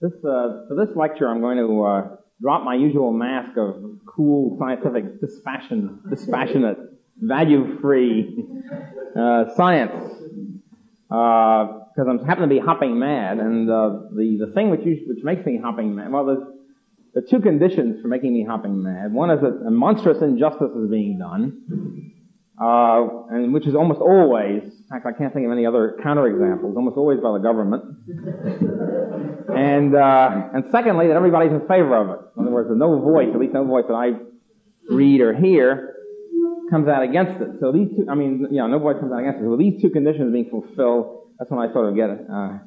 This, uh, for this lecture, I'm going to uh, drop my usual mask of cool, scientific, dispassionate, dispassionate value-free uh, science, because I'm happen to be hopping mad, and uh, the the thing which which makes me hopping mad. Well, there's there are two conditions for making me hopping mad. One is that a monstrous injustice is being done, uh, and which is almost always, in fact, I can't think of any other counterexamples, almost always by the government. and uh, and secondly, that everybody's in favor of it. In other words, no voice, at least no voice that I read or hear, comes out against it. So these two, I mean, you know, no voice comes out against it. So these two conditions being fulfilled, that's when I sort of get uh,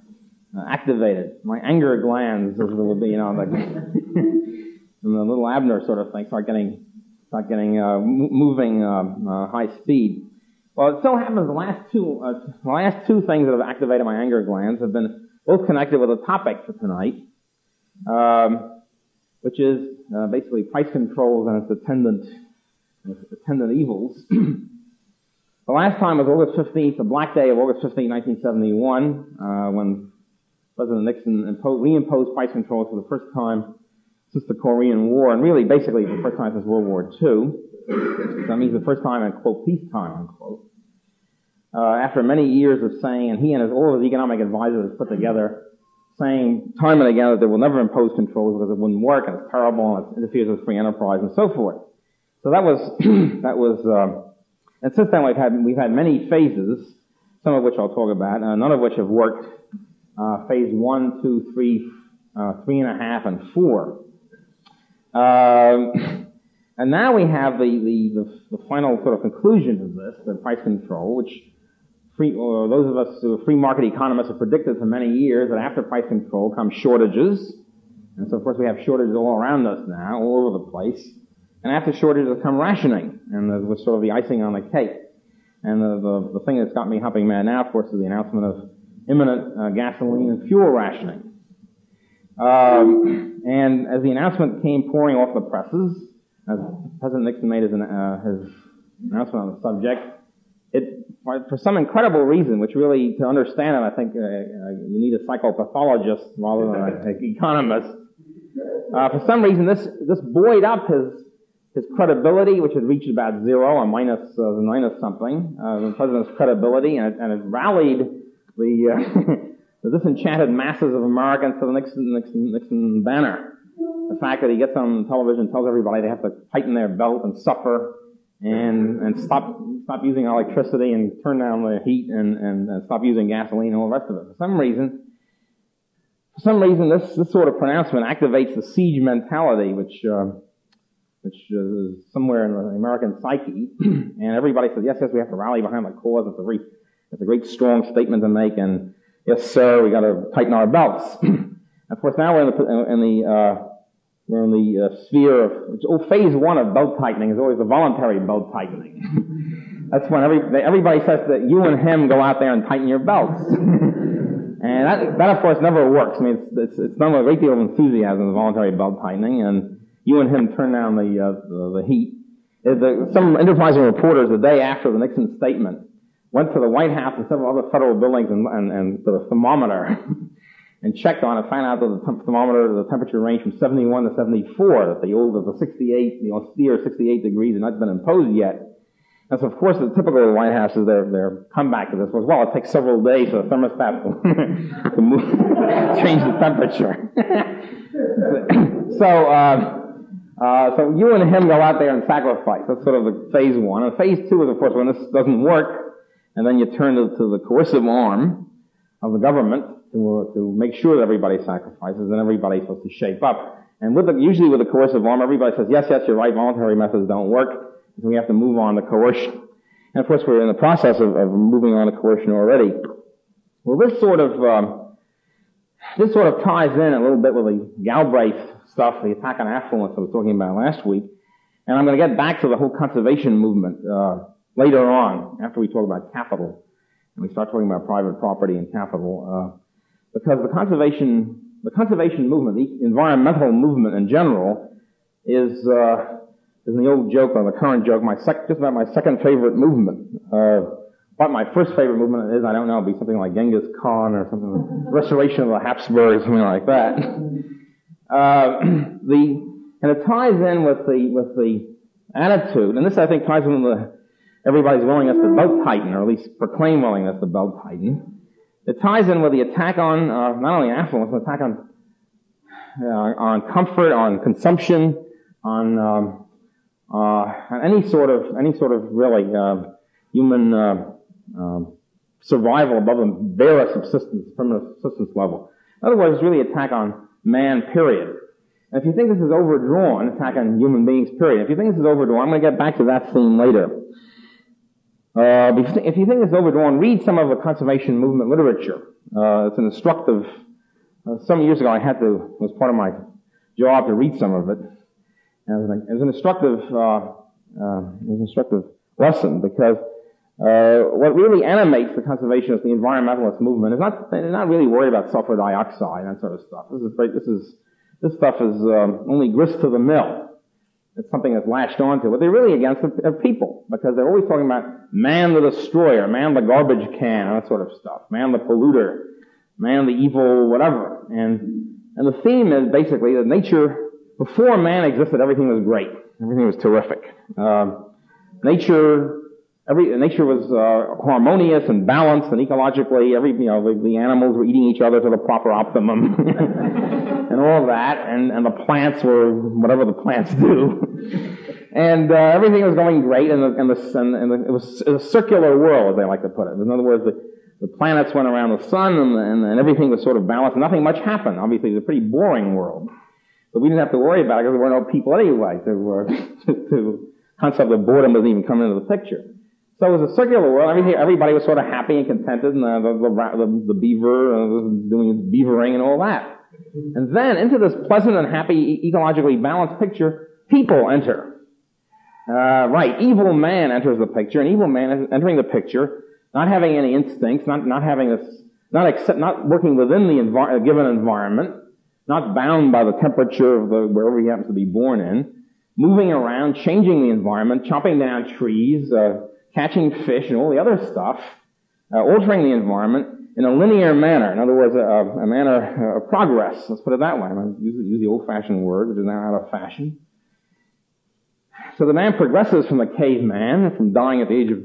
activated. My anger glands, as it would be, you know, like, and the little Abner sort of thing, start getting start getting uh, moving uh, uh, high speed. Well, it so happens the last two uh, the last two things that have activated my anger glands have been both connected with a topic for tonight, um, which is uh, basically price controls and its attendant its attendant evils. the last time was August 15th, the Black Day of August 15, 1971, uh, when President Nixon imposed, reimposed price controls for the first time since the Korean War, and really basically the first time since World War II. So that means the first time in, quote, peacetime, unquote. Uh, after many years of saying, and he and his, all his economic advisors put together, saying time and again that they will never impose controls because it wouldn't work and it's terrible and it interferes with free enterprise and so forth. So that was, that was, uh, and since then we've had, we've had many phases, some of which I'll talk about, uh, none of which have worked. Uh, phase one, two, three, uh, three and a half, and four. Um, and now we have the, the, the, the, final sort of conclusion of this, the price control, which free, or those of us who are free market economists have predicted for many years that after price control come shortages. And so of course we have shortages all around us now, all over the place. And after shortages come rationing, and that was sort of the icing on the cake. And the, the, the thing that's got me hopping mad now, of course, is the announcement of imminent uh, gasoline and fuel rationing. Um, and as the announcement came pouring off the presses, as President Nixon made his, uh, his announcement on the subject, it, for some incredible reason, which really, to understand it, I think uh, uh, you need a psychopathologist rather than an economist. Uh, for some reason, this this buoyed up his his credibility, which had reached about zero or minus, uh, minus something, uh, the president's credibility, and it, and it rallied the the disenchanted masses of Americans to the Nixon, Nixon, Nixon banner. The fact that he gets on television tells everybody they have to tighten their belt and suffer and, and stop, stop using electricity and turn down the heat and, and, and stop using gasoline and all the rest of it. For some reason, for some reason, this, this sort of pronouncement activates the siege mentality, which, uh, which is somewhere in the American psyche. and everybody says, yes, yes, we have to rally behind the cause. It's a, very, it's a great strong statement to make and yes, sir, we got to tighten our belts. of course, now we're in the, in the uh, we're in the uh, sphere of oh, phase one of belt tightening is always the voluntary belt tightening. That's when every, everybody says that you and him go out there and tighten your belts. and that, that of course never works. I mean, it's, it's, it's done with a great deal of enthusiasm, the voluntary belt tightening, and you and him turn down the, uh, the, the heat. The, some enterprising reporters the day after the Nixon statement went to the White House and several other federal buildings and, and, and the thermometer and checked on it, found out that the temp- thermometer, the temperature ranged from 71 to 74, that the old, the 68, the austere 68 degrees had not been imposed yet. And so, of course, the typical of the White House is their, their comeback to this was, well, it takes several days for the thermostat to move, change the temperature. so, uh, uh, so you and him go out there and sacrifice. That's sort of the phase one. And phase two is, of course, when this doesn't work, and then you turn to, to the coercive arm of the government to, to make sure that everybody sacrifices and everybody's supposed to shape up. And with the, usually with the coercive arm, everybody says, yes, yes, you're right, voluntary methods don't work, so we have to move on to coercion. And of course, we're in the process of, of moving on to coercion already. Well, this sort of, um, this sort of ties in a little bit with the Galbraith stuff, the attack on affluence I was talking about last week. And I'm going to get back to the whole conservation movement. Uh, later on, after we talk about capital, and we start talking about private property and capital, uh, because the conservation, the conservation movement, the environmental movement in general, is uh, is the old joke or the current joke, my sec- just about my second favorite movement. Uh, what my first favorite movement is, I don't know, it'd be something like Genghis Khan or something, Restoration of the Habsburgs, something like that. Uh, the, and it ties in with the, with the attitude, and this I think ties in with the, everybody's willingness to belt tighten, or at least proclaim willingness to belt tighten. It ties in with the attack on, uh, not only affluence, but attack on, uh, on comfort, on consumption, on, um, uh, any sort of, any sort of really, uh, human, uh, um, survival above the bare subsistence, primitive subsistence level. In other words, it's really attack on man, period. And if you think this is overdrawn, attack on human beings, period. If you think this is overdrawn, I'm going to get back to that theme later. Uh, if you think it's overdrawn, read some of the conservation movement literature. Uh, it's an instructive. Uh, some years ago, I had to. It was part of my job to read some of it. And it was an instructive. Uh, uh, it was an instructive lesson because uh, what really animates the conservationist, the environmentalist movement, is not they're not really worried about sulfur dioxide and that sort of stuff. This is this is this stuff is um, only grist to the mill. It's something that's latched onto. What they're really against are people because they're always talking about man the destroyer, man the garbage can, and that sort of stuff, man the polluter, man the evil whatever. And and the theme is basically that nature before man existed, everything was great, everything was terrific. Um, nature Every, nature was uh, harmonious and balanced and ecologically, every, you know, the, the animals were eating each other to the proper optimum and all that, and, and the plants were whatever the plants do. and uh, everything was going great, and, the, and, the, and, and the, it, was, a circular world, as they like to put it. In other words, the, the planets went around the sun, and, and, and everything was sort of balanced. Nothing much happened. Obviously, it was a pretty boring world. But we didn't have to worry about it because there were no people anyway to, uh, to concept of boredom doesn't even come into the picture. So it was a circular world. Everybody was sort of happy and contented, and the, the, the, the beaver uh, was doing its beavering and all that. And then into this pleasant and happy, ecologically balanced picture, people enter. Uh, right, evil man enters the picture, and evil man is entering the picture, not having any instincts, not not having this, not accept, not working within the envi- given environment, not bound by the temperature of the wherever he happens to be born in, moving around, changing the environment, chopping down trees. Uh, catching fish and all the other stuff, uh, altering the environment in a linear manner. In other words, a, a manner of progress. Let's put it that way. I'm going to use, use the old-fashioned word, which is now out of fashion. So the man progresses from the caveman, from dying at the age of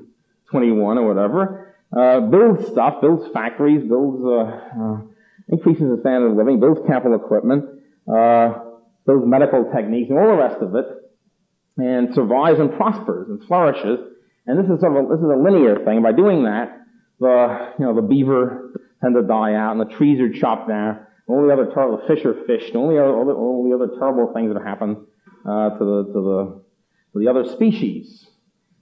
21 or whatever, uh, builds stuff, builds factories, builds, uh, uh, increases the standard of living, builds capital equipment, uh, builds medical techniques and all the rest of it, and survives and prospers and flourishes and this is sort of a, this is a linear thing. By doing that, the, you know, the beaver tend to die out and the trees are chopped down. All the other terrible fish are fished. All the other, all the, all the other terrible things that happen, uh, to the, to the, to the other species.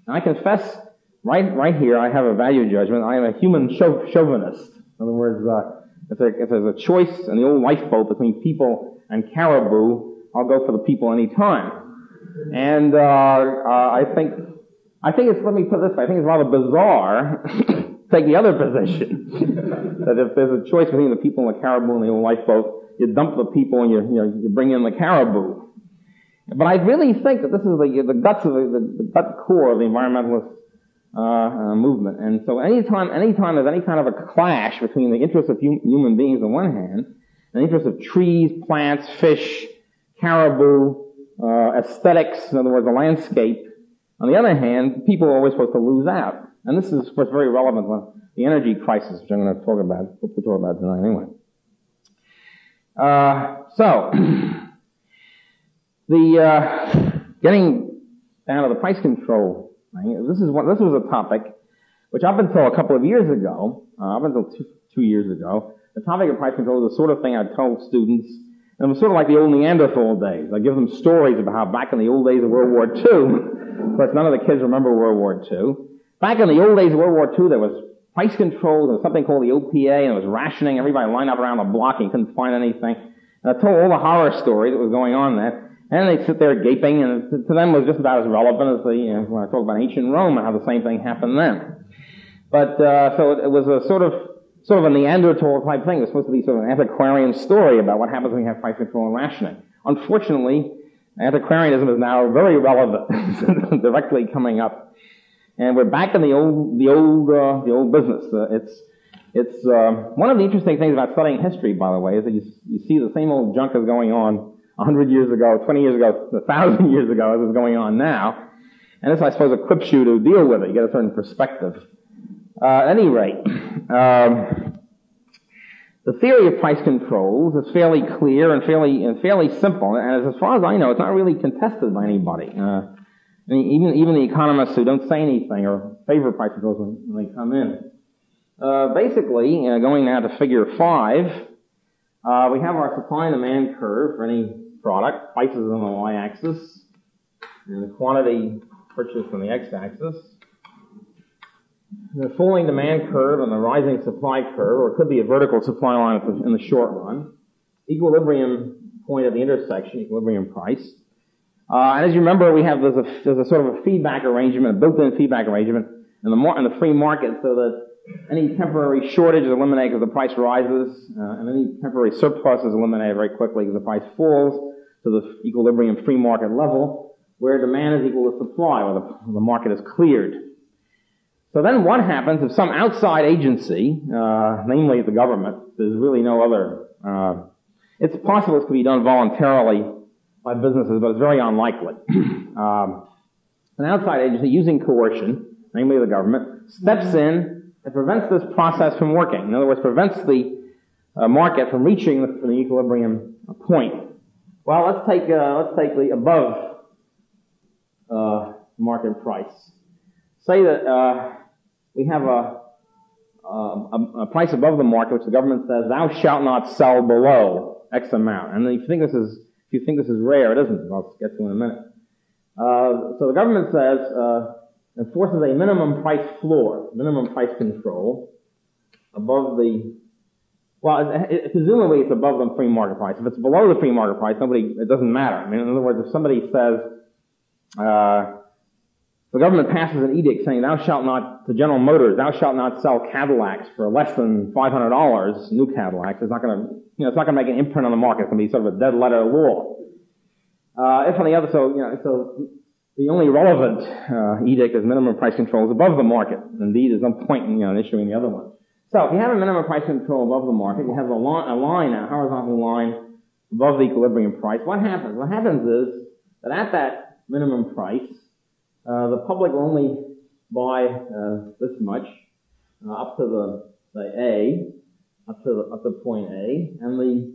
And I confess, right, right here, I have a value judgment. I am a human chauvinist. In other words, uh, if, there, if there's a choice in the old lifeboat between people and caribou, I'll go for the people any time. And uh, uh, I think I think it's, let me put this way, I think it's rather bizarre to take the other position. that if there's a choice between the people and the caribou and the old lifeboat, you dump the people and you, you, know, you bring in the caribou. But I really think that this is the, the guts of the, the, the gut core of the environmentalist uh, uh, movement. And so anytime, anytime there's any kind of a clash between the interests of hum, human beings on one hand, and the interests of trees, plants, fish, caribou, uh, aesthetics, in other words, the landscape, on the other hand, people are always supposed to lose out. And this is, of course, very relevant to the energy crisis, which I'm going to talk about, hope to talk about tonight anyway. Uh, so, the, uh, getting down to the price control thing, this is this was a topic which up until a couple of years ago, uh, up until two, two years ago, the topic of price control was the sort of thing I told students, and it was sort of like the old Neanderthal days. I give them stories about how back in the old days of World War II, of course, none of the kids remember World War II. Back in the old days of World War II, there was price control. There was something called the OPA, and it was rationing. Everybody lined up around the block and couldn't find anything. And I told all the horror stories that was going on there. And they sit there gaping, and to them it was just about as relevant as the, you know, when I talk about ancient Rome and how the same thing happened then. But, uh, so it, it was a sort of, sort of a Neanderthal type thing. It was supposed to be sort of an antiquarian story about what happens when you have price control and rationing. Unfortunately, Antiquarianism is now very relevant, directly coming up. And we're back in the old, the old, uh, the old business. Uh, it's, it's, uh, one of the interesting things about studying history, by the way, is that you, you see the same old junk is going on a hundred years ago, twenty years ago, a thousand years ago as is going on now. And this, I suppose, equips you to deal with it. You get a certain perspective. Uh, at any rate, um, the theory of price controls is fairly clear and fairly and fairly simple, and as, far as I know, it's not really contested by anybody. Uh, even even the economists who don't say anything or favor price controls when, when they come in. Uh, basically, uh, going now to figure five, uh, we have our supply and demand curve for any product, prices on the y-axis, and the quantity purchased on the x-axis. The falling demand curve and the rising supply curve, or it could be a vertical supply line in the short run. Equilibrium point at the intersection, equilibrium price. Uh, and as you remember, we have there's a, there's a sort of a feedback arrangement, a built-in feedback arrangement in the, mar- in the free market so that any temporary shortage is eliminated because the price rises, uh, and any temporary surplus is eliminated very quickly because the price falls to the equilibrium free market level, where demand is equal to supply, where the, the market is cleared. So then what happens if some outside agency, uh, namely the government, there's really no other, uh, it's possible this could be done voluntarily by businesses, but it's very unlikely. um, an outside agency using coercion, namely the government, steps in and prevents this process from working. In other words, prevents the uh, market from reaching the, the, equilibrium point. Well, let's take uh, let's take the above uh, market price. Say that uh, we have a, a, a price above the market, which the government says, "Thou shalt not sell below X amount." And if you think this is if you think this is rare, it isn't. I'll get to in a minute. Uh, so the government says uh, enforces a minimum price floor, minimum price control above the, well, it, it, presumably it's above the free market price. If it's below the free market price, nobody, it doesn't matter. I mean, in other words, if somebody says, uh, the government passes an edict saying, thou shalt not, to General Motors, thou shalt not sell Cadillacs for less than $500, new Cadillacs. It's not gonna, you know, it's not gonna make an imprint on the market. It's gonna be sort of a dead letter law. Uh, if on the other, so, you know, so the only relevant uh, edict is minimum price control is above the market. Indeed, there's no point in you know, issuing the other one. So if you have a minimum price control above the market, you have a, a line, a horizontal line above the equilibrium price. What happens? What happens is that at that minimum price, uh, the public will only buy uh, this much uh, up to the, the A, up to the, up to point A, and the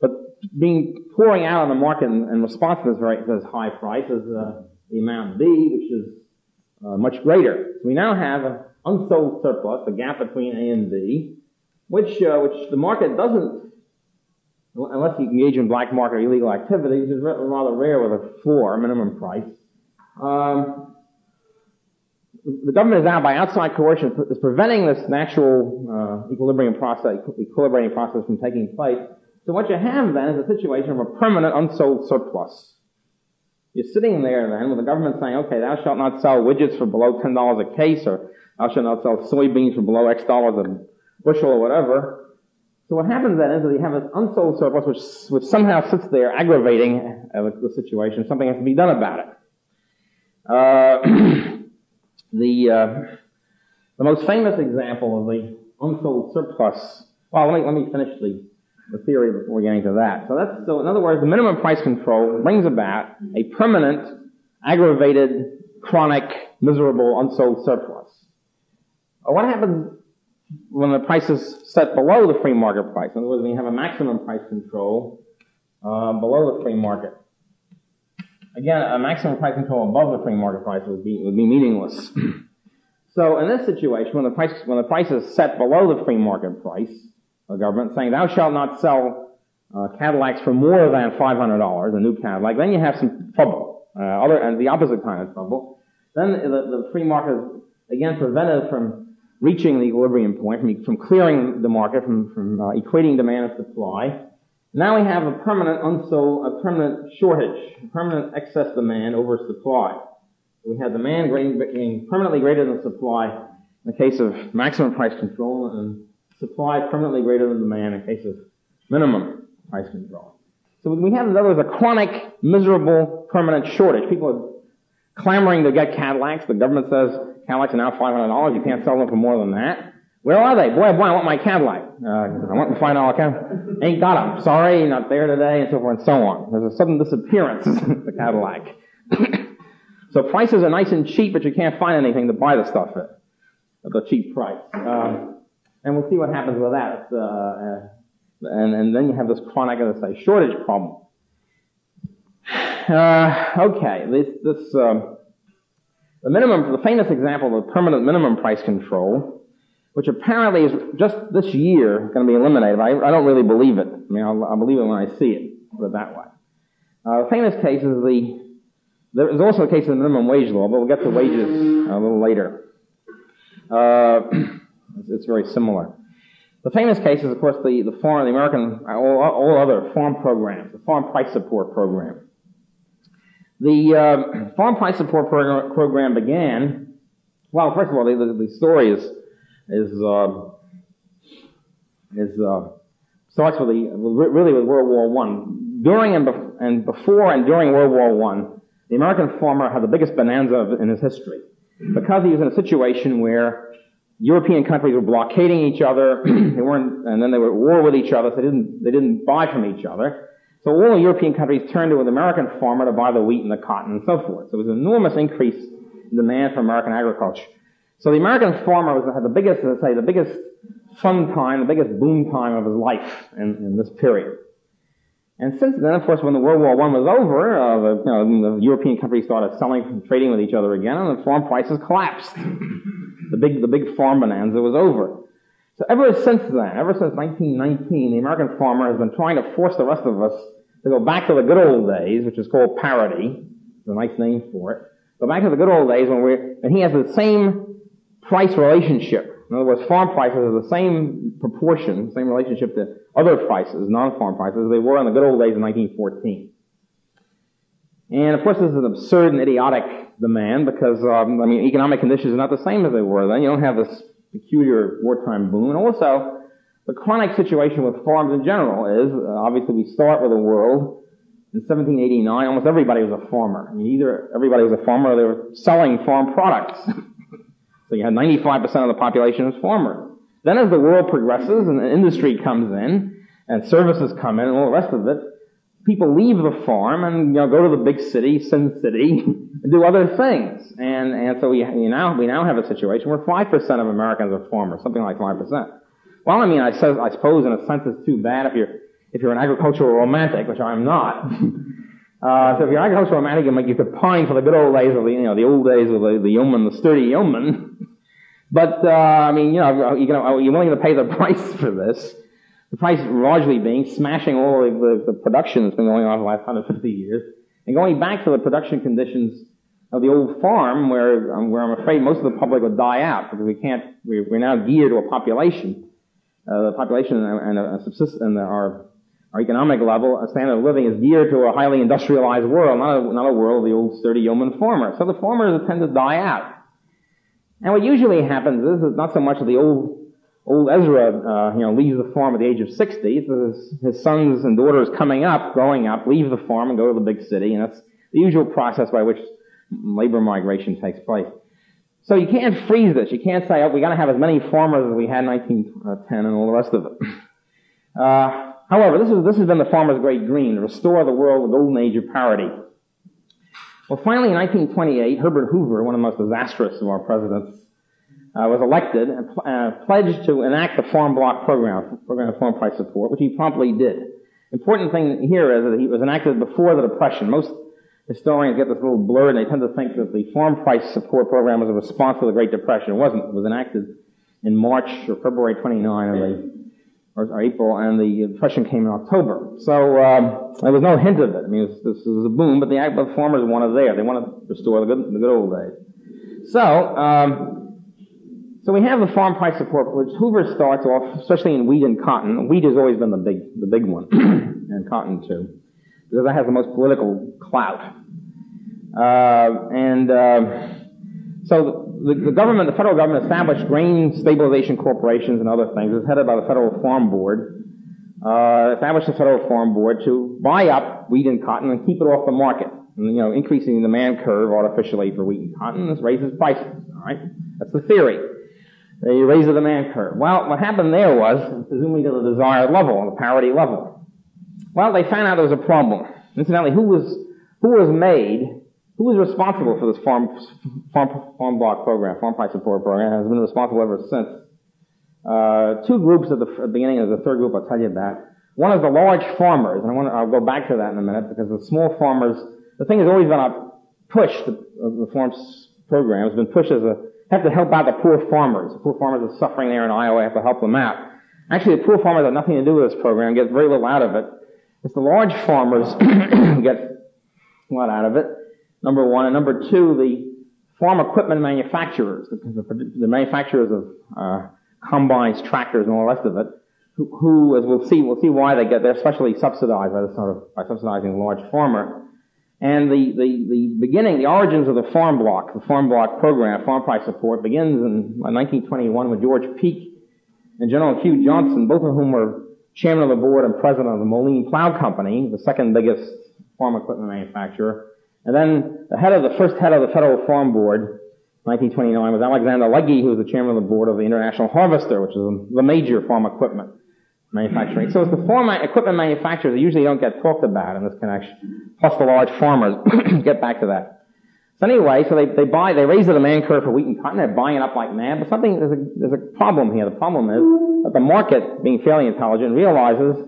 but being pouring out on the market in, in response to this very this high price is uh, the amount B, which is uh, much greater. So we now have an unsold surplus, a gap between A and B, which which the market doesn't, unless you engage in black market or illegal activity, which is rather rare with a floor minimum price. Um, the government is now, by outside coercion, is preventing this natural uh, equilibrium process, equilibrating process from taking place so what you have then is a situation of a permanent unsold surplus. You're sitting there then with the government saying, okay, thou shalt not sell widgets for below $10 a case, or thou shalt not sell soybeans for below X dollars a bushel or whatever. So what happens then is that you have this unsold surplus which, which somehow sits there aggravating uh, the situation. Something has to be done about it. Uh, the, uh, the most famous example of the unsold surplus, well, let me, let me finish the the theory before getting to that. So that's, so in other words, the minimum price control brings about a permanent, aggravated, chronic, miserable, unsold surplus. What happens when the price is set below the free market price? In other words, when you have a maximum price control uh, below the free market. Again, a maximum price control above the free market price would be would be meaningless. so in this situation, when the price when the price is set below the free market price, the government saying, thou shalt not sell uh, Cadillacs for more than $500, a new Cadillac, then you have some trouble. Uh, other, and the opposite kind of trouble. Then the, the free market is again prevented from reaching the equilibrium point, from, from clearing the market, from, from uh, equating demand and supply. Now we have a permanent unsold, a permanent shortage, a permanent excess demand over supply. We have demand being permanently greater than supply in the case of maximum price control and supply permanently greater than demand in the case of minimum price control. So we have, in other words, a chronic, miserable, permanent shortage. People are clamoring to get Cadillacs. The government says Cadillacs are now $500. You can't sell them for more than that. Where are they? Boy, boy, I want my Cadillac. Uh, I want the $5 Cadillac. Ain't got them. Sorry, not there today, and so forth and so on. There's a sudden disappearance of the Cadillac. so prices are nice and cheap, but you can't find anything to buy the stuff at, at the cheap price. Uh, and we'll see what happens with that. Uh, and, and then you have this chronic, as I say, shortage problem. Uh, okay, this, this, um, the minimum, the famous example of permanent minimum price control, which apparently is just this year going to be eliminated. I, I don't really believe it. I mean, I'll, I'll, believe it when I see it, put it that way. Uh, the famous case is the, there is also a case of the minimum wage law, but we'll get to wages a little later. Uh, it's, very similar. The famous case is, of course, the, the farm, the American, all, all other farm programs, the farm price support program. The uh, farm price support program, began, well, first of all, the, the story is, is, uh, is, uh, starts with the, really with World War One. During and, be- and before and during World War One, the American farmer had the biggest bonanza in his history. Because he was in a situation where European countries were blockading each other. they weren't, and then they were at war with each other. So they didn't, they didn't buy from each other. So all the European countries turned to an American farmer to buy the wheat and the cotton and so forth. So there was an enormous increase in demand for American agriculture. So the American farmer was, had the biggest, let's say, the biggest fun time, the biggest boom time of his life in, in this period. And since then, of course, when the World War I was over, uh, the, you know, the European countries started selling and trading with each other again, and the farm prices collapsed. The big, the big farm bonanza was over. So ever since then, ever since 1919, the American farmer has been trying to force the rest of us to go back to the good old days, which is called parity. It's a nice name for it. Go back to the good old days when we and he has the same price relationship. In other words, farm prices are the same proportion, same relationship to other prices, non-farm prices, as they were in the good old days of 1914. And of course, this is an absurd and idiotic demand because, um, I mean, economic conditions are not the same as they were then. You don't have this peculiar wartime boom. And also, the chronic situation with farms in general is, uh, obviously we start with a world in 1789, almost everybody was a farmer. I mean, either everybody was a farmer or they were selling farm products. so you had 95% of the population as farmers. Then as the world progresses and industry comes in, and services come in and all the rest of it, people leave the farm and you know, go to the big city, Sin City, and do other things. And and so we you now we now have a situation where five percent of Americans are farmers, something like five percent. Well, I mean, I, says, I suppose in a sense it's too bad if you're if you're an agricultural romantic, which I'm not. uh, so if you're an agricultural romantic, you, might, you could pine for the good old days of the you know the old days of the, the yeoman, the sturdy yeoman. but uh, I mean, you know, you know, you're willing to pay the price for this. The price largely being smashing all of the, the production that's been going on for the last 150 years and going back to the production conditions of the old farm where, um, where I'm afraid most of the public would die out because we can't, we're, we're now geared to a population. Uh, the population and, and, uh, subsist, and our, our economic level, a standard of living is geared to a highly industrialized world, not a, not a world of the old sturdy yeoman farmer. So the farmers tend to die out. And what usually happens is not so much that the old old Ezra, uh, you know, leaves the farm at the age of 60. His, his sons and daughters coming up, growing up, leave the farm and go to the big city, and that's the usual process by which labor migration takes place. So you can't freeze this. You can't say, oh, we gotta have as many farmers as we had in 1910 and all the rest of it. Uh, however, this, is, this has been the farmer's great dream, to restore the world the golden age of parity. Well, finally, in 1928, Herbert Hoover, one of the most disastrous of our presidents, uh, was elected and pl- uh, pledged to enact the farm bloc program, program of farm price support, which he promptly did. Important thing here is that he was enacted before the Depression. Most historians get this little blurred and they tend to think that the farm price support program was a response to the Great Depression. It wasn't. It was enacted in March or February 29 of the, or, April, and the Depression came in October. So um, there was no hint of it. I mean, it was, this was a boom, but the, the farmers wanted there. They wanted to restore the good, the good old days. So um, so we have the farm price support, which Hoover starts off, especially in wheat and cotton. Wheat has always been the big, the big one, and cotton too, because that has the most political clout. Uh, and uh, so the, the, government, the federal government, established grain stabilization corporations and other things. It's headed by the Federal Farm Board. Uh, established the Federal Farm Board to buy up wheat and cotton and keep it off the market. And, you know, increasing the demand curve artificially for wheat and cotton, this raises prices, alright? That's the theory. They raise the demand curve. Well, what happened there was, presumably to the desired level, the parity level. Well, they found out there was a problem. Incidentally, who was, who was made, who was responsible for this farm, farm, farm bloc program, farm price support program, has been responsible ever since. Uh, two groups at the, beginning of the third group I'll tell you about. One is the large farmers, and I want to, I'll go back to that in a minute because the small farmers, the thing has always been a push, the, the farm program has been pushed as a, have to help out the poor farmers. The poor farmers are suffering there in Iowa, have to help them out. Actually, the poor farmers have nothing to do with this program, get very little out of it. It's the large farmers who get a lot out of it, number one. And number two, the farm equipment manufacturers, the, the, the manufacturers of uh, combines, tractors, and all the rest of it, who, who, as we'll see, we'll see why they get, they're especially subsidized by the sort of, by subsidizing large farmer. And the, the, the beginning, the origins of the farm bloc, the farm bloc program, farm price support, begins in 1921 with George Peek and General Hugh Johnson, both of whom were chairman of the board and president of the Moline Plow Company, the second biggest farm equipment manufacturer. And then the head of the first head of the Federal Farm Board, 1929, was Alexander Legge, who was the chairman of the board of the International Harvester, which is the major farm equipment manufacturing. So it's the farm equipment manufacturers that usually don't get talked about in this connection, plus the large farmers. get back to that. So anyway, so they, they buy, they raise the demand curve for wheat and cotton, they're buying up like mad, but something, there's a, there's a problem here. The problem is that the market, being fairly intelligent, realizes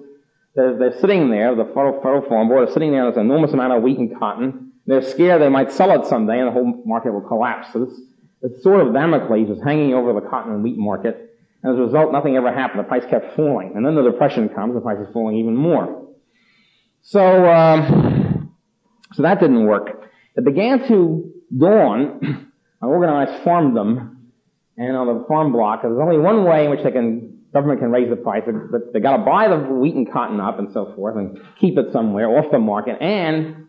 that they're sitting there, the federal, federal farm board is sitting there with an enormous amount of wheat and cotton, they're scared they might sell it someday and the whole market will collapse. So this, this sort of Damocles is hanging over the cotton and wheat market, and as a result, nothing ever happened. The price kept falling. And then the depression comes, the price is falling even more. So, um, so that didn't work. It began to dawn on organized farmdom and on the farm bloc. There's only one way in which they can, government can raise the price. But they gotta buy the wheat and cotton up and so forth and keep it somewhere off the market and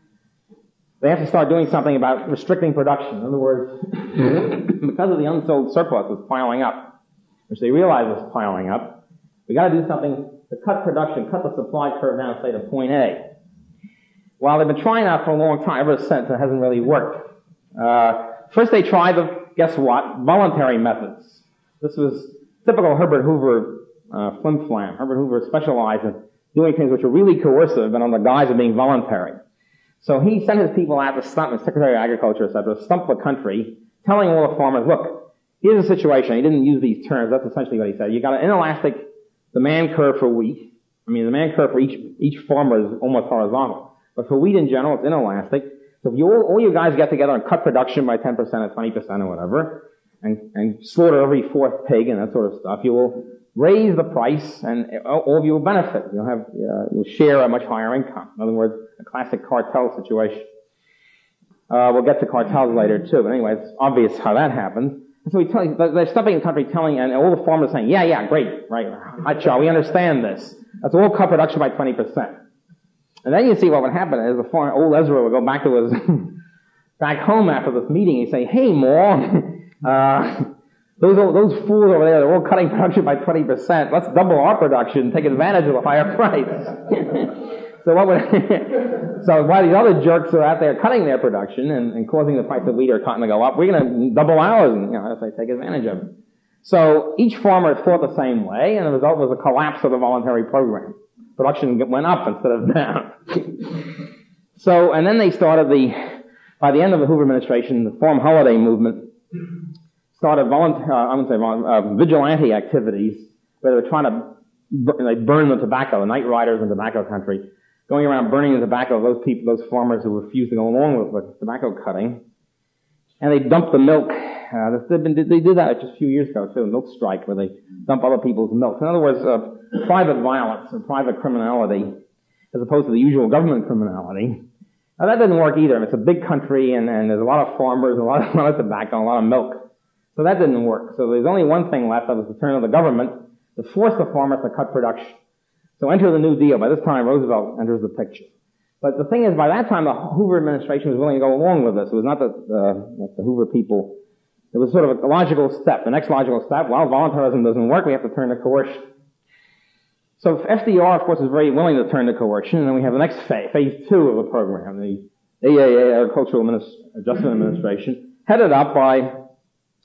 they have to start doing something about restricting production. In other words, because of the unsold surplus that's piling up, which they realize is piling up. We got to do something to cut production, cut the supply curve down, say to point A. Well, they've been trying that for a long time, ever since it hasn't really worked. Uh, first they tried the, guess what, voluntary methods. This was typical Herbert Hoover uh, flim flam. Herbert Hoover specialized in doing things which were really coercive and on the guise of being voluntary. So he sent his people out to stump, the Secretary of Agriculture, etc., stump the country, telling all the farmers, look, Here's a situation. He didn't use these terms. That's essentially what he said. You got an inelastic demand curve for wheat. I mean, the demand curve for each, each farmer is almost horizontal. But for wheat in general, it's inelastic. So if you all, all you guys get together and cut production by 10% or 20% or whatever, and, and slaughter every fourth pig and that sort of stuff, you will raise the price and all of you will benefit. You'll have, uh, you'll share a much higher income. In other words, a classic cartel situation. Uh, we'll get to cartels later too, but anyway, it's obvious how that happens. And so we tell they're stopping the country telling, and all the farmers saying, yeah, yeah, great, right, Hacha, we understand this. That's all cut production by 20%. And then you see what would happen is the farm, old Ezra would go back to his, back home after this meeting and say, hey, Mom, uh, those, those fools over there, they're all cutting production by 20%. Let's double our production and take advantage of the higher price. So what would, so while these other jerks are out there cutting their production and, and causing the price of wheat or cotton to go up, we're going to double ours and, you know, if they take advantage of it. So each farmer thought the same way and the result was a collapse of the voluntary program. Production went up instead of down. so, and then they started the, by the end of the Hoover administration, the farm holiday movement started uh, I wouldn't say uh, vigilante activities where they were trying to, they burn the tobacco, the night riders in tobacco country going around burning the tobacco of those people, those farmers who refused to go along with the tobacco cutting. And they dumped the milk. Uh, they did that just a few years ago too, a milk strike, where they dump other people's milk. In other words, uh, private violence or private criminality, as opposed to the usual government criminality. Now that doesn't work either. It's a big country and, and there's a lot of farmers, a lot of, a lot of tobacco, a lot of milk. So that didn't work. So there's only one thing left, that was the turn of the government to force the farmers to cut production. So enter the New Deal. By this time, Roosevelt enters the picture. But the thing is, by that time, the Hoover administration was willing to go along with this. It was not that, uh, the Hoover people. It was sort of a logical step. The next logical step, well, voluntarism doesn't work. We have to turn to coercion. So FDR, of course, is very willing to turn to coercion, and then we have the next phase, phase two of the program, the AAA, Agricultural Adjustment Administration, headed up by,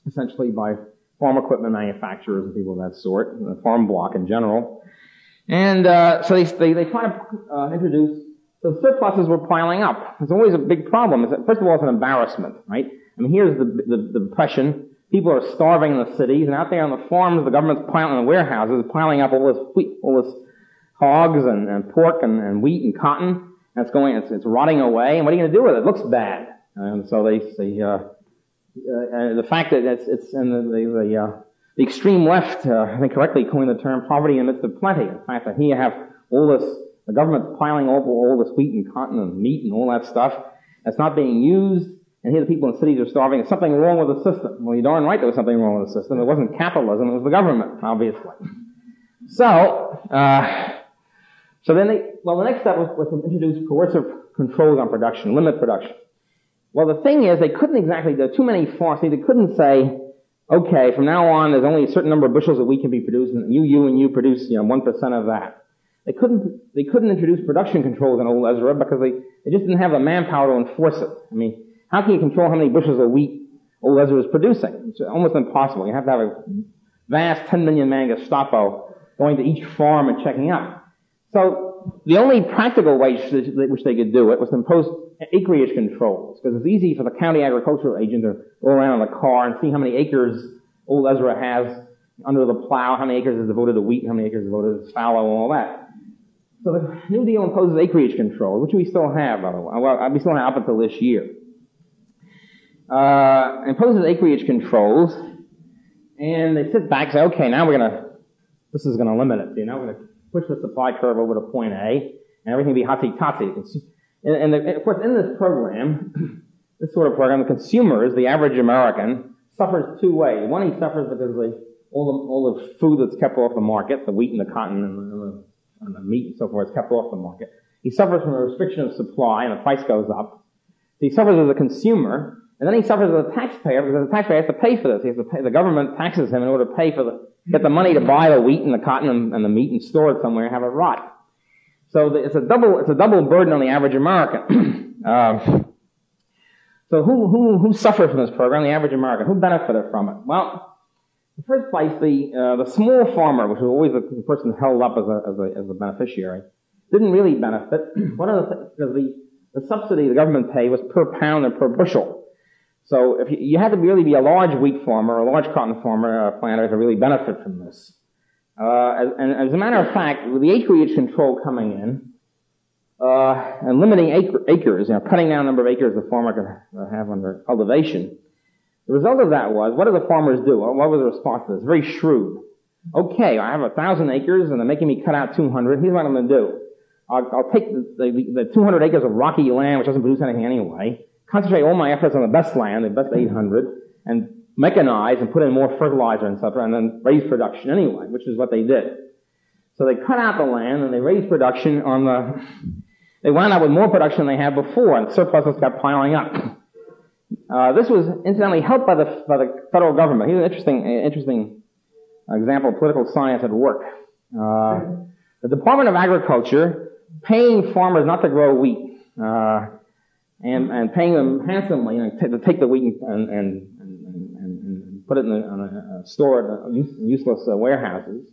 essentially by farm equipment manufacturers and people of that sort, the farm bloc in general. And uh, so they, they, they try to uh, introduce, so surpluses were piling up. It's always a big problem. First of all, it's an embarrassment, right? I mean, here's the, the, the depression. People are starving in the cities, and out there on the farms, the government's piling, in the warehouses, piling up all this wheat, all this hogs and, and pork and, and wheat and cotton. And it's going, it's, it's rotting away. And what are you going to do with it? It looks bad. And so they, say, uh, uh, the fact that it's, it's in the, the, the, uh, the extreme left, uh, I think correctly coined the term poverty in the midst of plenty. The fact here you have all this, the government's piling all this wheat and cotton and meat and all that stuff that's not being used, and here the people in cities are starving. There's something wrong with the system. Well, you're darn right there was something wrong with the system. It wasn't capitalism, it was the government, obviously. So, uh, so then they, well, the next step was, was to introduce coercive controls on production, limit production. Well, the thing is, they couldn't exactly, there are too many farms, they couldn't say, okay, from now on, there's only a certain number of bushels that we can be producing, you, you, and you produce, you know, 1% of that. They couldn't, they couldn't introduce production controls in Old Ezra because they, they just didn't have the manpower to enforce it. I mean, how can you control how many bushels of wheat Old Ezra is producing? It's almost impossible. You have to have a vast 10 million man Gestapo going to each farm and checking up. So the only practical way which they could do it was to impose acreage controls, because it's easy for the county agricultural agent to go around in a car and see how many acres old Ezra has under the plow, how many acres is devoted to wheat, how many acres is devoted to fallow, and all that. So the New Deal imposes acreage control, which we still have, by the way. Well, we still have up until this year. Uh, imposes acreage controls, and they sit back and say, okay, now we're gonna, this is gonna limit it. See, now we're gonna push the supply curve over to point A, and everything will be hotsy-totsy. And, and, the, of course, in this program, this sort of program, the consumers, the average American, suffers two ways. One, he suffers because the, all the, all the food that's kept off the market, the wheat and the cotton and the, and the meat and so forth is kept off the market. He suffers from a restriction of supply and the price goes up. He suffers as a consumer, and then he suffers as a taxpayer because the taxpayer has to pay for this. He has to pay, the government taxes him in order to pay for the, get the money to buy the wheat and the cotton and, the meat and store it somewhere and have it rot. So the, it's a double, it's a double burden on the average American. uh, so who, who, who suffered from this program? The average American. Who benefited from it? Well, in the first place, the, uh, the small farmer, which was always the, the person held up as a, as a, as a beneficiary, didn't really benefit. One of the, because the, the subsidy the government paid was per pound and per bushel. So if you, you had to really be a large wheat farmer, a large cotton farmer, uh, planter to really benefit from this. Uh, and as a matter of fact, with the acreage control coming in, uh, and limiting acre, acres, you know, cutting down the number of acres the farmer can uh, have under cultivation, the result of that was, what do the farmers do? What was the response to this? Very shrewd. Okay, I have a thousand acres and they're making me cut out 200. Here's what I'm going to do. I'll, I'll take the, the, the 200 acres of rocky land, which doesn't produce anything anyway, concentrate all my efforts on the best land, the best 800, and mechanize and put in more fertilizer and stuff, and then raise production anyway, which is what they did. So they cut out the land and they raised production on the, they wound up with more production than they had before, and surpluses kept piling up. Uh, this was incidentally helped by the, by the federal government. Here's an interesting, interesting example of political science at work. Uh, the Department of Agriculture paying farmers not to grow wheat. Uh, and, and paying them handsomely you know, to take the wheat and, and, and, and put it in a, a, a store at useless uh, warehouses,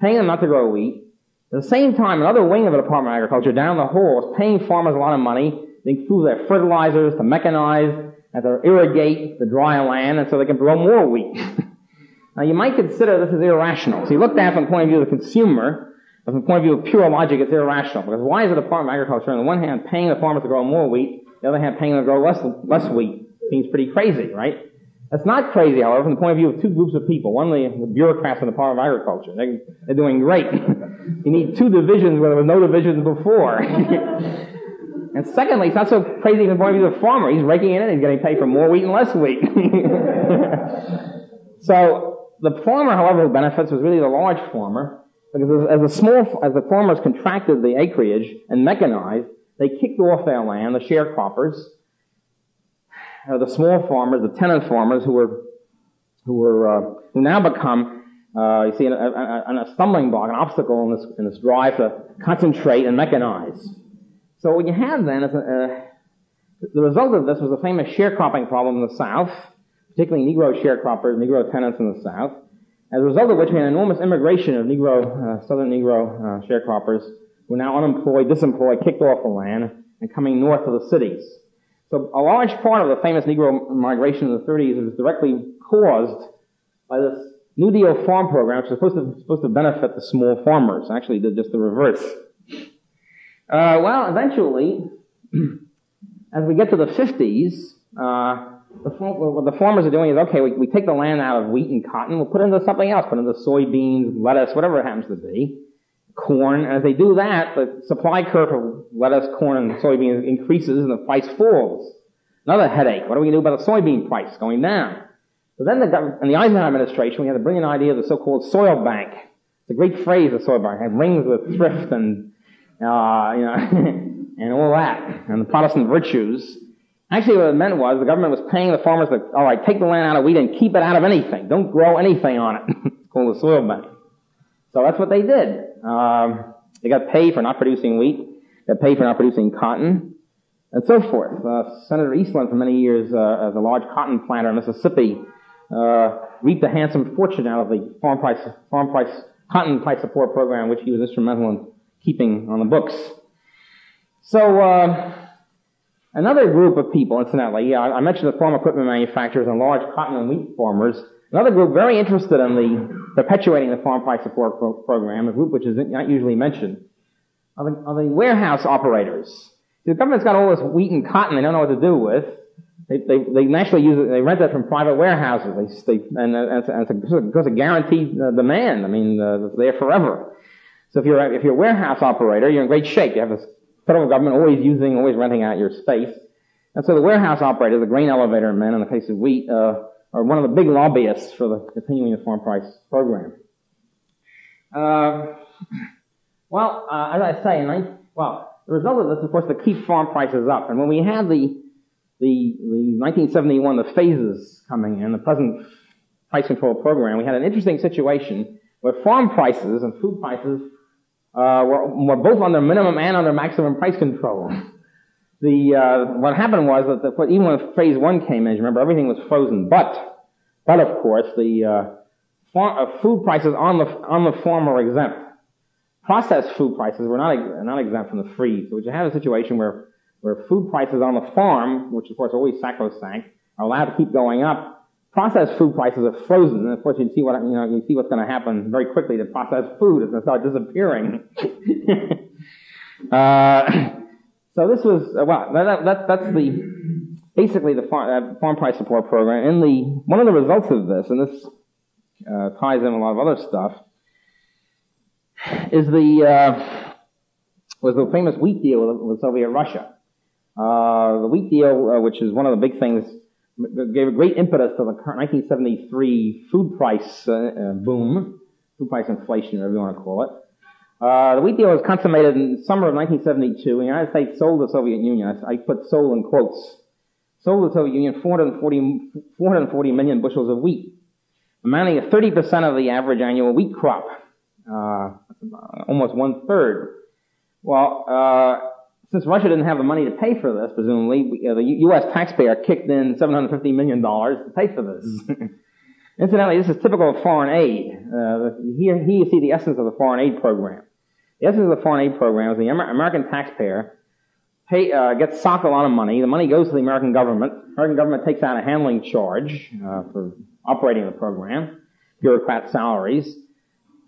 paying them not to grow wheat. At the same time, another wing of the Department of Agriculture down the hall is paying farmers a lot of money to improve their fertilizers, to mechanize, and to irrigate the dry land, and so they can grow more wheat. now, you might consider this as irrational. So you look at it from the point of view of the consumer, from the point of view of pure logic, it's irrational. Because why is the Department of Agriculture, on the one hand, paying the farmers to grow more wheat, the other hand, paying to grow less, less wheat seems pretty crazy, right? That's not crazy, however, from the point of view of two groups of people. One, the, bureaucrats in the Department of Agriculture. They, they're doing great. you need two divisions where there were no divisions before. and secondly, it's not so crazy from the point of view of the farmer. He's raking it in. He's getting paid for more wheat and less wheat. so the farmer, however, who benefits was really the large farmer because as the small, as the farmers contracted the acreage and mechanized, they kicked off their land, the sharecroppers, uh, the small farmers, the tenant farmers who were, who were, uh, who now become, uh, you see, a, a, a, stumbling block, an obstacle in this, in this drive to concentrate and mechanize. So what you have then is a, The result of this was the famous sharecropping problem in the South, particularly Negro sharecroppers, Negro tenants in the South, as a result of which we had an enormous immigration of Negro, uh, Southern Negro uh, sharecroppers who are now unemployed, disemployed, kicked off the land, and coming north of the cities. So a large part of the famous Negro migration in the 30s was directly caused by this New Deal farm program, which was supposed to, supposed to benefit the small farmers. Actually, did just the reverse. Uh, well, eventually, as we get to the 50s, uh, the, what the farmers are doing is, okay, we, we take the land out of wheat and cotton, we'll put it into something else, put it into soybeans, lettuce, whatever it happens to be, corn. And as they do that, the supply curve of lettuce, corn, and soybeans increases and the price falls. Another headache. What do we going to do about the soybean price going down? So then the in the Eisenhower administration, we had the brilliant idea of the so-called soil bank. It's a great phrase, the soil bank. It rings with thrift and, uh, you know, and all that, and the Protestant virtues. Actually, what it meant was the government was paying the farmers to, all right, take the land out of wheat and keep it out of anything. Don't grow anything on it. it's called the soil bank. So that's what they did. Um, they got paid for not producing wheat. They got paid for not producing cotton, and so forth. Uh, Senator Eastland, for many years, uh, as a large cotton planter in Mississippi, uh, reaped a handsome fortune out of the farm price, farm price, cotton price support program, which he was instrumental in keeping on the books. So, uh, another group of people, incidentally, I mentioned the farm equipment manufacturers and large cotton and wheat farmers. Another group very interested in the perpetuating the farm price support pro- program, a group which is not usually mentioned, are the, are the warehouse operators. The government's got all this wheat and cotton they don't know what to do with. They, they, they naturally use it, they rent that from private warehouses. They, they, and, it's, a, it's a guaranteed uh, demand. I mean, uh, it's there forever. So if you're, if you're a warehouse operator, you're in great shape. You have the federal government always using, always renting out your space. And so the warehouse operators, the grain elevator men in the case of wheat, uh, are one of the big lobbyists for the continuing the farm price program. Uh, well, uh, as I say, I, well, the result of this, of course, to keep farm prices up. And when we had the the, the 1971, the phases coming in, the present price control program, we had an interesting situation where farm prices and food prices uh, were, were both under minimum and under maximum price control. The uh, what happened was that the, even when phase one came in, remember everything was frozen, but but of course the uh, uh, food prices on the on the farm were exempt. Processed food prices were not not exempt from the freeze. So you have a situation where where food prices on the farm, which of course are always sacrosanct, are allowed to keep going up. Processed food prices are frozen, and of course you see what you know you see what's going to happen very quickly to processed food. is going to start disappearing. uh, so this was uh, well that, that, that's the basically the farm, uh, farm price support program. And the one of the results of this, and this uh, ties in a lot of other stuff, is the uh, was the famous wheat deal with, with Soviet Russia. Uh, the wheat deal, which is one of the big things, gave a great impetus to the 1973 food price boom, food price inflation, whatever you want to call it. Uh, the wheat deal was consummated in summer of 1972. The United States sold the Soviet Union. I, I put sold in quotes. Sold the Soviet Union 440, 440 million bushels of wheat, amounting to 30% of the average annual wheat crop. Uh, almost one third. Well, uh, since Russia didn't have the money to pay for this, presumably, we, uh, the U.S. taxpayer kicked in $750 million to pay for this. Incidentally, this is typical of foreign aid. Uh, here, here you see the essence of the foreign aid program. The is the foreign aid program the American taxpayer pay, uh, gets socked a lot of money. The money goes to the American government. The American government takes out a handling charge uh, for operating the program, bureaucrat salaries,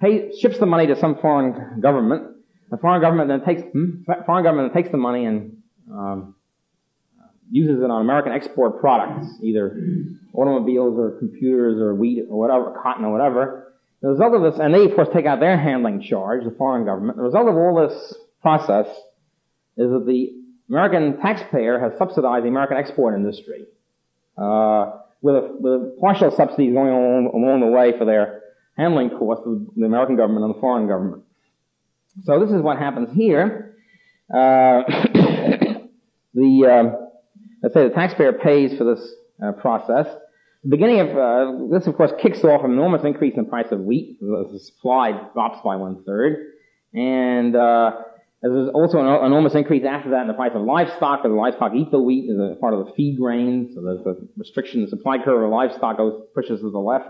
pay, ships the money to some foreign government. The foreign government then takes hmm, foreign government then takes the money and um, uses it on American export products, either automobiles or computers or wheat or whatever, cotton or whatever. The result of this, and they of course take out their handling charge, the foreign government. The result of all this process is that the American taxpayer has subsidized the American export industry uh, with, a, with partial subsidies going along, along the way for their handling costs of the American government and the foreign government. So this is what happens here. Uh, the uh, let's say the taxpayer pays for this uh, process. The beginning of uh, this, of course, kicks off an enormous increase in price of wheat. The supply drops by one third, and uh, There's also an enormous increase after that in the price of livestock, the livestock eat the wheat as a part of the feed grain, so there's a restriction the supply curve of livestock goes, pushes to the left.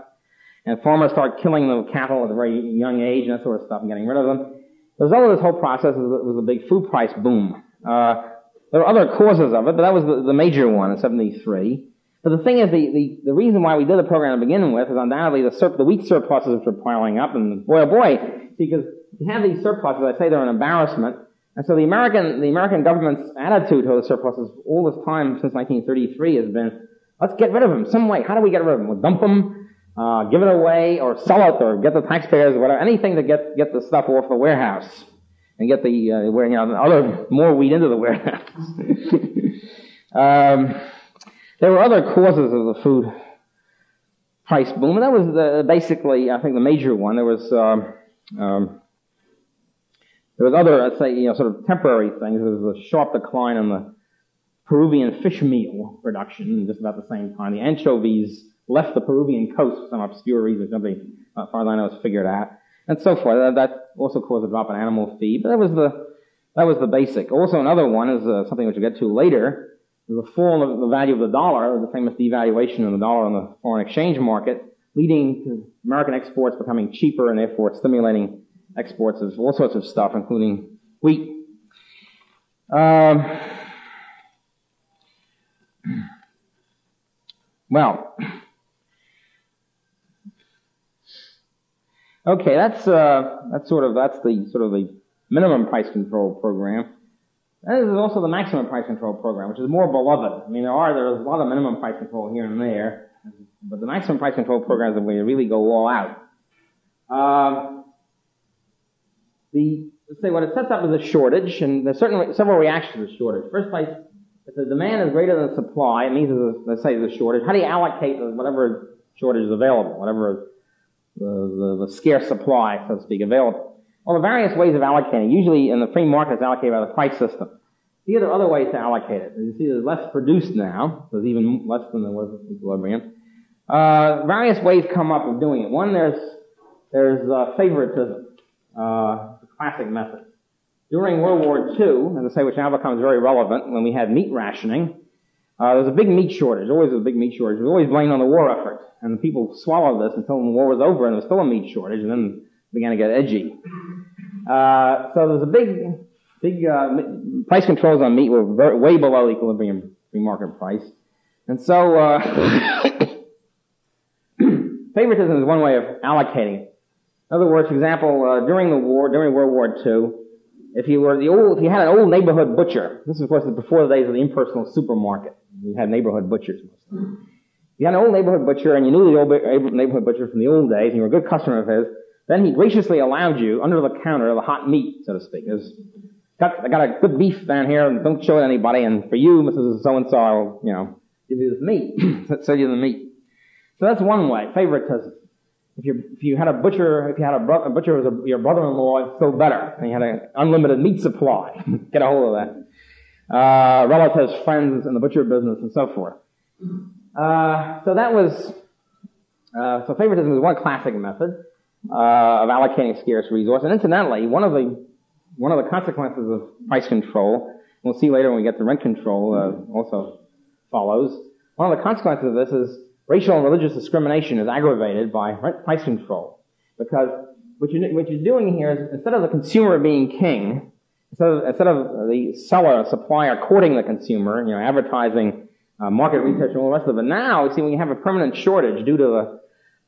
And farmers start killing the cattle at a very young age and that sort of stuff and getting rid of them. The result of this whole process was a big food price boom. Uh, there are other causes of it, but that was the, the major one in 73. But the thing is, the, the, the reason why we did the program to begin with is undoubtedly the, sur- the wheat surpluses which were piling up, and boy oh boy, because you have these surpluses, I say they're an embarrassment, and so the American, the American government's attitude to the surpluses all this time since 1933 has been, let's get rid of them some way. How do we get rid of them? We'll dump them, uh, give it away, or sell it, or get the taxpayers, or whatever, anything to get, get the stuff off the warehouse. And get the, uh, where, you know, other, more wheat into the warehouse. um, there were other causes of the food price boom, and that was the, basically, I think, the major one. There was, um, um, there was other, let's say, you know, sort of temporary things. There was a sharp decline in the Peruvian fish meal production just about the same time. The anchovies left the Peruvian coast for some obscure reason, nobody, as far as I know, has figured out, and so forth. That also caused a drop in animal feed, but that was the that was the basic. Also, another one is uh, something which we'll get to later. The fall of the value of the dollar, the famous devaluation of the dollar on the foreign exchange market, leading to American exports becoming cheaper and therefore stimulating exports of all sorts of stuff, including wheat. Um, well, okay, that's uh, that's sort of that's the sort of the minimum price control program. That is also the maximum price control program, which is more beloved. I mean, there are there's a lot of minimum price control here and there, but the maximum price control program is way you really go all out. Um, the, let's say what it sets up is a shortage, and there's certainly several reactions to the shortage. First place, if the demand is greater than the supply, it means there's a, let's say there's a shortage. How do you allocate whatever shortage is available, whatever the, the, the scarce supply, so to speak, available? Well, the various ways of allocating. Usually in the free market, it's allocated by the price system. Here there are other ways to allocate it. You see there's less produced now. There's even less than there was at equilibrium. Uh, various ways come up of doing it. One, there's, there's uh, favoritism. Uh, the classic method. During World War II, as I say, which now becomes very relevant, when we had meat rationing, uh, there was a big meat shortage. Always a big meat shortage. It was always blamed on the war effort. And the people swallowed this until the war was over and there was still a meat shortage and then began to get edgy. Uh, so there was a big, big, uh, price controls on meat were very, way below equilibrium free market price. And so, uh, favoritism is one way of allocating in other words, for example, uh, during the war, during World War II, if you were the old, if you had an old neighborhood butcher, this is of course before the days of the impersonal supermarket. We had neighborhood butchers. You had an old neighborhood butcher and you knew the old neighborhood butcher from the old days and you were a good customer of his, then he graciously allowed you under the counter the hot meat, so to speak. There's, got, I got a good beef down here and don't show it to anybody and for you, Mrs. So-and-so, I'll, you know, give you this meat. Sell you the meat. So that's one way, favoritism. If you if you had a butcher, if you had a, bro- a butcher was a, your brother-in-law, it's still better. And you had an unlimited meat supply. Get a hold of that. Uh, relatives, friends in the butcher business, and so forth. Uh, so that was uh, so favoritism is one classic method uh, of allocating scarce resource. And incidentally, one of the one of the consequences of price control, we'll see later when we get to rent control, uh, also follows. One of the consequences of this is racial and religious discrimination is aggravated by rent price control. Because what you're, what you're doing here is instead of the consumer being king, instead of, instead of the seller, supplier courting the consumer, you know, advertising, uh, market research and all the rest of it, now, see, when you have a permanent shortage due to the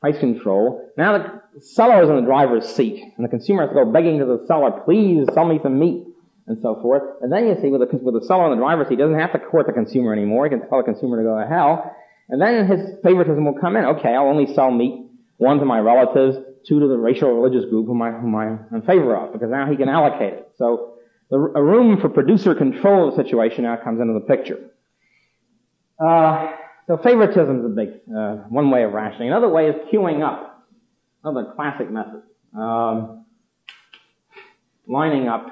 price control, now the seller is in the driver's seat, and the consumer has to go begging to the seller, please sell me some meat, and so forth. And then you see, with the, with the seller in the driver's seat, he doesn't have to court the consumer anymore. He can tell the consumer to go to hell. And then his favoritism will come in. Okay, I'll only sell meat, one to my relatives, two to the racial religious group whom, I, whom I'm in favor of, because now he can allocate it. So the, a room for producer control of the situation now comes into the picture. Uh, so favoritism is a big, uh, one way of rationing. Another way is queuing up. Another classic method. Um, lining up.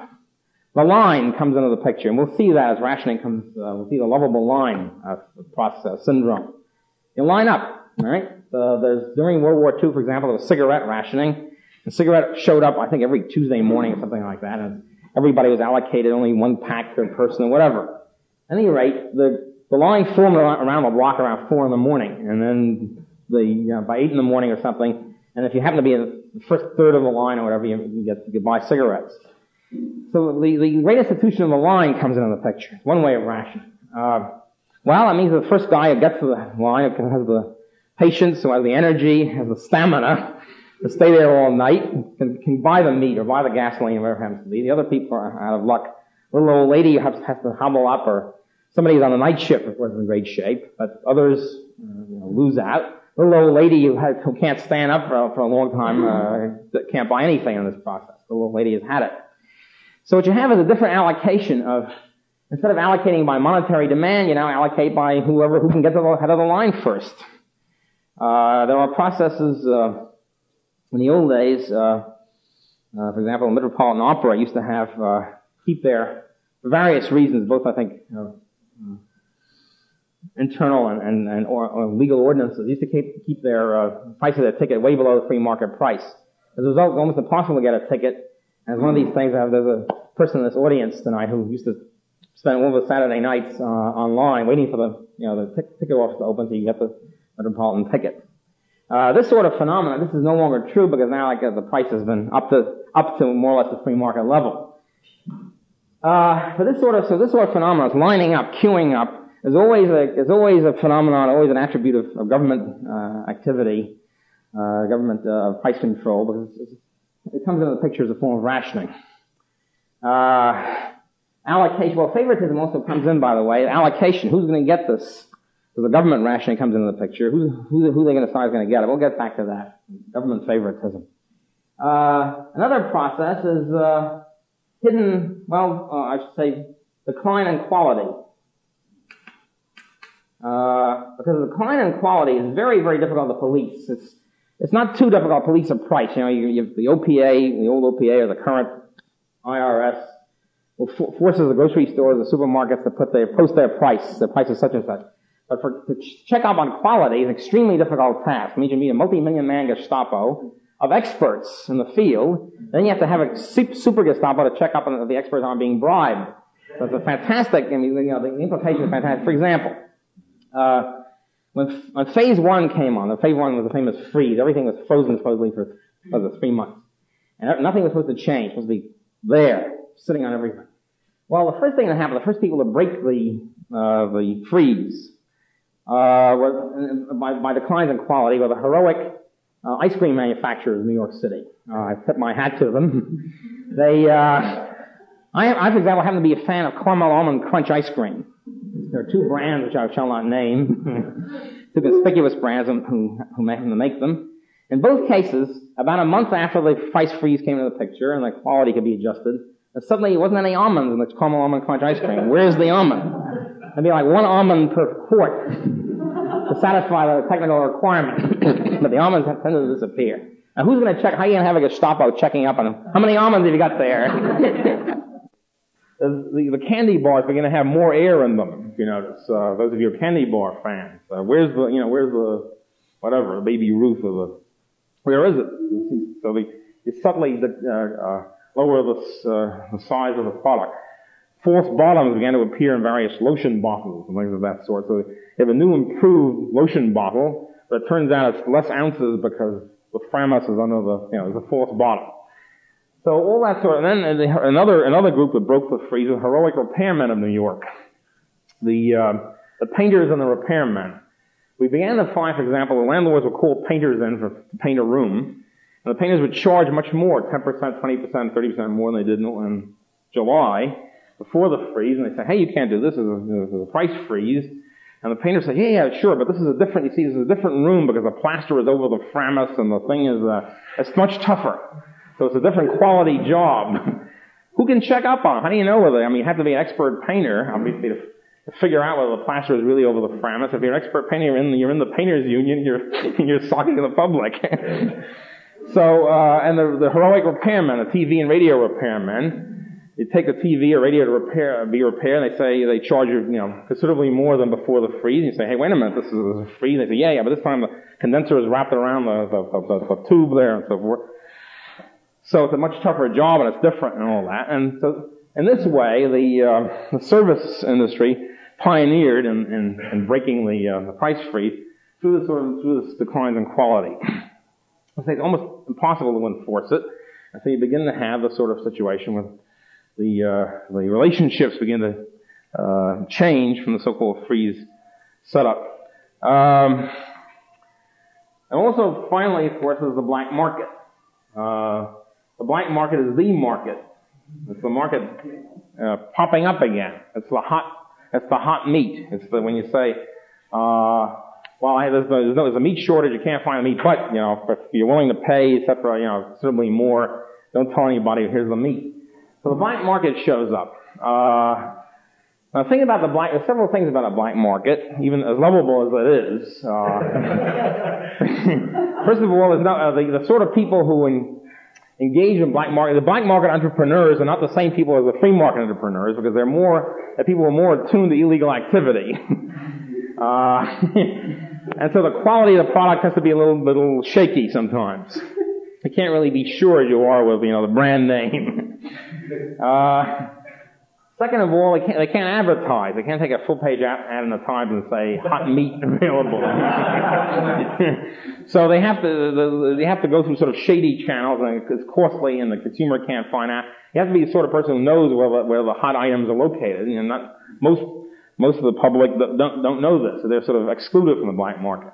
The line comes into the picture, and we'll see that as rationing comes, uh, we'll see the lovable line uh, process, syndrome. You line up? Uh, there's, during World War II, for example, there was cigarette rationing. The cigarette showed up, I think, every Tuesday morning or something like that. And everybody was allocated only one pack per person or whatever. At any rate, the, the line formed around the block around four in the morning, and then the, know, by eight in the morning or something, and if you happen to be in the first third of the line or whatever, you, you get, you buy cigarettes. So the, the institution of the line comes into the picture. One way of rationing. Uh, well, that means the first guy who gets to the line has the patience, who has the energy, has the stamina to stay there all night, can, can buy the meat or buy the gasoline, whatever it happens to be. The other people are out of luck. Little old lady has, has to hobble up, or somebody's on the night shift, of course, in great shape, but others uh, you know, lose out. Little old lady who, can't stand up for, for a long time uh, can't buy anything in this process. The little lady has had it. So what you have is a different allocation of instead of allocating by monetary demand, you now allocate by whoever who can get to the head of the line first. Uh, there are processes uh, in the old days. Uh, uh for example, the Metropolitan Opera used to have uh, keep their for various reasons, both I think internal and, and, and or, or legal ordinances, used to keep, keep their price of their ticket way below the free market price. As a result, it's almost impossible to get a ticket. And one of these things. I There's a person in this audience tonight who used to spend one of the Saturday nights uh, online waiting for the you know the t- ticket office to open so you get the metropolitan ticket. Uh, this sort of phenomenon, this is no longer true because now like uh, the price has been up to up to more or less the free market level. Uh, but this sort of so this sort of phenomenon is lining up, queuing up. Is always a is always a phenomenon, always an attribute of, of government uh, activity, uh, government uh, price control, because it comes into the picture as a form of rationing. Uh, allocation, well, favoritism also comes in, by the way. Allocation, who's going to get this? So the government rationing comes into the picture. Who's, who, who are they going to decide is going to get it? We'll get back to that. Government favoritism. Uh, another process is uh, hidden, well, I should say, decline in quality. Uh, because the decline in quality is very, very difficult to police. It's, it's not too difficult to police a price. You know, you, you have the OPA, the old OPA, or the current IRS forces the grocery stores, the supermarkets to put their, post their price, the price is such and such. But for, to check up on quality is an extremely difficult task. It means you need a multi-million man Gestapo of experts in the field. Then you have to have a super Gestapo to check up on the experts aren't being bribed. It's a fantastic, I mean, you know, the implication is fantastic. For example, uh, when, when phase one came on, the phase one was the famous freeze. Everything was frozen supposedly for, for the three months. And nothing was supposed to change. It was supposed to be there, sitting on everything. Well, the first thing that happened, the first people to break the, uh, the freeze, uh, were, by, by declines in quality were the heroic uh, ice cream manufacturers in New York City. Uh, I tip my hat to them. they, uh, I, I, for example, happen to be a fan of Caramel Almond Crunch ice cream. There are two brands which I shall not name, two conspicuous brands who, who make, them. In both cases, about a month after the price freeze came into the picture and the quality could be adjusted, suddenly there wasn't any almonds in the caramel almond crunch ice cream. Where's the almond? It'd be like one almond per quart to satisfy the technical requirement. but the almonds tend to disappear. Now who's going to check? How are you going to have a Gestapo checking up on them? How many almonds have you got there? the, the, candy bars begin to have more air in them. If you notice, uh, those of you are candy bar fans, uh, where's the you know where's the whatever the baby Ruth or the where is it? So the you subtly uh, uh, lower the, uh, the size of the product. False bottoms began to appear in various lotion bottles and things of that sort. So you have a new improved lotion bottle, but it turns out it's less ounces because the Framus is under the you know the false bottom. So all that sort of, and then another, another group that broke the freeze was heroic repairmen of New York. The, uh, the painters and the repairmen. We began to find, for example, the landlords would call painters in for, to paint a room, and the painters would charge much more, 10%, 20%, 30% more than they did in July, before the freeze, and they say, hey, you can't do this, there's a, a price freeze. And the painter said, yeah, yeah, sure, but this is a different, you see, this is a different room because the plaster is over the framus and the thing is, uh, it's much tougher. So it's a different quality job. Who can check up on? How do you know whether? I mean, you have to be an expert painter, obviously, to, to figure out whether the plaster is really over the framus. If you're an expert painter, you're in the, you're in the painters union. You're you're talking to the public. so, uh, and the, the heroic repairmen, the TV and radio repairmen, you take a TV or radio to repair, be repaired, and they say they charge you, you know, considerably more than before the freeze. And you say, hey, wait a minute, this is a freeze. And they say, yeah, yeah, but this time the condenser is wrapped around the, the, the, the tube there and so forth. So it's a much tougher job and it's different and all that. And so in this way, the, uh, the service industry pioneered in, in, in breaking the, uh, the price freeze through this sort of, through this declines in quality. It's almost impossible to enforce it. And so you begin to have the sort of situation where the, uh, the relationships begin to, uh, change from the so-called freeze setup. Um, and also, finally, of course, is the black market. Uh, the black market is the market. It's the market uh, popping up again. It's the hot. It's the hot meat. It's the when you say, uh, "Well, I, there's, there's, no, there's a meat shortage. You can't find the meat, but you know, if you're willing to pay, etc., you know, considerably more, don't tell anybody. Here's the meat." So the black market shows up. Uh, now, think about the black. There's several things about a black market, even as lovable as it is. Uh, first of all, not, uh, the, the sort of people who in, engage in black market. The black market entrepreneurs are not the same people as the free market entrepreneurs because they're more the people are more attuned to illegal activity. uh, and so the quality of the product has to be a little little shaky sometimes. You can't really be sure you are with you know the brand name. uh, Second of all, they can't, they can't advertise. They can't take a full page ad in the Times and say hot meat available. so they have to they have to go through sort of shady channels, and it's costly, and the consumer can't find out. You have to be the sort of person who knows where the, where the hot items are located. You know, not most most of the public don't don't know this, so they're sort of excluded from the black market.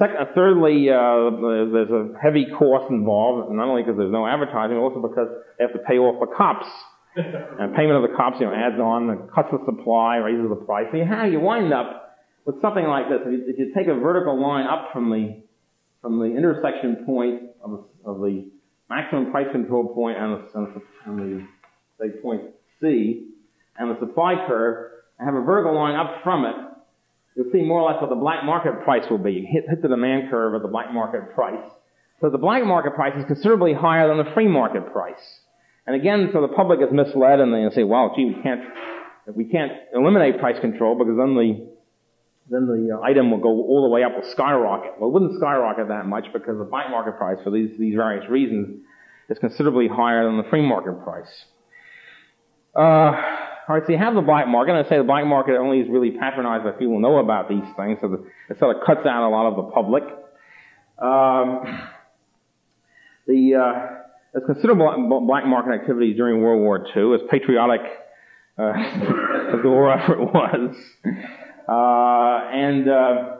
Second, uh, thirdly, uh, there's a heavy cost involved, not only because there's no advertising, but also because they have to pay off the cops and payment of the cops, you know, adds on, and cuts the supply, raises the price. So you have, you wind up with something like this. If you, if you take a vertical line up from the, from the intersection point of, of the maximum price control point and the, and the, and the say point C, and the supply curve, and have a vertical line up from it, you'll see more or less what the black market price will be. You hit, hit the demand curve at the black market price. So the black market price is considerably higher than the free market price. And again, so the public is misled and they say, well, gee, we can't, we can't eliminate price control because then the, then the item will go all the way up, will skyrocket. Well, it wouldn't skyrocket that much because the black market price for these, these various reasons is considerably higher than the free market price. Uh, alright, so you have the black market, and I say the black market only is really patronized by people who know about these things, so it sort of cuts out a lot of the public. Um, the, uh, there's considerable black market activity during World War II, as patriotic uh, as the war effort was. Uh, and uh,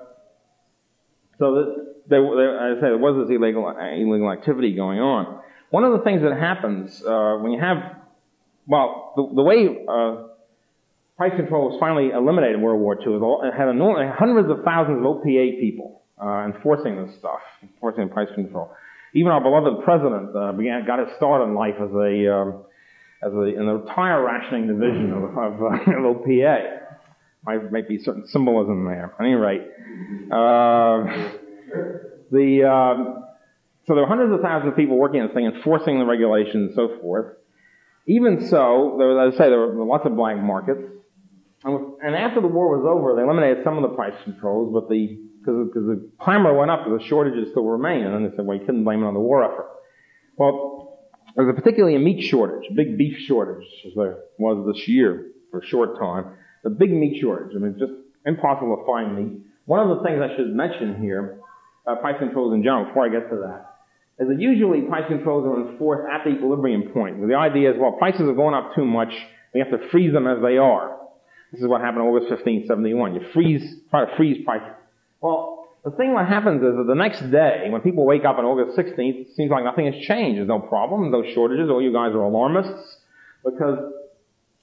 so that there, there, as I say, there was this illegal, illegal activity going on. One of the things that happens uh, when you have, well, the, the way uh, price control was finally eliminated in World War II it had enormous, hundreds of thousands of OPA people uh, enforcing this stuff, enforcing price control. Even our beloved president uh, began got his start in life as a um, as a in the tire rationing division of, of, uh, of OPA. Might, might be certain symbolism there. At any rate, uh, the um, so there were hundreds of thousands of people working on this thing, enforcing the regulations and so forth. Even so, there was, as I say, there were lots of blank markets. And, and after the war was over, they eliminated some of the price controls, but the because the clamor went up, the shortages still remain. And then they said, well, you couldn't blame it on the war effort. Well, there was a particularly a meat shortage, a big beef shortage, as there was this year for a short time. A big meat shortage. I mean, it's just impossible to find meat. One of the things I should mention here, uh, price controls in general, before I get to that, is that usually price controls are enforced at the equilibrium point. The idea is, well, prices are going up too much, we have to freeze them as they are. This is what happened August 15, 71. You freeze, try to freeze prices well, the thing that happens is that the next day, when people wake up on August 16th, it seems like nothing has changed. There's no problem, no shortages, all you guys are alarmists, because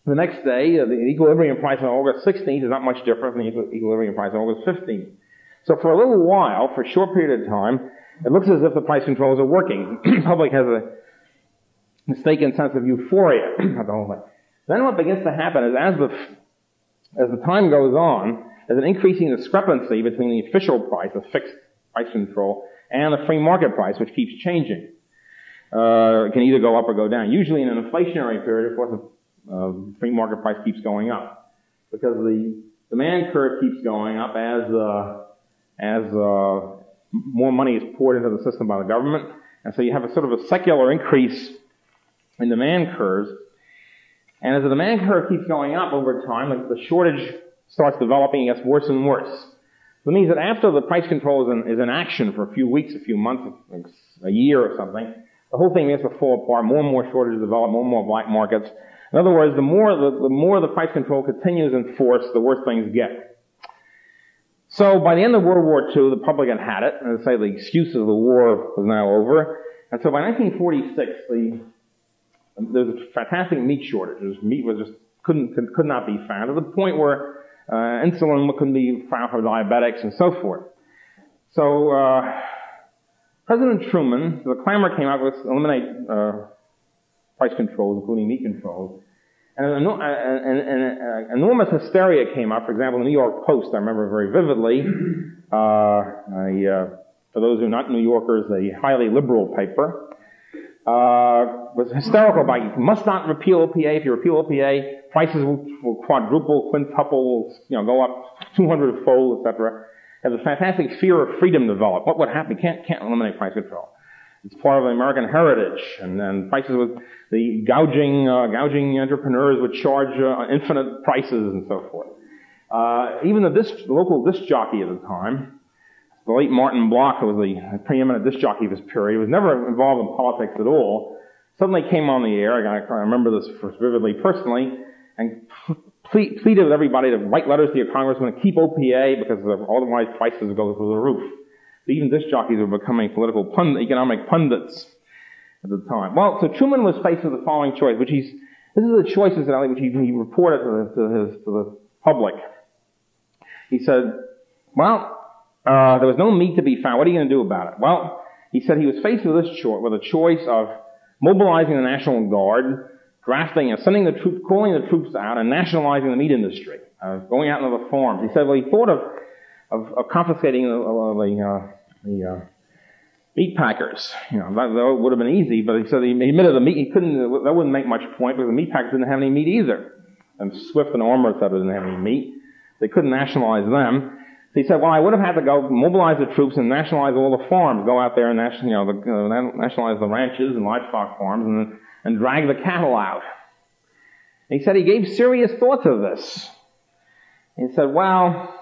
the next day, uh, the equilibrium price on August 16th is not much different from the equilibrium price on August 15th. So for a little while, for a short period of time, it looks as if the price controls are working. the public has a mistaken sense of euphoria the whole thing. Then what begins to happen is as the, as the time goes on, there's an increasing discrepancy between the official price, the fixed price control, and the free market price, which keeps changing. Uh, it can either go up or go down. Usually in an inflationary period, of course, the uh, free market price keeps going up because the demand curve keeps going up as uh, as uh, more money is poured into the system by the government, And so you have a sort of a secular increase in demand curves. And as the demand curve keeps going up over time, the shortage starts developing, it gets worse and worse. It means that after the price control is in, is in action for a few weeks, a few months, a year or something, the whole thing begins to fall apart. More and more shortages develop, more and more black markets. In other words, the more the, the more the price control continues in force, the worse things get. So by the end of World War II, the public had had it, and say the excuses of the war was now over. And so by 1946, the, there was a fantastic meat shortage. Meat was just couldn't could, could not be found to the point where uh, insulin couldn't be found for diabetics and so forth. So uh, President Truman, the clamor came out with eliminate uh, price controls, including meat controls. And an, an, an, an, enormous hysteria came up. For example, the New York Post, I remember very vividly. Uh, uh, for those who are not New Yorkers, a highly liberal paper, uh, was hysterical about you must not repeal OPA. If you repeal OPA, prices will, quadruple, quintuple, you know, go up 200 fold, etc. There's a fantastic fear of freedom developed. What would happen? Can't can't eliminate price control. It's part of the American heritage, and then prices with the gouging, uh, gouging entrepreneurs would charge uh, infinite prices and so forth. Uh, even the disc, local disc jockey at the time, the late Martin Block, who was the preeminent disc jockey of his period, was never involved in politics at all, suddenly came on the air, I remember this vividly personally, and pleaded with everybody to write letters to your congressman to keep OPA because otherwise prices go through the roof. Even disc jockeys were becoming political pund- economic pundits at the time. Well, so Truman was faced with the following choice, which he's, this is the choices that which he, he reported to the, to, his, to the public. He said, well, uh, there was no meat to be found. What are you going to do about it? Well, he said he was faced with this choice, with a choice of mobilizing the National Guard, drafting and sending the troops, calling the troops out, and nationalizing the meat industry, uh, going out into the farms. He said, well, he thought of, of, of confiscating the, uh, the uh, meat packers. You know, that, that would have been easy, but he said he admitted the meat, he couldn't, that wouldn't make much point because the meat packers didn't have any meat either. And Swift and Armour said they didn't have any meat. They couldn't nationalize them. So he said, well, I would have had to go mobilize the troops and nationalize all the farms, go out there and you know, the, uh, nationalize the ranches and livestock farms and, and drag the cattle out. And he said he gave serious thought to this. He said, well,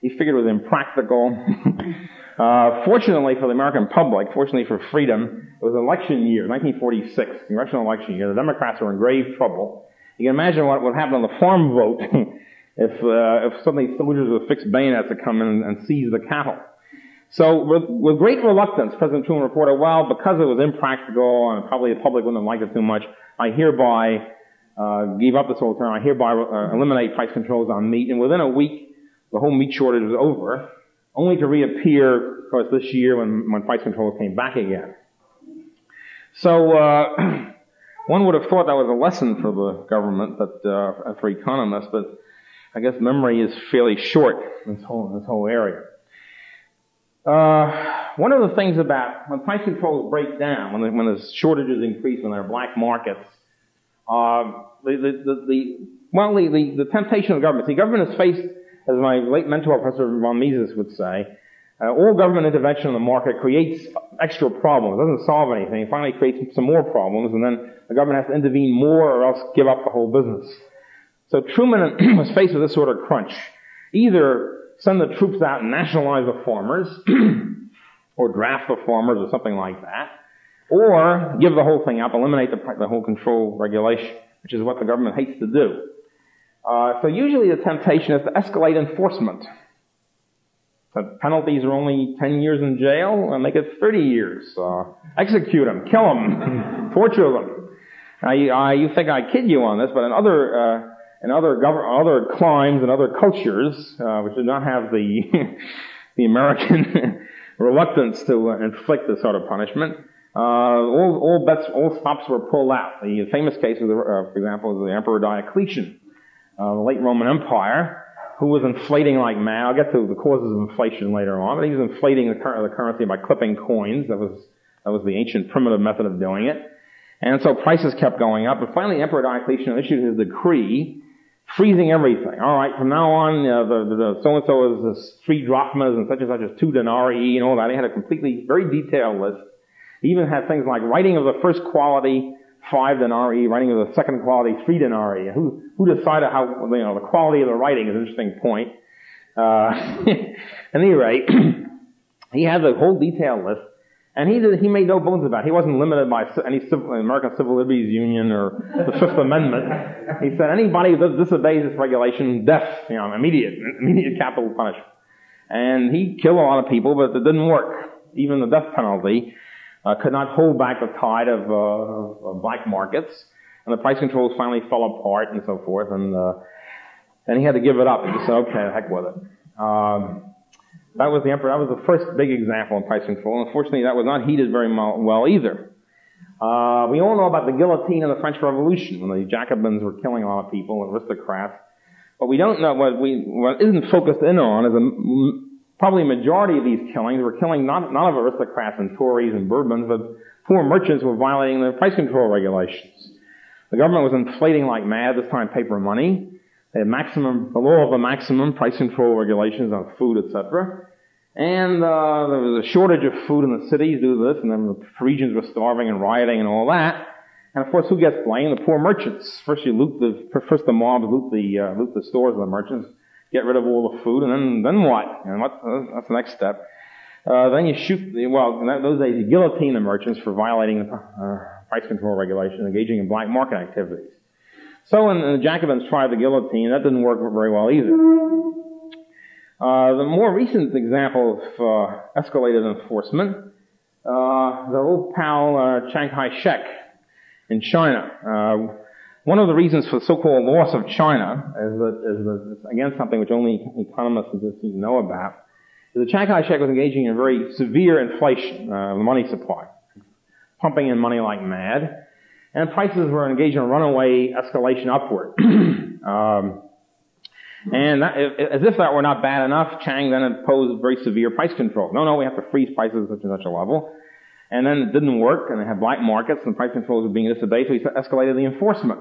he figured it was impractical. Uh, fortunately for the American public, fortunately for freedom, it was election year, 1946, congressional election year. The Democrats were in grave trouble. You can imagine what would happen on the farm vote if uh, if suddenly soldiers with fixed bayonets had come in and, and seize the cattle. So with, with, great reluctance, President Truman reported, well, because it was impractical and probably the public wouldn't liked it too much, I hereby uh, gave up this whole term. I hereby uh, eliminate price controls on meat. And within a week, the whole meat shortage was over only to reappear, of course, this year when, when price controls came back again. So, uh, one would have thought that was a lesson for the government, but, uh, for economists, but I guess memory is fairly short in this whole, this whole area. Uh, one of the things about when price controls break down, when the, when the shortages increase, when there are black markets, uh, the, the, the, the well, the, the, the temptation of the government. The government is faced as my late mentor, Professor von Mises, would say, uh, all government intervention in the market creates extra problems. It doesn't solve anything. It finally creates some more problems, and then the government has to intervene more or else give up the whole business. So Truman was faced with this sort of crunch. Either send the troops out and nationalize the farmers, or draft the farmers or something like that, or give the whole thing up, eliminate the, the whole control regulation, which is what the government hates to do. Uh, so usually the temptation is to escalate enforcement. The penalties are only 10 years in jail, and make it 30 years. Uh, execute them, kill them, torture them. I, I, you think I kid you on this, but in other, in other other climes and other cultures, uh, which did not have the, the American reluctance to uh, inflict this sort of punishment, uh, all, all bets, all stops were pulled out. The famous case, of the, uh, for example, is the Emperor Diocletian uh, the late Roman Empire, who was inflating like mad. I'll get to the causes of inflation later on, but he was inflating the, cur- the currency by clipping coins. That was that was the ancient primitive method of doing it. And so prices kept going up. But finally, Emperor Diocletian issued his decree freezing everything. All right, from now on, uh, the, the, the so-and-so is three drachmas and such and such is two denarii and all that. He had a completely, very detailed list. He even had things like writing of the first quality, five denarii, writing of the second quality, three denarii. Who, who decided how, you know, the quality of the writing is an interesting point. Uh, at any rate, he had the whole detailed list. And he did, he made no bones about it. He wasn't limited by any civil, American Civil Liberties Union or the Fifth Amendment. He said anybody who disobeys this regulation, death, you know, immediate, immediate capital punishment. And he killed a lot of people, but it didn't work. Even the death penalty uh, could not hold back the tide of, uh, of black markets, and the price controls finally fell apart and so forth. And uh, then he had to give it up. He just said, "Okay, heck with it." Um, that was the emperor. That was the first big example of price control. Unfortunately, that was not heeded very well either. Uh, we all know about the guillotine in the French Revolution when the Jacobins were killing a lot of people, aristocrats. But we don't know what we what isn't focused in on is a, probably a majority of these killings were killing not not of aristocrats and Tories and Bourbons, but poor merchants who were violating the price control regulations. The government was inflating like mad this time paper money. Had maximum, the law of a maximum price control regulations on food, etc. And uh, there was a shortage of food in the cities due to this, and then the regions were starving and rioting and all that. And of course, who gets blamed? The poor merchants. First, you loot the first the mobs loot the uh, loot the stores of the merchants, get rid of all the food, and then then what? And what? Uh, that's the next step. Uh, then you shoot. The, well, in those days, you guillotine the merchants for violating uh, price control regulations, engaging in black market activities. So when the Jacobins tried the guillotine, that didn't work very well either. Uh, the more recent example of uh, escalated enforcement, uh, the old pal uh, Chiang Kai-shek in China. Uh, one of the reasons for the so-called loss of China is that, is that again something which only economists to know about, is that Chiang Kai-shek was engaging in very severe inflation uh, of the money supply, pumping in money like mad and prices were engaged in a runaway escalation upward. um, and that, as if that were not bad enough, Chiang then imposed very severe price control. No, no, we have to freeze prices at such and such a level. And then it didn't work, and they had black markets, and price controls were being disobeyed, so he escalated the enforcement.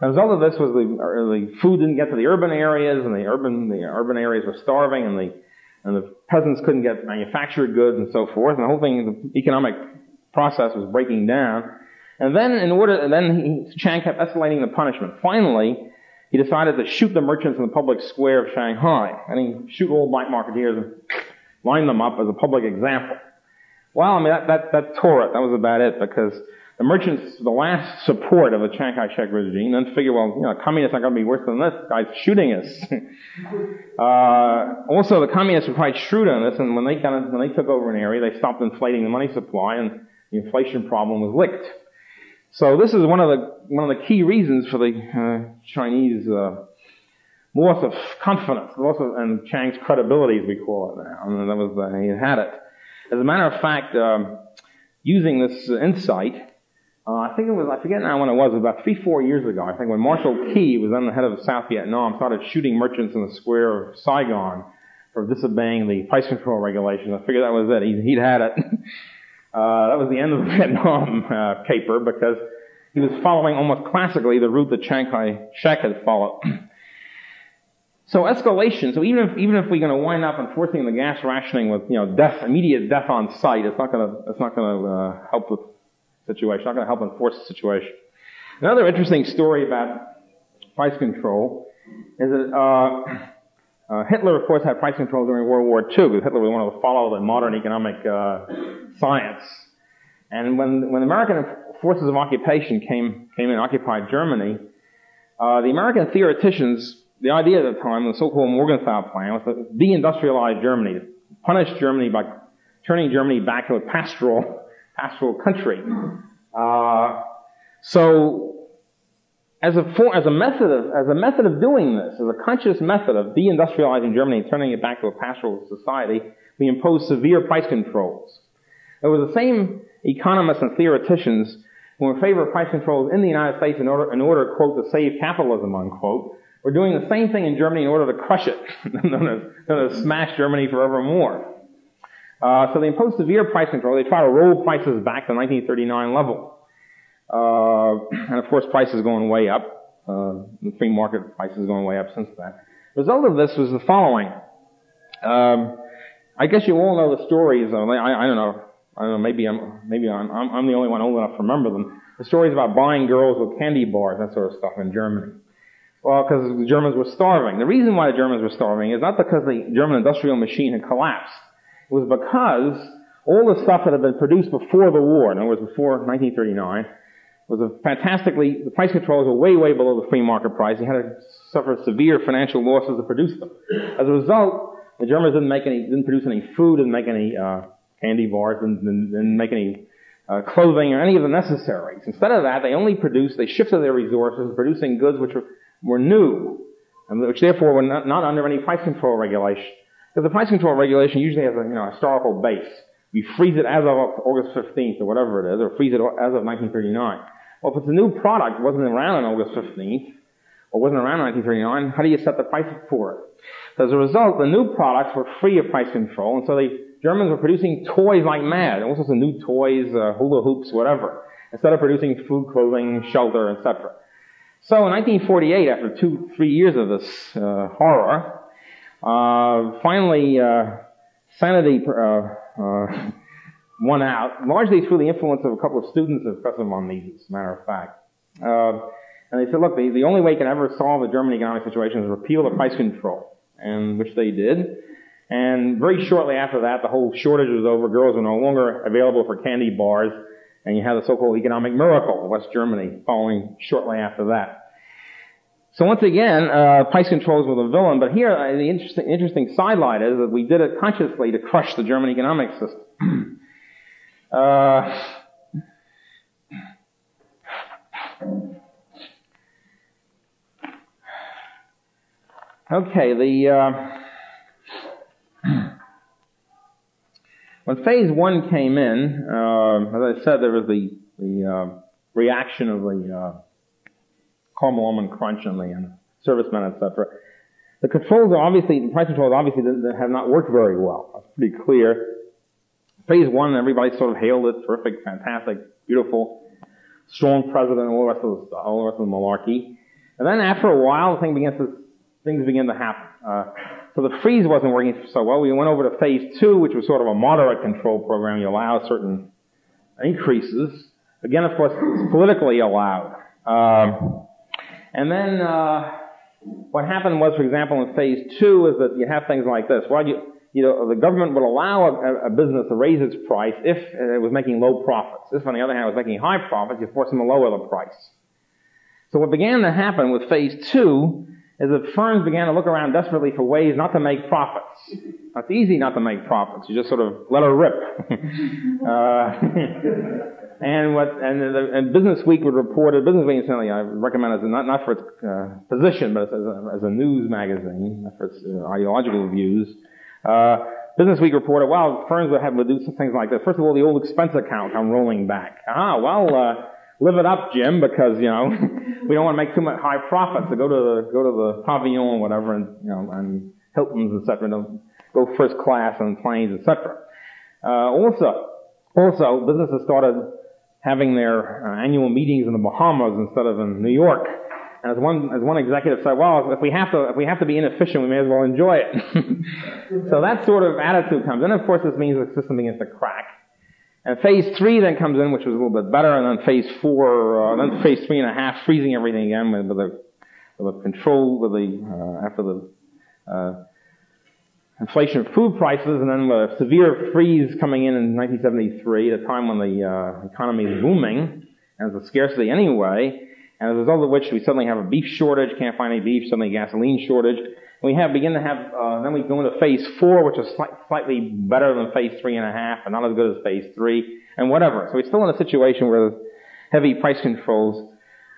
The result of this was the, the food didn't get to the urban areas, and the urban the urban areas were starving, and the and the peasants couldn't get manufactured goods and so forth, and the whole thing, the economic process was breaking down. And then in order, then he, Chiang kept escalating the punishment. Finally, he decided to shoot the merchants in the public square of Shanghai. And he shoot all black marketeers and line them up as a public example. Well, I mean, that, that, that tore it. That was about it because the merchants, the last support of the Chiang Kai-shek regime, then figure, well, you know, communists are going to be worse than this. guy's shooting us. uh, also, the communists were quite shrewd on this, and when they when they took over an area, they stopped inflating the money supply, and the inflation problem was licked. So this is one of the one of the key reasons for the uh, Chinese uh, loss of confidence, loss of and Chiang's credibility, as we call it now. I mean, that was uh, he had it. As a matter of fact, um, using this insight, uh, I think it was I forget now when it was, about three four years ago. I think when Marshal Ky was then the head of South Vietnam, started shooting merchants in the square of Saigon for disobeying the price control regulations. I figured that was it. He, he'd had it. Uh, that was the end of the Vietnam uh, caper because he was following almost classically the route that Chiang Kai-shek had followed. so escalation. So even if even if we're going to wind up enforcing the gas rationing with you know death, immediate death on sight, it's not going to it's not going to uh, help the situation. Not going to help enforce the situation. Another interesting story about price control is that. Uh, Hitler, of course, had price control during World War II because Hitler was one of the follow the modern economic uh, science. And when when American forces of occupation came came and occupied Germany, uh, the American theoreticians, the idea at the time, the so-called Morgenthau plan, was to deindustrialize Germany, to punish Germany by turning Germany back to a pastoral pastoral country. Uh, so as a, as a method of, as a method of doing this, as a conscious method of deindustrializing Germany and turning it back to a pastoral society, we imposed severe price controls. It was the same economists and theoreticians who were in favor of price controls in the United States in order, in order, quote, to save capitalism, unquote, were doing the same thing in Germany in order to crush it, order to smash Germany forevermore. Uh, so they imposed severe price control. They tried to roll prices back to 1939 level. Uh, and of course, prices going way up. Uh, the free market prices going way up since then. The result of this was the following. Um, I guess you all know the stories. Of, I, I don't know. I don't know, maybe I'm, maybe I'm, I'm the only one old enough to remember them. The stories about buying girls with candy bars, that sort of stuff in Germany. Well, because the Germans were starving. The reason why the Germans were starving is not because the German industrial machine had collapsed. It was because all the stuff that had been produced before the war, in other words, before 1939, was a fantastically, the price controls were way, way below the free market price. You had to suffer severe financial losses to produce them. As a result, the Germans didn't make any, didn't produce any food, didn't make any, uh, candy bars, didn't, didn't, didn't make any, uh, clothing or any of the necessaries. Instead of that, they only produced, they shifted their resources, producing goods which were, were new, and which therefore were not, not under any price control regulation. Because the price control regulation usually has a, you know, historical base. We freeze it as of August 15th or whatever it is, or freeze it as of 1939. Well, if it's a new product, wasn't around on August 15th, or wasn't around in 1939, how do you set the price for it? So As a result, the new products were free of price control, and so the Germans were producing toys like mad, all sorts of new toys, uh, hula hoops, whatever, instead of producing food, clothing, shelter, etc. So in 1948, after two, three years of this uh, horror, uh, finally uh, sanity uh, uh, won out, largely through the influence of a couple of students of Professor von Mises, as a matter of fact. and they said, look, the, the only way you can ever solve the German economic situation is repeal the price control, and which they did. And very shortly after that, the whole shortage was over. Girls were no longer available for candy bars. And you had the so-called economic miracle of West Germany following shortly after that. So once again, uh, price controls were the villain. But here, uh, the interesting, interesting sidelight is that we did it consciously to crush the German economic system. uh, okay, the uh, when phase one came in, uh, as I said, there was the, the uh, reaction of the uh, crunch and the servicemen, etc. The controls are obviously, the price controls obviously have not worked very well. That's pretty clear. Phase one, everybody sort of hailed it, terrific, fantastic, beautiful, strong president, all the rest of the, all the rest of the malarkey. And then after a while, the thing begins to, things begin to happen. Uh, so the freeze wasn't working so well. We went over to phase two, which was sort of a moderate control program. You allow certain increases. Again, of course, politically allowed. Um, and then uh, what happened was, for example, in phase two, is that you have things like this. Well, you, you know, the government would allow a, a, business to raise its price if it was making low profits. If, on the other hand, it was making high profits, you force them to lower the price. So what began to happen with phase two is that firms began to look around desperately for ways not to make profits. It's easy not to make profits. You just sort of let her rip. uh, and what and, the, and Business Week would report it. Business Week, incidentally, I recommend it not not for its uh, position, but as a, as a news magazine, for its uh, ideological views. Uh, Business Week reported, well, firms would have to do some things like this. First of all, the old expense account I'm rolling back. Ah, well, uh, live it up, Jim, because you know we don't want to make too much high profits. So go to the go to the pavilion or whatever, and you know, and Hilton's, etc. Don't go first class on planes, etc. Uh, also, also businesses started having their uh, annual meetings in the Bahamas instead of in New York. And as one as one executive said, well, if we have to if we have to be inefficient, we may as well enjoy it. so that sort of attitude comes. And of course, this means the system begins to crack. And phase three then comes in, which was a little bit better, and then phase four, uh, then phase three and a half, freezing everything again with, the, with the control, with the, uh, after the, uh, inflation of food prices, and then the severe freeze coming in in 1973, at a time when the, uh, economy is booming, and there's a scarcity anyway, and as a result of which we suddenly have a beef shortage, can't find any beef, suddenly gasoline shortage, we have begin to have, uh, then we go into phase four, which is slight, slightly better than phase three and a half, and not as good as phase three, and whatever. So we're still in a situation where there's heavy price controls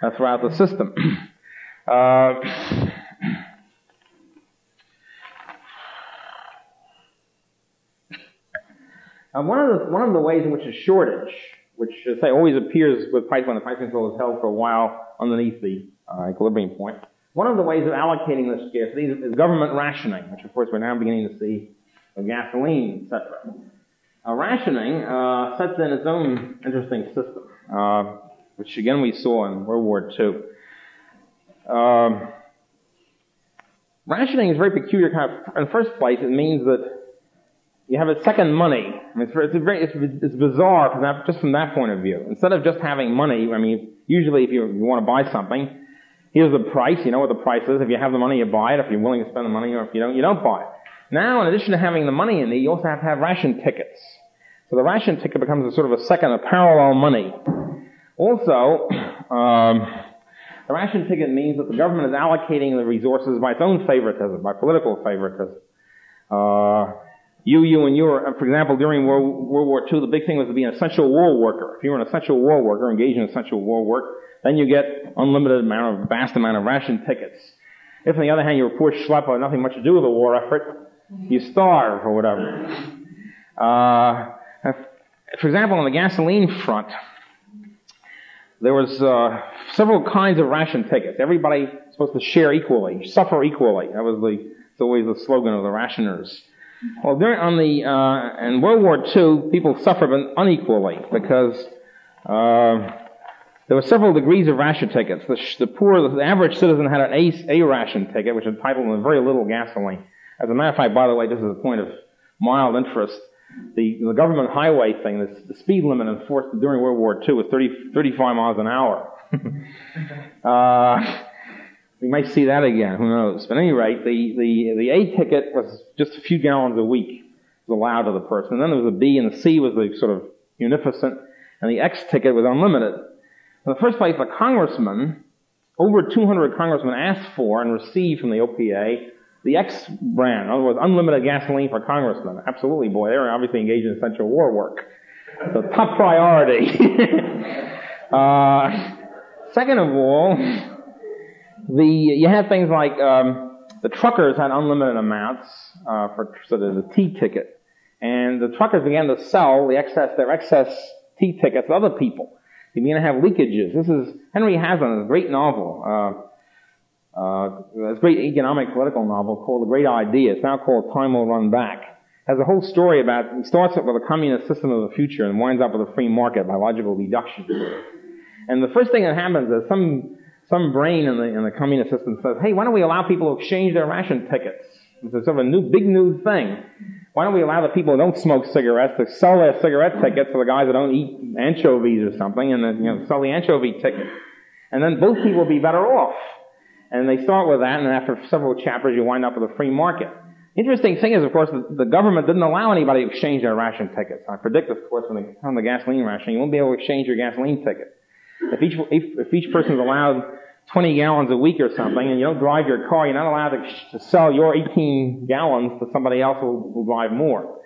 uh, throughout the system. uh, one of the one of the ways in which a shortage, which say always appears with price when the price control is held for a while underneath the uh, equilibrium point. point, one of the ways of allocating this scarcity is government rationing, which of course we're now beginning to see with gasoline, etc. Uh, rationing uh, sets in its own interesting system, uh, which again we saw in World War II. Um, rationing is a very peculiar kind of, in the first place, it means that you have a second money. It's, very, it's, it's bizarre from that, just from that point of view. Instead of just having money, I mean, usually if you, you want to buy something, here's the price, you know what the price is. If you have the money, you buy it. If you're willing to spend the money, or if you don't, you don't buy it. Now, in addition to having the money in there, you also have to have ration tickets. So the ration ticket becomes a sort of a second, a parallel money. Also, um, the ration ticket means that the government is allocating the resources by its own favoritism, by political favoritism. Uh, you, you, and you are, for example, during World, War II, the big thing was to be an essential war worker. If you were an essential war worker, engaged in essential war work, then you get unlimited amount of, vast amount of ration tickets. If on the other hand you were a poor schlepper, nothing much to do with the war effort, you starve or whatever. Uh, for example, on the gasoline front, there was uh, several kinds of ration tickets. Everybody was supposed to share equally, suffer equally. That was the, always the slogan of the rationers. Well, during, on the, uh, in World War II, people suffered unequally because, uh, there were several degrees of ration tickets. The, the poor, the average citizen had an A, A ration ticket, which entitled him very little gasoline. As a matter of fact, by the way, this is a point of mild interest, the, the government highway thing, the, the speed limit enforced during World War II was 30, 35 miles an hour. uh, we might see that again, who knows. But at any rate, the, the, the A ticket was just a few gallons a week was allowed to the person. And then there was a B and the C was the sort of munificent, and the X ticket was unlimited. In the first place, the congressman, over 200 congressmen asked for and received from the OPA the X brand, in other words, unlimited gasoline for congressmen. Absolutely, boy, they were obviously engaged in essential war work. The top priority. uh, second of all, the you had things like um, the truckers had unlimited amounts uh, for sort of the T ticket, and the truckers began to sell the excess their excess T tickets to other people. They began to have leakages. This is Henry Hazlitt, a great novel. Uh, uh, a great economic political novel called The Great Idea. It's now called Time Will Run Back. It has a whole story about, it starts up with a communist system of the future and winds up with a free market by logical deduction. And the first thing that happens is some, some brain in the, in the communist system says, hey, why don't we allow people to exchange their ration tickets? It's sort of a new, big new thing. Why don't we allow the people who don't smoke cigarettes to sell their cigarette tickets to the guys that don't eat anchovies or something and then, you know, sell the anchovy ticket? And then both people will be better off. And they start with that, and after several chapters, you wind up with a free market. Interesting thing is, of course, the, the government didn't allow anybody to exchange their ration tickets. I predict, of course, when they come the gasoline ration, you won't be able to exchange your gasoline ticket. If each, if, if each person's allowed 20 gallons a week or something, and you don't drive your car, you're not allowed to, to sell your 18 gallons to somebody else who will drive more.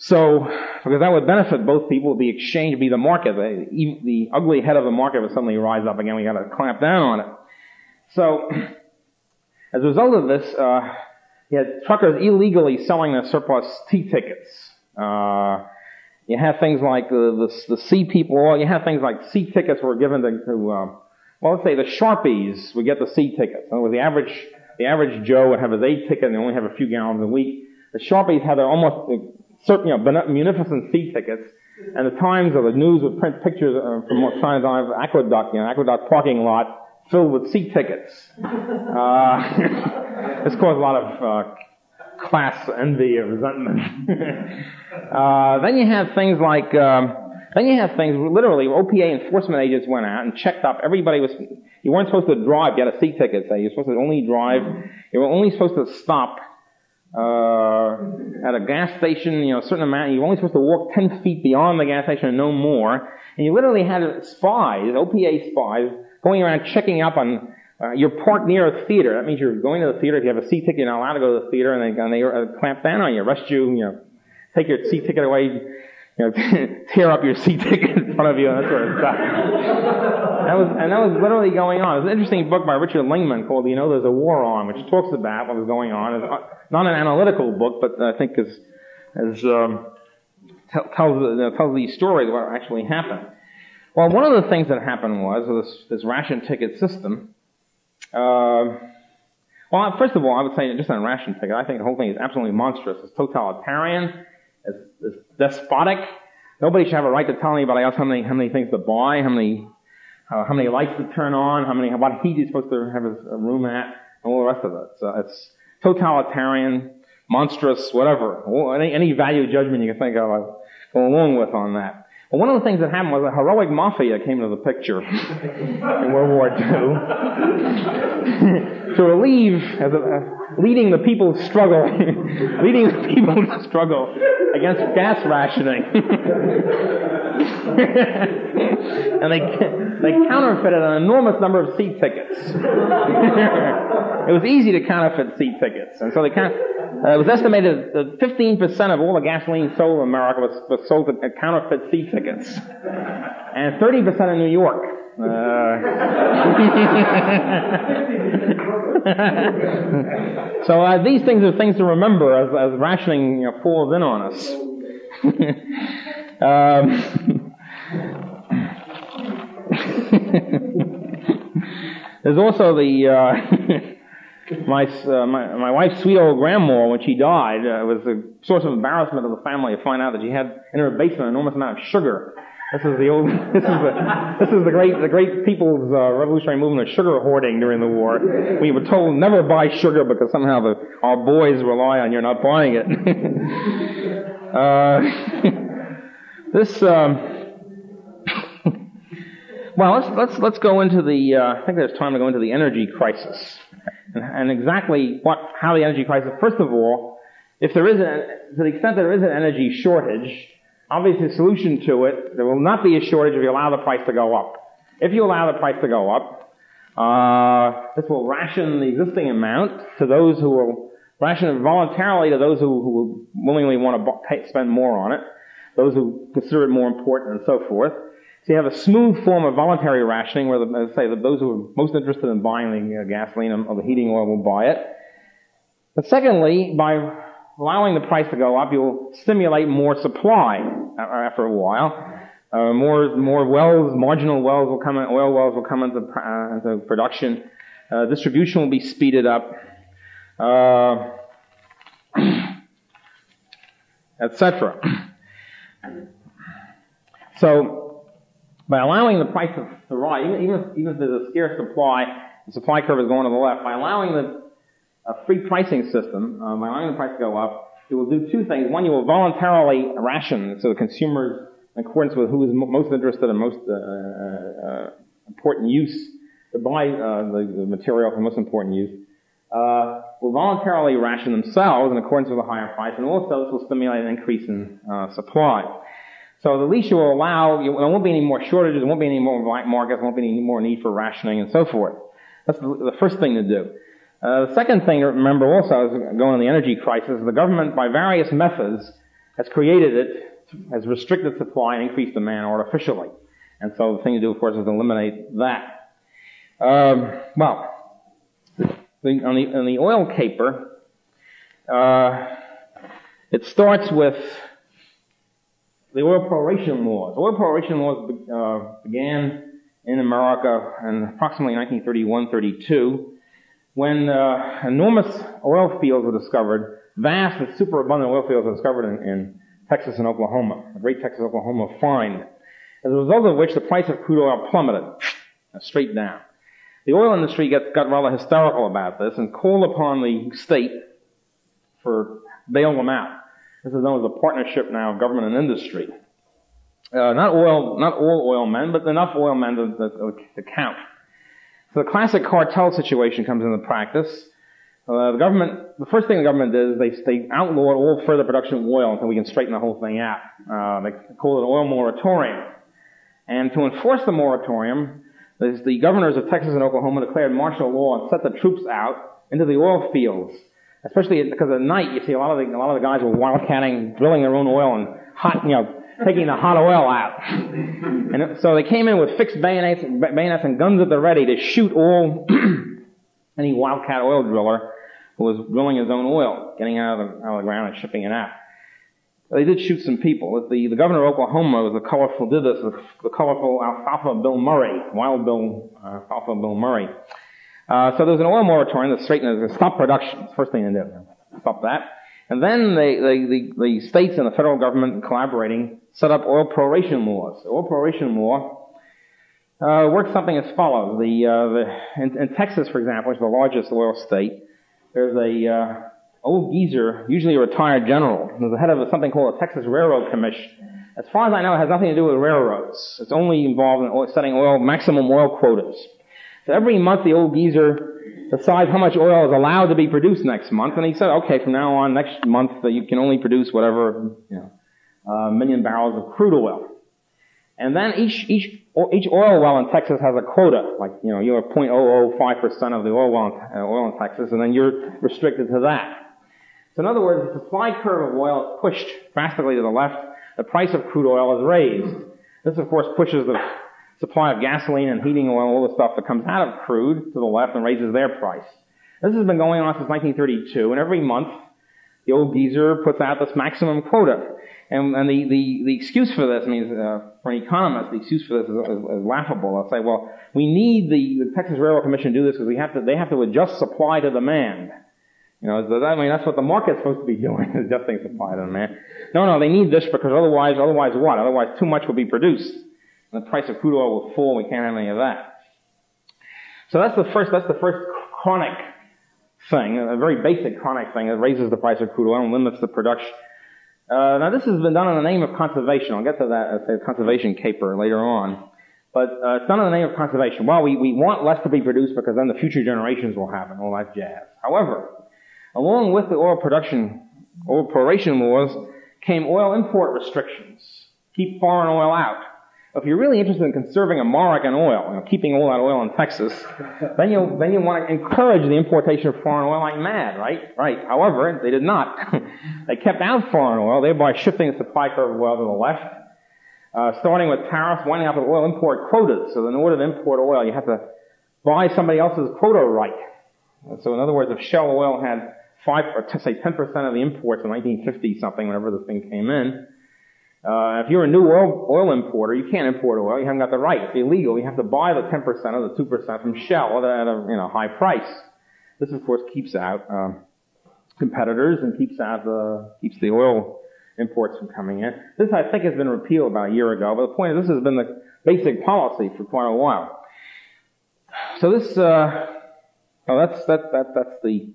So, because that would benefit both people, the exchange would be the market. The, the ugly head of the market would suddenly rise up again. We got to clamp down on it. So, as a result of this, uh, you had truckers illegally selling their surplus T tickets. Uh, you have things like the, the, the C people, you have things like C tickets were given to, to uh, well, let's say the Sharpies would get the C tickets. In other words, the average, the average Joe would have his A ticket and only have a few gallons a week. The Sharpies had their almost uh, certain, you know, munificent C tickets. And the Times or the News would print pictures uh, from what signs on Aqueduct, you know, Aqueduct parking lot filled with C tickets. Uh, this caused a lot of uh, class envy and resentment. uh, then you have things like, um, then you have things literally OPA enforcement agents went out and checked up. Everybody was you weren't supposed to drive. You had a C ticket. Say you're supposed to only drive. You were only supposed to stop uh, at a gas station. You know, a certain amount. You were only supposed to walk ten feet beyond the gas station and no more. And you literally had spies, OPA spies, going around checking up on, uh, you're parked near a theater. That means you're going to the theater. If you have a C ticket, you're not allowed to go to the theater, and they, and they uh, clamp down on you, arrest you, you know, take your C ticket away, you know, tear up your C ticket in front of you, and that sort of stuff. that was, and that was literally going on. Was an interesting book by Richard Lingeman called "You Know There's a War On," which talks about what was going on. It's not an analytical book, but I think is, is um, tells tells these stories of what actually happened. Well, one of the things that happened was this, this ration ticket system. Uh, well, first of all, I would say just on ration ticket, I think the whole thing is absolutely monstrous. It's totalitarian. It's, it's despotic. Nobody should have a right to tell anybody else how many how many things to buy, how many uh, how many lights to turn on, how many what heat he's supposed to have a room at, and all the rest of it. So it's totalitarian. monstrous, whatever. Any, any value judgment you can think of, I go along with on that. Well, one of the things that happened was a heroic mafia came into the picture in World War II to relieve, as a, leading the people's struggle, leading the people's struggle against gas rationing. and they they counterfeited an enormous number of C tickets. it was easy to counterfeit C tickets, and so they kind of, uh, it was estimated that 15% of all the gasoline sold in America was, was sold at counterfeit seat tickets, and 30% in New York. Uh, so uh, these things are things to remember as, as rationing falls in on us. um, There's also the uh, my, uh, my my wife's sweet old grandma when she died was a source of embarrassment to the family to find out that she had in her basement an enormous amount of sugar. This is the old this is the this is the great the great people's uh, revolutionary movement of sugar hoarding during the war. We were told never buy sugar because somehow the, our boys rely on you not buying it. uh, this. Um, well, let's let's let's go into the. Uh, I think there's time to go into the energy crisis, and, and, exactly what how the energy crisis. First of all, if there is a, to the extent that there is an energy shortage, obviously the solution to it there will not be a shortage if you allow the price to go up. If you allow the price to go up, uh, this will ration the existing amount to those who will ration it voluntarily to those who, who willingly want to spend more on it, those who consider it more important, and so forth. So you have a smooth form of voluntary rationing where, the, say, those who are most interested in buying the uh, gasoline or the heating oil will buy it. But secondly, by allowing the price to go up, you'll stimulate more supply after a while. Uh, more more wells, marginal wells will come in, oil wells will come into, uh, into production. Uh, distribution will be speeded up, uh, etc. So by allowing the price to rise, even, even, if, even if there's a scarce supply, the supply curve is going to the left, by allowing the a free pricing system, uh, by allowing the price to go up, it will do two things. One, you will voluntarily ration so the consumers, in accordance with who is most interested and most uh, uh, important use, to buy uh, the, the, material for most important use, uh, will voluntarily ration themselves in accordance with a higher price, and also this will stimulate an increase in supply. So the least you will allow, there won't be any more shortages, there won't be any more black markets, there won't be any more need for rationing and so forth. That's the first thing to do. Uh, the second thing to remember also is going on the energy crisis, the government by various methods has created it, has restricted supply and increased demand artificially. And so the thing to do, of course, is eliminate that. Um, well, the, on, the, on the oil caper, uh, it starts with the oil prohibition laws. Oil prohibition laws uh, began in America in approximately 1931-32 when uh, enormous oil fields were discovered, vast and superabundant oil fields were discovered in, in Texas and Oklahoma, a great Texas Oklahoma find. As a result of which the price of crude oil plummeted straight down. The oil industry got, got rather hysterical about this and called upon the state for bail them out. This is known as a partnership now of government and industry. Uh, not oil, not all oil men, but enough oil men to, to, to count. So the classic cartel situation comes into practice. Uh, the government, the first thing the government did is they, they outlawed all further production of oil until we can straighten the whole thing out. Uh, they call it an oil moratorium. And to enforce the moratorium, the governors of Texas and Oklahoma declared martial law and set the troops out into the oil fields Especially because at night, you see a lot of the, a lot of the guys were wildcatting, drilling their own oil and hot, you know, taking the hot oil out. And so they came in with fixed bayonets, bayonets and guns at the ready to shoot all, any wildcat oil driller who was drilling his own oil, getting out of the, out of the ground and shipping it out. They did shoot some people. The, the governor of Oklahoma was a colorful, did this, the, the colorful Alfalfa Bill Murray, Wild Bill, uh, Alfalfa Bill Murray. Uh, so there was an oil moratorium that straightened, stop production. First thing to do. Stop that. And then the, the, the, the states and the federal government collaborating set up oil proration laws. The oil proration law uh, works something as follows. The, uh, the in, in, Texas, for example, which is the largest oil state, there's a uh, old geezer, usually a retired general, was the head of something called the Texas Railroad Commission. As far as I know, it has nothing to do with railroads. It's only involved in setting oil, maximum oil quotas. So every month the old geezer decides how much oil is allowed to be produced next month, and he said, okay, from now on, next month, you can only produce whatever, you know, uh, million barrels of crude oil. And then each, each, each oil well in Texas has a quota, like, you know, you're 0.005% of the oil well in, uh, oil in Texas, and then you're restricted to that. So in other words, the supply curve of oil is pushed drastically to the left, the price of crude oil is raised. This of course pushes the supply of gasoline and heating oil, all the stuff that comes out of crude to the left and raises their price. This has been going on since 1932, and every month the old geezer puts out this maximum quota. And, and the, the, the excuse for this, I mean, uh, for an economist, the excuse for this is, is, is laughable. I'll say, well, we need the, the Texas Railroad Commission to do this because we have to, they have to adjust supply to demand. You know, I mean, that's what the market's supposed to be doing, adjusting supply to demand. No, no, they need this because otherwise, otherwise what? Otherwise too much will be produced. And the price of crude oil will fall, we can't have any of that. So that's the first, that's the first chronic thing, a very basic chronic thing that raises the price of crude oil and limits the production. Uh, now this has been done in the name of conservation. I'll get to that conservation caper later on. But uh, it's done in the name of conservation. Well, we, we want less to be produced because then the future generations will have it, all that jazz. However, along with the oil production, oil proration laws, came oil import restrictions. Keep foreign oil out. If you're really interested in conserving American oil, you know, keeping all that oil in Texas, then you then you want to encourage the importation of foreign oil like mad, right? Right. However, they did not. they kept out foreign oil, thereby shifting the supply curve of oil to the left. Uh, starting with tariffs, winding up with oil import quotas. So in order to import oil, you have to buy somebody else's quota right. So in other words, if Shell Oil had five, or say 10% of the imports in 1950 something, whenever this thing came in, uh, if you're a new oil, oil importer, you can't import oil. You haven't got the right. It's illegal. You have to buy the 10% or the 2% from Shell at a, you know, high price. This, of course, keeps out um, competitors and keeps out the keeps the oil imports from coming in. This, I think, has been repealed about a year ago. But the point is, this has been the basic policy for quite a while. So this, uh, oh, that's that that that's the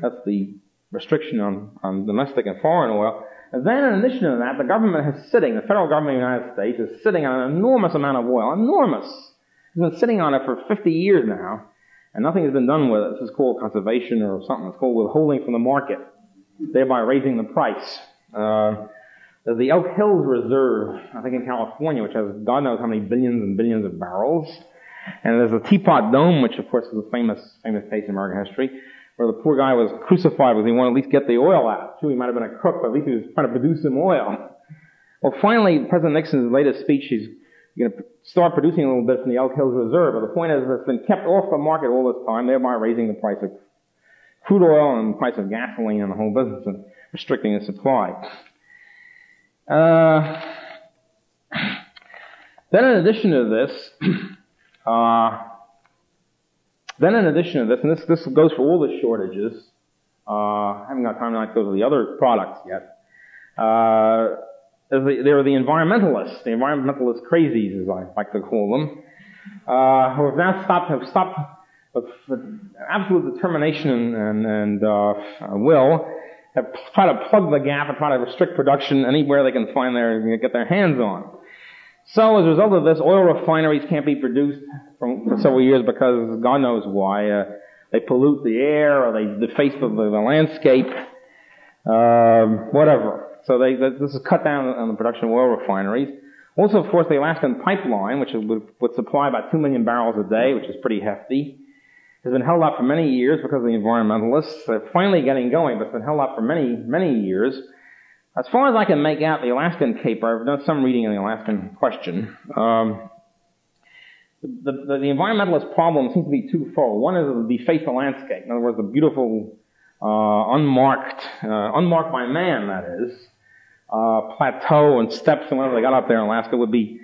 that's the restriction on on domestic and foreign oil. And then in addition to that, the government is sitting, the federal government of the United States is sitting on an enormous amount of oil. Enormous. It's been sitting on it for 50 years now, and nothing has been done with it. This is called conservation or something. It's called withholding from the market, thereby raising the price. Uh, there's the Elk Hills Reserve, I think in California, which has God knows how many billions and billions of barrels. And there's the Teapot Dome, which of course is a famous, famous case in American history where the poor guy was crucified because he wanted to at least get the oil out. True, he might have been a crook, but at least he was trying to produce some oil. Well, finally, President Nixon's latest speech, he's going to start producing a little bit from the Elk Hills Reserve. But the point is, it's been kept off the market all this time, thereby raising the price of crude oil and the price of gasoline and the whole business and restricting the supply. Uh, then in addition to this, uh, then in addition to this, and this, this goes for all the shortages, uh, I haven't got time to go to the other products yet, uh, the, there are the environmentalists, the environmentalist crazies, as I like to call them, uh, who have now stopped, have stopped with, absolute determination and, and, uh, will, have tried to plug the gap and try to restrict production anywhere they can find their, get their hands on. So as a result of this, oil refineries can't be produced for, for several years because God knows why. Uh, they pollute the air or they deface the, the, the landscape, um, whatever. So they, this is cut down on the production of oil refineries. Also, of course, the Alaskan pipeline, which would, would supply about 2 million barrels a day, which is pretty hefty, has been held up for many years because of the environmentalists. They're finally getting going, but it's been held up for many, many years. As far as I can make out the Alaskan caper, I've done some reading on the Alaskan question. Um, the, the, the, environmentalist problem seems to be twofold. One is the deface the landscape. In other words, the beautiful, uh, unmarked, uh, unmarked by man, that is, uh, plateau and steppes and whatever they got up there in Alaska would be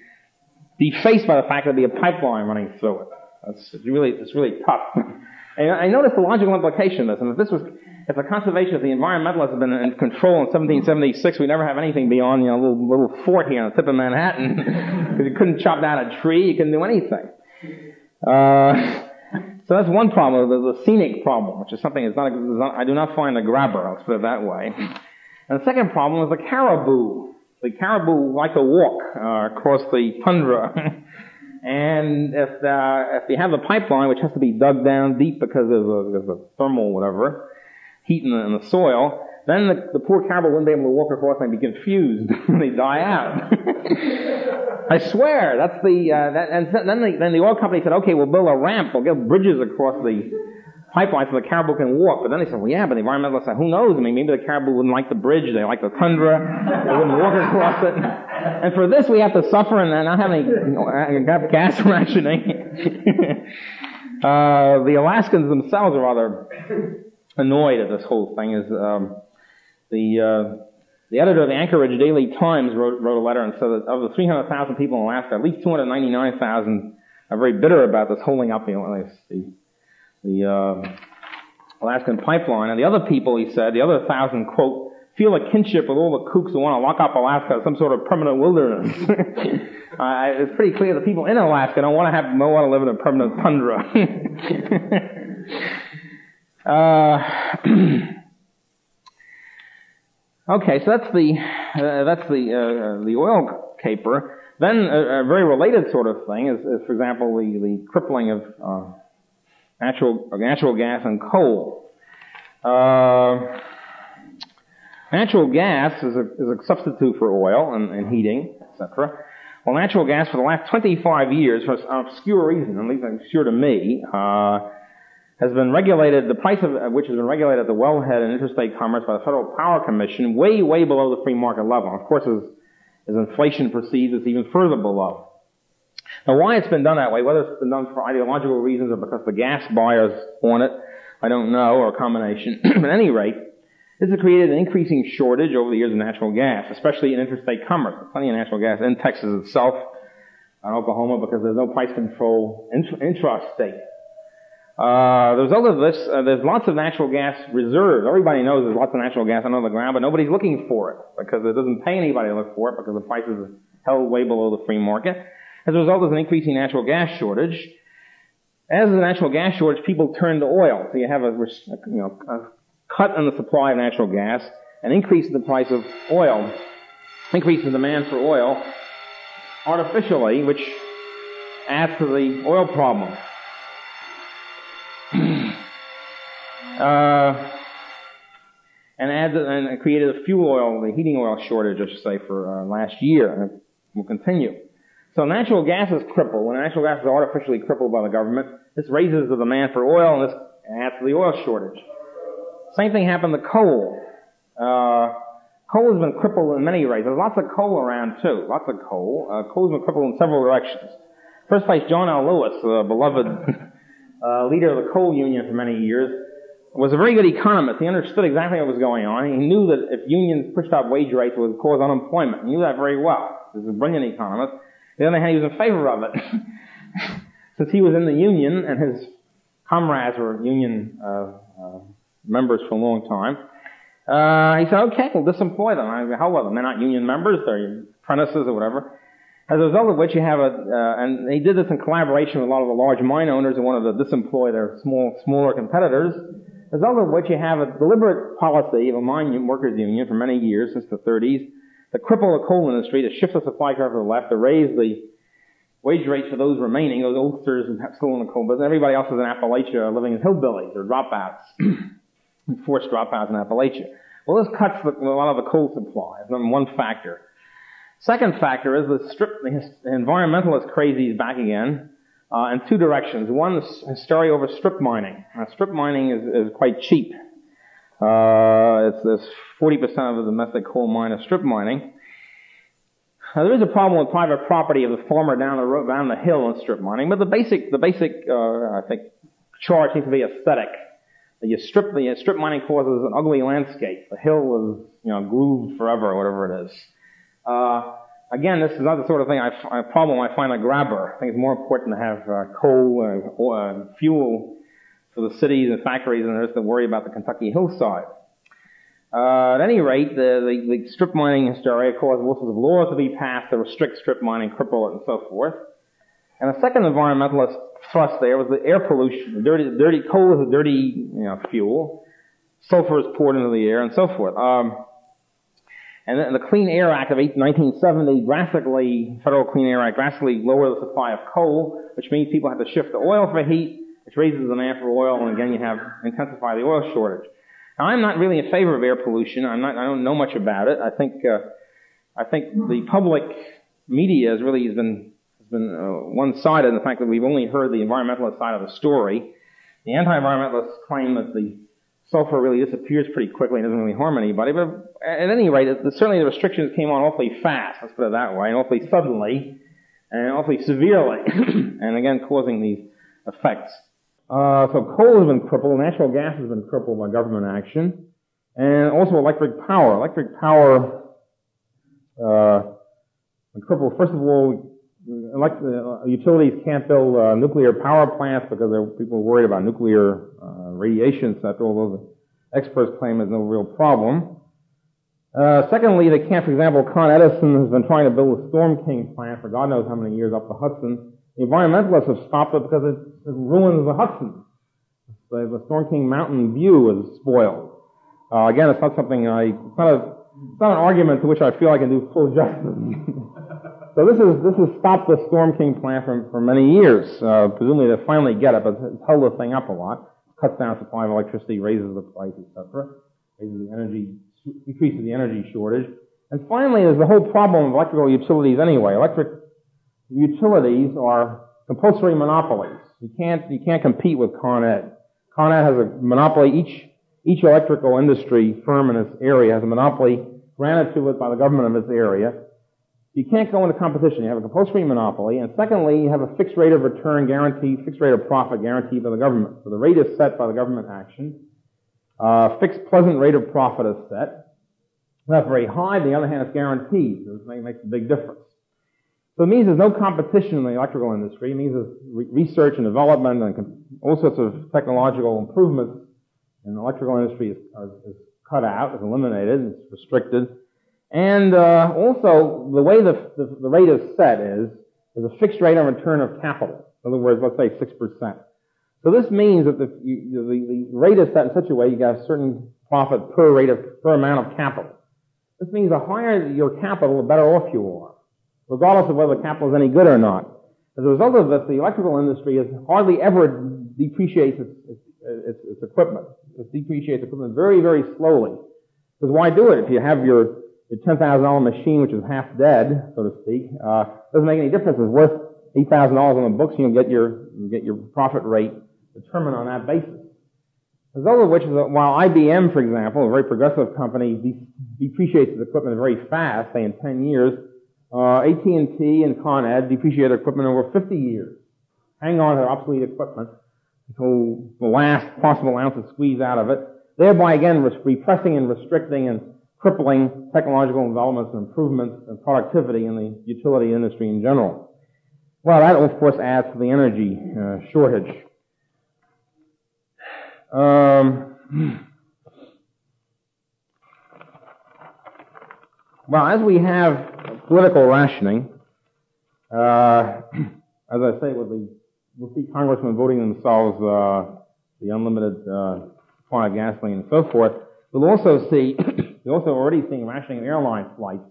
defaced by the fact that there'd be a pipeline running through it. That's really, it's really tough. and I noticed the logical implication of this, and if this was if the conservation of the environmentalists had been in control in 1776, we never have anything beyond, you know, a little, little fort here on the tip of Manhattan. Because you couldn't chop down a tree, you couldn't do anything. Uh, So that's one problem, There's a scenic problem, which is something that's not, not, I do not find a grabber, let's put it that way. And the second problem is the caribou. The caribou like to walk uh, across the tundra. and if, uh, if you have a pipeline, which has to be dug down deep because of, of, of thermal whatever, heat in the, in the soil, then the, the poor caribou wouldn't be able to walk across and they'd be confused. they die out. I swear, that's the, uh, that, and then the, then the oil company said, okay, we'll build a ramp, we'll get bridges across the pipeline so the caribou can walk. But then they said, well, yeah, but the environmentalists said, who knows? I mean, maybe the caribou wouldn't like the bridge, they like the tundra, they wouldn't walk across it. And for this, we have to suffer and not have any you know, gas rationing. uh, the Alaskans themselves are rather annoyed at this whole thing. Is um, the uh, the editor of the Anchorage Daily Times wrote, wrote a letter and said that of the 300,000 people in Alaska, at least 299,000 are very bitter about this holding up the, the, the uh, Alaskan pipeline. And the other people, he said, the other thousand, quote, feel a kinship with all the kooks who want to lock up Alaska as some sort of permanent wilderness. uh, it's pretty clear the people in Alaska don't want to have, don't want to live in a permanent tundra. uh, Okay, so that's the uh, that's the uh, the oil caper. Then a, a, very related sort of thing is, is for example, the the crippling of uh, natural natural gas and coal. Uh, natural gas is a is a substitute for oil and, and heating, etc. Well, natural gas for the last 25 years, for an obscure reason, at least I'm obscure to me, uh, has been regulated, the price of uh, which has been regulated at the wellhead and interstate commerce by the Federal Power Commission way, way below the free market level. Of course, as, as inflation proceeds, it's even further below. Now, why it's been done that way, whether it's been done for ideological reasons or because the gas buyers want it, I don't know, or a combination. but at any rate, this has created an increasing shortage over the years of natural gas, especially in interstate commerce. There's plenty of natural gas in Texas itself, in Oklahoma, because there's no price control in intrastate. Uh, the result of this, uh, there's lots of natural gas reserves. Everybody knows there's lots of natural gas under the ground, but nobody's looking for it because it doesn't pay anybody to look for it because the price is held way below the free market. As a result, there's an increasing natural gas shortage. As the natural gas shortage, people turn to oil. So you have a, you know, a cut in the supply of natural gas, an increase in the price of oil, increase in demand for oil artificially, which adds to the oil problem. Uh, and and created a fuel oil, the heating oil shortage, I should say, for uh, last year, and it will continue. So natural gas is crippled. When natural gas is artificially crippled by the government, this raises the demand for oil, and this adds to the oil shortage. Same thing happened to coal. Uh, coal has been crippled in many ways. There's lots of coal around too. Lots of coal. Uh, coal has been crippled in several directions. First place, John L. Lewis, the beloved uh, leader of the coal union for many years, was a very good economist. He understood exactly what was going on. He knew that if unions pushed up wage rates, it would cause unemployment. He knew that very well. He was a brilliant economist. On the other hand, he was in favor of it. Since he was in the union and his comrades were union uh, uh, members for a long time, uh, he said, okay, we'll disemploy them. I, how well? They're not union members. They're apprentices or whatever. As a result of which you have a, uh, and he did this in collaboration with a lot of the large mine owners who wanted to disemploy their small, smaller competitors. Result of which you have a deliberate policy of a mine workers union for many years, since the 30s, to cripple the coal industry, to shift the supply curve to the left, to raise the wage rates for those remaining, those oldsters still in the coal business. Everybody else is in Appalachia living as hillbillies or dropouts, forced dropouts in Appalachia. Well, this cuts the, a lot of the coal supply. It's one factor. Second factor is the strip, the environmentalist crazies back again, uh, in two directions. One is hysteria over strip mining. Now, strip mining is, is quite cheap. Uh, it's, it's 40% of the domestic coal mine is strip mining. Now, there is a problem with private property of the farmer down the road, down the hill in strip mining, but the basic, the basic, uh, I think, charge seems to be aesthetic. You strip, the strip mining causes an ugly landscape. The hill is, you know, grooved forever, or whatever it is. Uh, again, this is not the sort of thing I, a problem I find a grabber. I think it's more important to have uh, coal, and uh, fuel for the cities and factories than there is to worry about the Kentucky hillside. Uh, at any rate, the, the, the strip mining hysteria caused all sorts of laws to be passed to restrict strip mining, cripple it, and so forth. And the second environmentalist thrust there was the air pollution. The dirty, dirty coal is a dirty you know, fuel. Sulfur is poured into the air and so forth. Um, and the Clean Air Act of 1970 drastically, Federal Clean Air Act drastically lowered the supply of coal, which means people have to shift to oil for heat, which raises the demand for oil, and again you have intensify the oil shortage. Now I'm not really in favor of air pollution. I'm not, I don't know much about it. I think, uh, I think the public media has really been, has been uh, one-sided in the fact that we've only heard the environmentalist side of the story. The anti-environmentalists claim that the sulfur really disappears pretty quickly and doesn't really harm anybody. But at any rate, certainly the restrictions came on awfully fast, let's put it that way, and awfully suddenly, and awfully severely, and again causing these effects. Uh, so coal has been crippled, natural gas has been crippled by government action, and also electric power. Electric power uh, crippled. First of all, elect- uh, utilities can't build uh, nuclear power plants because people are worried about nuclear uh, radiation, etc. Although the experts claim there's no real problem. Uh, secondly, they can't, for example, Con Edison has been trying to build a Storm King plant for God knows how many years up the Hudson. The environmentalists have stopped it because it, it ruins the Hudson. The, the, Storm King mountain view is spoiled. Uh, again, it's not something I, it's not, a, it's not an argument to which I feel I can do full justice. So this is this has stopped the Storm King plan for, for many years. Uh, presumably they finally get it, but it's held the thing up a lot. Cuts down supply of electricity, raises the price, etc. Raises the energy, increases the energy shortage. And finally, there's the whole problem of electrical utilities anyway. Electric utilities are compulsory monopolies. You can't you can't compete with Con Ed. Con Ed has a monopoly. Each each electrical industry firm in its area has a monopoly granted to it by the government of its area you can't go into competition. You have a compulsory monopoly. And secondly, you have a fixed rate of return guaranteed, fixed rate of profit guaranteed by the government. So the rate is set by the government action. Uh, fixed pleasant rate of profit is set. That's very high. On the other hand, it's guaranteed. So this makes a big difference. So it means there's no competition in the electrical industry. It means there's re- research and development and all sorts of technological improvements in the electrical industry is, is cut out, is eliminated, it's restricted. And uh, also, the way the, the, the, rate is set is, is a fixed rate on return of capital. In other words, let's say 6%. So this means that the, you, the, the rate is set in such a way you get a certain profit per rate of, per amount of capital. This means the higher your capital, the better off you are, regardless of whether the capital is any good or not. As a result of this, the electrical industry is hardly ever depreciates its, its, its, its equipment. It depreciates equipment very, very slowly. Because why do it if you have your thousand dollar machine, which is half dead, so to speak, uh, doesn't make any difference. It's worth eight thousand dollars on the books, and you'll get your you get your profit rate determined on that basis. The result of which is that while IBM, for example, a very progressive company, de- depreciates its equipment very fast, say in ten years, uh, AT&T and Con Ed depreciate their equipment over 50 years. Hang on to their obsolete equipment until the last possible ounce is squeezed out of it, thereby again repressing and restricting and crippling technological developments and improvements and productivity in the utility industry in general. Well, that of course adds to the energy uh, shortage. Um, well, as we have political rationing, uh, as I say, with the we'll see congressmen voting themselves uh, the unlimited uh, supply of gasoline and so forth. We'll also see we're also already seeing rationing of airline flights,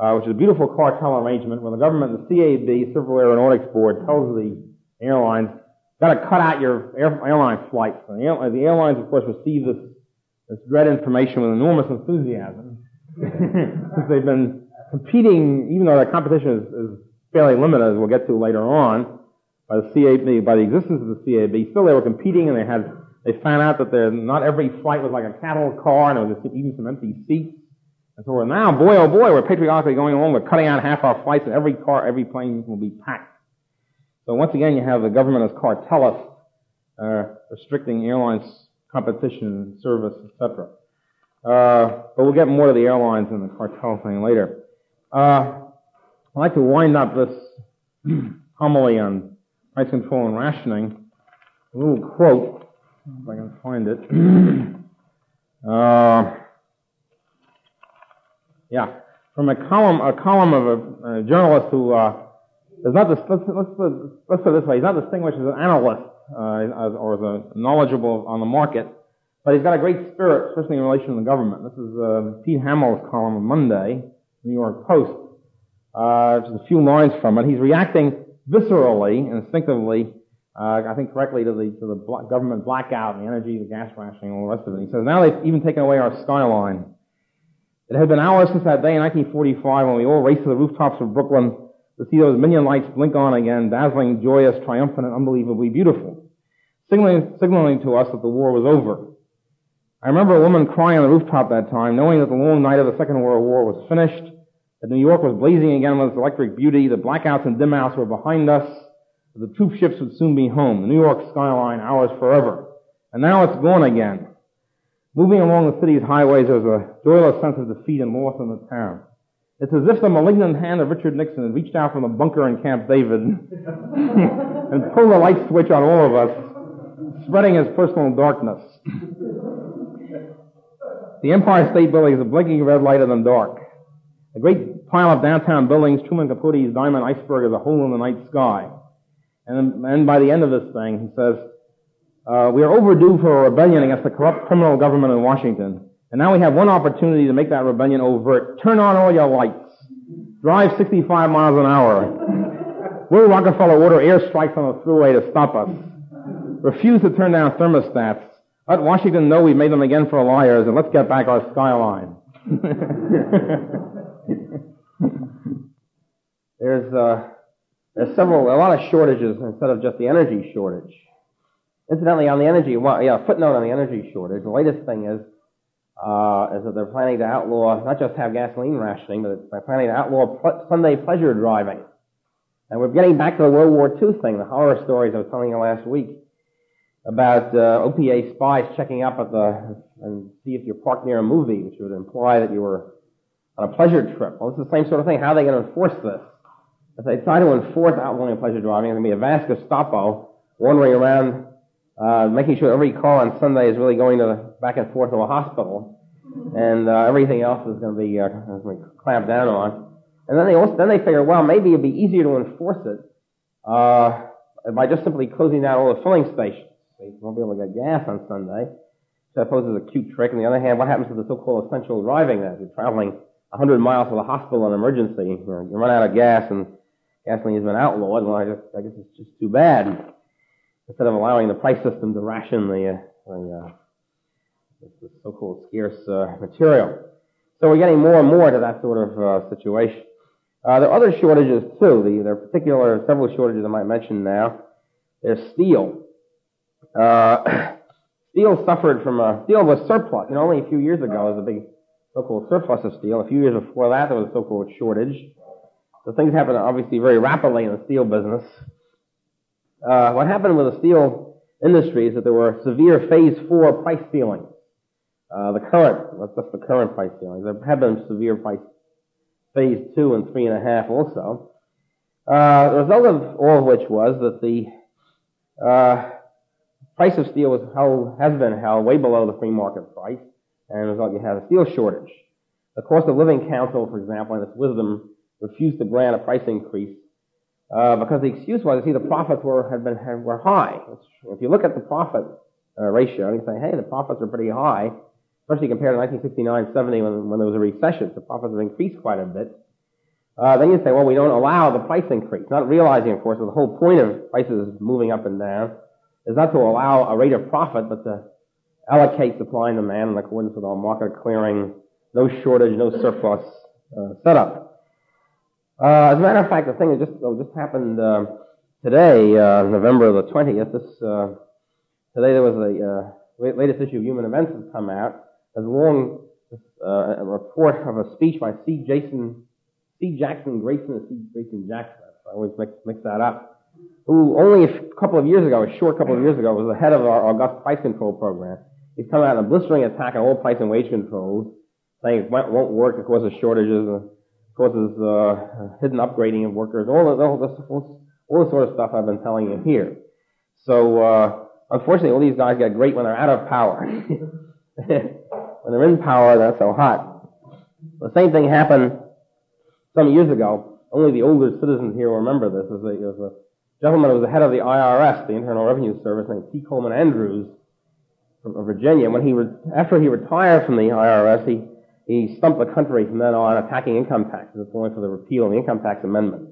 uh, which is a beautiful cartel arrangement where the government, the CAB, Civil Aeronautics Board, tells the airlines, got to cut out your air, airline flights. And the, air, the airlines, of course, receive this, this dread information with enormous enthusiasm. Since they've been competing, even though their competition is, is fairly limited, as we'll get to later on, by the CAB, by the existence of the CAB, still they were competing and they had they found out that not every flight was like a cattle car, and there was even some empty seats. And so we're now, boy oh boy, we're patriotically going along. We're cutting out half our flights, and every car, every plane will be packed. So once again, you have the government as cartelists, uh, restricting airlines competition, service, etc. Uh, but we'll get more to the airlines and the cartel thing later. Uh, I'd like to wind up this homily on price control and rationing. A little quote if I can find it. uh, yeah, from a column, a column of a, a journalist who uh, is not let's, let's, let's put it this way, he's not distinguished as an analyst uh, or as a knowledgeable on the market, but he's got a great spirit, especially in relation to the government. This is uh, Pete Hamill's column on Monday, New York Post. Uh, just a few lines from it. He's reacting viscerally, instinctively, uh, I think correctly to the to the government blackout, and the energy, the gas rationing, and all the rest of it. He says now they've even taken away our skyline. It had been hours since that day in 1945 when we all raced to the rooftops of Brooklyn to see those million lights blink on again, dazzling, joyous, triumphant, and unbelievably beautiful, signaling, signaling to us that the war was over. I remember a woman crying on the rooftop that time, knowing that the long night of the Second World War was finished, that New York was blazing again with its electric beauty, the blackouts and dim outs were behind us, the troop ships would soon be home, the New York skyline ours forever. And now it's gone again. Moving along the city's highways, there's a joyless sense of defeat and loss in the town. It's as if the malignant hand of Richard Nixon had reached out from the bunker in Camp David and pulled the light switch on all of us, spreading his personal darkness. The Empire State Building is a blinking red light in the dark. A great pile of downtown buildings, Truman Capote's diamond iceberg is a hole in the night sky. And then by the end of this thing, he says, uh, we are overdue for a rebellion against the corrupt criminal government in Washington. And now we have one opportunity to make that rebellion overt. Turn on all your lights. Drive 65 miles an hour. Will Rockefeller order airstrikes on the thruway to stop us? Refuse to turn down thermostats. Let Washington know we've made them again for liars, and let's get back our skyline. there's uh, there's several a lot of shortages instead of just the energy shortage. Incidentally, on the energy, well, yeah, footnote on the energy shortage. The latest thing is uh, is that they're planning to outlaw not just have gasoline rationing, but they're planning to outlaw Sunday pleasure driving. And we're getting back to the World War II thing, the horror stories I was telling you last week about uh, OPA spies checking up at the and see if you're parked near a movie, which would imply that you were on a pleasure trip. Well, it's the same sort of thing. How are they going to enforce this? If they try to enforce outlawing pleasure driving, it's going to be a vast Gestapo wandering around uh, making sure every car on Sunday is really going to the, back and forth to a hospital, and uh, everything else is going to be uh, clamped down on. And then they also, then they figure, well, maybe it'd be easier to enforce it uh, by just simply closing down all the filling stations. You won't be able to get gas on Sunday. So I suppose it's a cute trick. On the other hand, what happens to the so-called essential driving? If you're traveling 100 miles to the hospital in an emergency, you, know, you run out of gas and gasoline has been outlawed, well, I, just, I guess it's just too bad instead of allowing the price system to ration the, uh, the, uh, the so-called scarce uh, material. So we're getting more and more to that sort of uh, situation. Uh, there are other shortages too. The, there are particular several shortages I might mention now. There's steel. Steel suffered from a steel was surplus. You know, only a few years ago there was a big so-called surplus of steel. A few years before that there was a so-called shortage. So things happened obviously very rapidly in the steel business. Uh, what happened with the steel industry is that there were severe phase four price ceilings. Uh, the current, that's the current price ceilings. There have been severe price phase two and three and a half also. Uh, the result of all of which was that the uh, price of steel was held, has been held way below the free market price, and as a result you have a steel shortage. The Cost of Living Council, for example, in its wisdom, refused to grant a price increase uh, because the excuse was, see, the profits were had been had, were high. If you look at the profit uh, ratio, and you say, hey, the profits are pretty high, especially compared to 1969-70 when, when there was a recession. The profits have increased quite a bit. Uh, then you say, well, we don't allow the price increase, not realizing, of course, that the whole point of prices moving up and down is not to allow a rate of profit, but to allocate supply and demand in accordance with our market clearing, no shortage, no surplus uh, setup. Uh, as a matter of fact, the thing that just oh, just happened uh, today, uh, November the twentieth. This uh, today there was a uh, latest issue of Human Events has come out. There's a long uh, a report of a speech by C. Jason C. Jackson Grayson and C. Grayson Jackson. I always mix, mix that up. Who only a couple of years ago, a short couple of years ago, was the head of our august price control program. He's come out in a blistering attack on all price and wage controls, saying it won't work, it causes shortages causes uh, hidden upgrading of workers, all the, all, the, all the sort of stuff I've been telling you here. So, uh, unfortunately, all these guys get great when they're out of power. when they're in power, they're so hot. The same thing happened some years ago. only the older citizens here will remember this. Was a, a gentleman who was the head of the IRS, the Internal Revenue Service, named T. Coleman Andrews from Virginia. When he re- after he retired from the IRS, he he stumped the country from then on attacking income taxes, going for the repeal of the income tax amendment.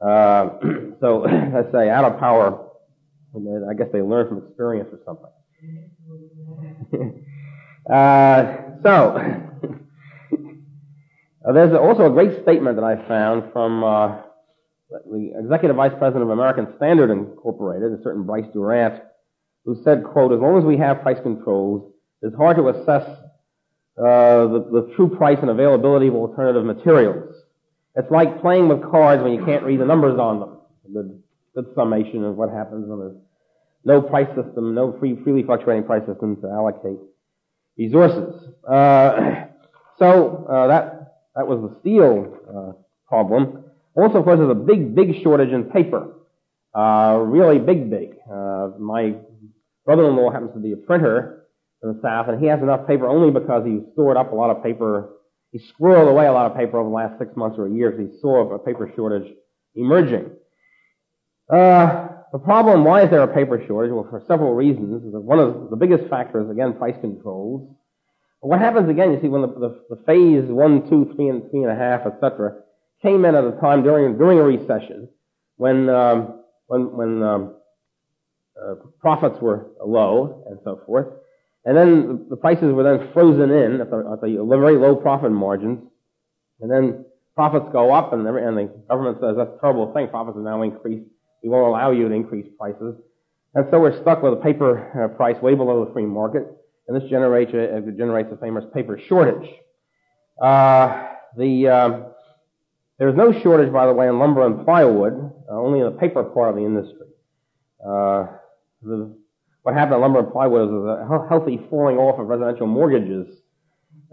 Uh, so let's say out of power. I guess they learned from experience or something. uh, so there's also a great statement that I found from uh, the executive vice president of American Standard Incorporated, a certain Bryce Durant, who said, "quote As long as we have price controls, it's hard to assess uh, the, the true price and availability of alternative materials. It's like playing with cards when you can't read the numbers on them. The summation of what happens when there's no price system, no free, freely fluctuating price system to allocate resources. Uh, so uh, that that was the steel uh, problem. Also, of course, there's a big, big shortage in paper. Uh, really big, big. Uh, my brother-in-law happens to be a printer, the South, and he has enough paper only because he stored up a lot of paper. He squirreled away a lot of paper over the last six months or a year because he saw a paper shortage emerging. Uh, the problem, why is there a paper shortage? Well, for several reasons. One of the biggest factors, again, price controls. What happens again, you see, when the, the, the phase one, two, three, and three and a half, etc., came in at a time during during a recession when um, when when um, uh, profits were low and so forth, and then the prices were then frozen in at the, at the very low profit margins. And then profits go up and, and the government says that's a terrible thing. Profits have now increased. We won't allow you to increase prices. And so we're stuck with a paper uh, price way below the free market. And this generates, uh, generates the famous paper shortage. Uh, the, um, there's no shortage, by the way, in lumber and plywood, uh, only in the paper part of the industry. Uh, the what happened to lumber and plywood was a healthy falling off of residential mortgages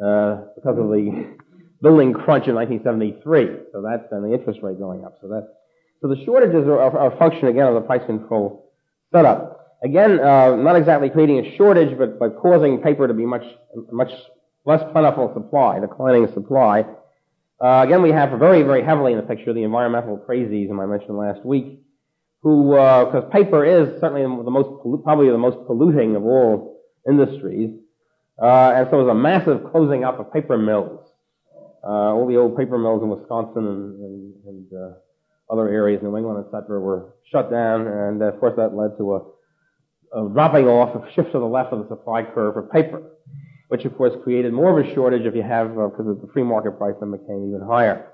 uh, because of the building crunch in 1973. So that's and the interest rate going up. So that so the shortages are, are a function again of the price control setup. Again, uh, not exactly creating a shortage, but but causing paper to be much much less plentiful supply, declining supply. Uh, again, we have very very heavily in the picture the environmental crazies, as I mentioned last week who, because uh, paper is certainly the most, probably the most polluting of all industries, uh, and so was a massive closing up of paper mills. Uh, all the old paper mills in Wisconsin and, and, and uh, other areas, New England, etc., were shut down, and of course that led to a, a dropping off, a shift to the left of the supply curve for paper, which of course created more of a shortage if you have, because uh, the free market price then became even higher.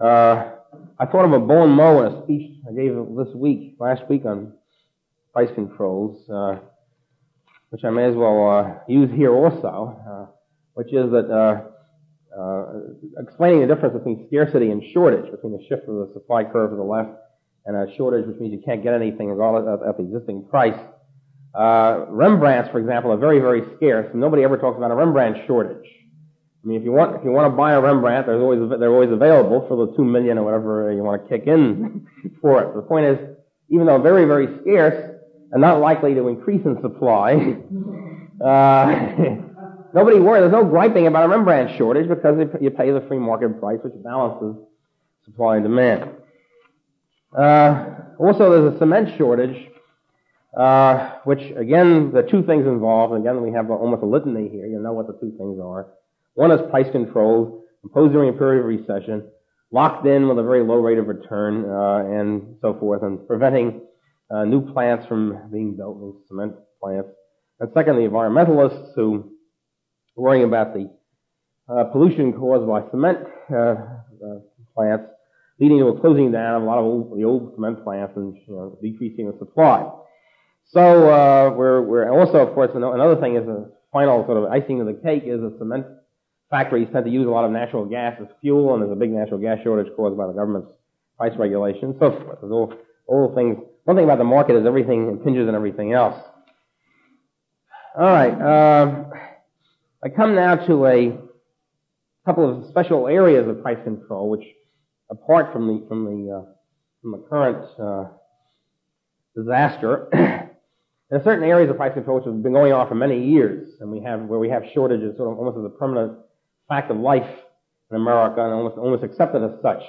Uh, I thought of a bon mot in a speech I gave this week, last week on price controls, uh, which I may as well uh, use here also, uh, which is that uh, uh, explaining the difference between scarcity and shortage, between the shift of the supply curve to the left and a shortage, which means you can't get anything of the existing price. Uh, Rembrandts, for example, are very, very scarce, nobody ever talks about a Rembrandt shortage. I mean, if you want, if you want to buy a Rembrandt, always, they're always available for the two million or whatever you want to kick in for it. The point is, even though very, very scarce and not likely to increase in supply, uh, nobody worries. There's no griping about a Rembrandt shortage because you pay the free market price, which balances supply and demand. Uh, also, there's a cement shortage, uh, which again, the two things involved. Again, we have almost a litany here. You know what the two things are. One is price controls, imposed during a period of recession, locked in with a very low rate of return, uh, and so forth, and preventing uh, new plants from being built, new cement plants. And secondly, environmentalists who are worrying about the uh, pollution caused by cement uh, uh, plants, leading to a closing down of a lot of old, the old cement plants and you know, decreasing the supply. So uh, we're, we're also, of course, another thing is the final sort of icing of the cake is the cement factories tend to use a lot of natural gas as fuel, and there's a big natural gas shortage caused by the government's price regulation, so forth. There's all, all things. One thing about the market is everything impinges on everything else. All right. Uh, I come now to a couple of special areas of price control, which, apart from the from the uh, from the current uh, disaster, there are certain areas of price control which have been going on for many years, and we have where we have shortages, sort of almost as a permanent fact of life in America and almost, almost accepted as such.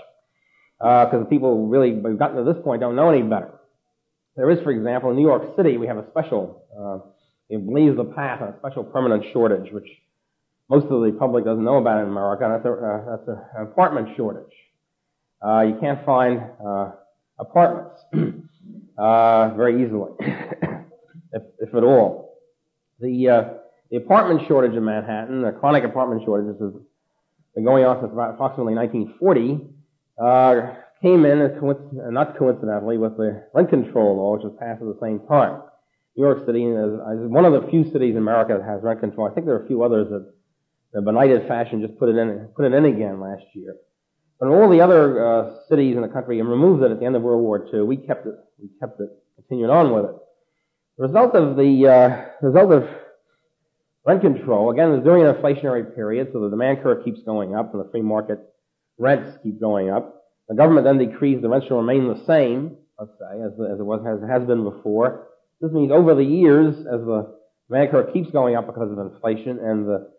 because people really, we've gotten to this point, don't know any better. There is, for example, in New York City, we have a special, uh, it blaze the path on a special permanent shortage, which most of the public doesn't know about in America, and that's, uh, an apartment shortage. Uh, you can't find uh, apartments uh, very easily, if, if, at all. The, uh, the apartment shortage in Manhattan, the chronic apartment shortage, has been going on since approximately 1940, uh, came in, not coincidentally, with the rent control law, which was passed at the same time. New York City is one of the few cities in America that has rent control. I think there are a few others that, the benighted fashion just put it in, put it in again last year. But in all the other uh, cities in the country and removed it at the end of World War II, we kept it, we kept it, continued on with it. The result of the uh, result of rent control, again, is during an inflationary period, so the demand curve keeps going up and the free market rents keep going up. The government then decrees the rents shall remain the same, let's say, as, as it was as it has been before. This means over the years, as the demand curve keeps going up because of inflation, and the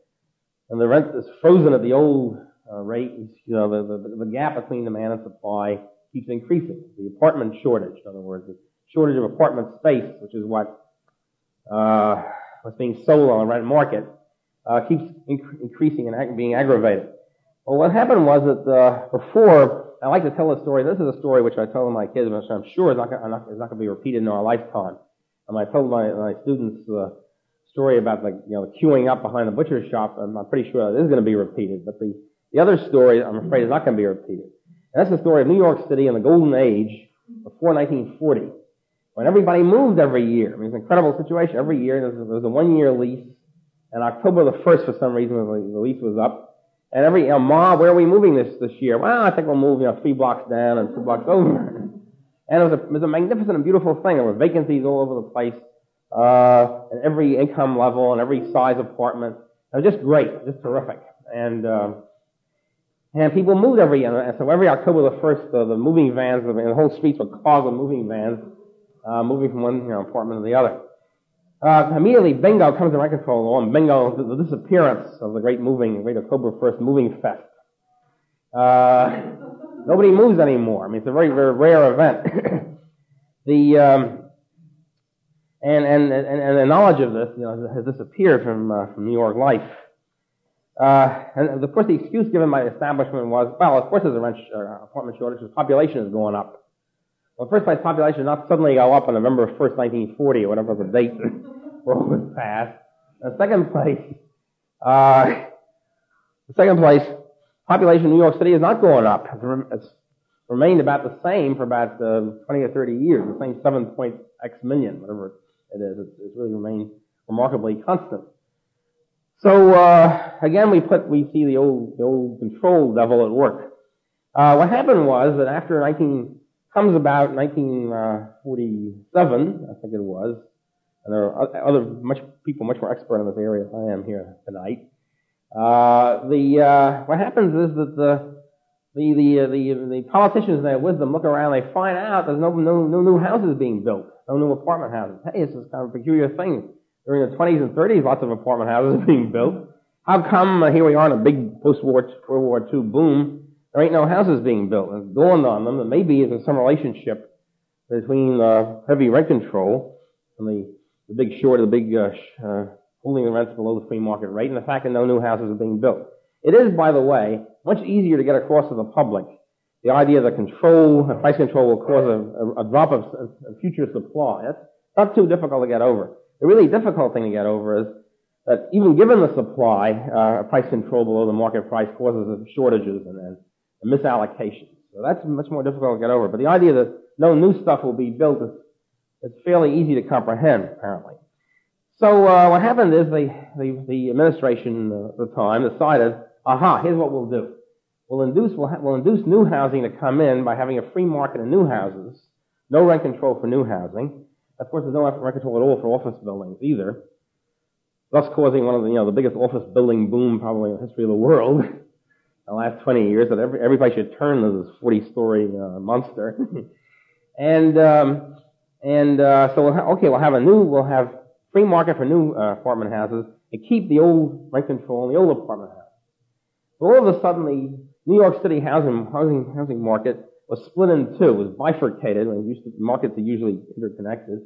and the rent is frozen at the old uh, rate, you know, the, the, the gap between demand and supply keeps increasing. The apartment shortage, in other words, the shortage of apartment space, which is what uh, what's being sold on the rent market, uh, keeps inc- increasing and ag- being aggravated. Well, what happened was that uh, before I like to tell a story. This is a story which I tell my kids, which I'm sure is not, not, not going to be repeated in our lifetime. And I told my, my students the story about like, you know, queuing up behind the butcher shop, and I'm pretty sure that is going to be repeated. But the, the other story, I'm afraid, is not going to be repeated. And that's the story of New York City in the golden age before 1940, when everybody moved every year. I mean, it's an incredible situation. Every year, there was a one-year lease, and October the 1st, for some reason, the lease was up, and every, you know, Ma, where are we moving this, this year? Well, I think we'll move, you know, three blocks down and two blocks over. And it was a, it was a magnificent and beautiful thing. There were vacancies all over the place, uh, at every income level and every size apartment. It was just great, just terrific. And, uh, and people moved every year. And so every October the 1st, uh, the moving vans, the whole streets were clogged with moving vans, uh, moving from one, you know, apartment to the other. Uh, immediately, bingo comes to control and bingo, the, the disappearance of the great moving, great October 1st moving fest. Uh, nobody moves anymore. I mean, it's a very, very rare event. the, um, and, and, and, and the knowledge of this, you know, has disappeared from, uh, from New York life. Uh, and of course, the excuse given by the establishment was, well, of course, there's a rent sh- uh, apartment shortage. The population is going up. Well, first place, population did not suddenly go up on November 1st, 1940, or whatever the date was passed. The second place, uh, the second place, population in New York City is not going up. It's remained about the same for about uh, 20 or 30 years, the same 7 point X million, whatever it is. It's, it's really remained remarkably constant. So uh, again, we put we see the old the old control devil at work. Uh, what happened was that after 19 comes about 1947, I think it was, and there are other much people much more expert in this area than I am here tonight. Uh, the uh, what happens is that the the the, uh, the the politicians in their wisdom look around, they find out there's no no no new houses being built, no new apartment houses. Hey, this is kind of a peculiar thing. During the 20s and 30s, lots of apartment houses are being built. How come uh, here we are in a big post-war World War II boom? There ain't no houses being built. It's dawned on them that maybe there's some relationship between uh, heavy rent control and the, the big short, of the big uh, uh, holding the rents below the free market rate, and the fact that no new houses are being built. It is, by the way, much easier to get across to the public the idea that control, price control will cause a, a, a drop of, future supply. That's not too difficult to get over. The really difficult thing to get over is that even given the supply, uh, price control below the market price causes shortages and, and misallocation. So that's much more difficult to get over. But the idea that no new stuff will be built is, is fairly easy to comprehend, apparently. So uh, what happened is the, the, the administration uh, at the time decided, aha, here's what we'll do. We'll induce, we'll, ha- we'll induce new housing to come in by having a free market of new houses, no rent control for new housing. Of course, there's no rent control at all for office buildings either, thus causing one of the, you know, the biggest office building boom probably in the history of the world. the last 20 years that every, everybody should turn this 40 story uh, monster. and, um, and, uh, so we'll ha- okay, we'll have a new, we'll have free market for new uh, apartment houses and keep the old rent control in the old apartment houses. But all of a sudden the New York City housing, housing, housing market was split in two, was bifurcated, when used to, markets are usually interconnected.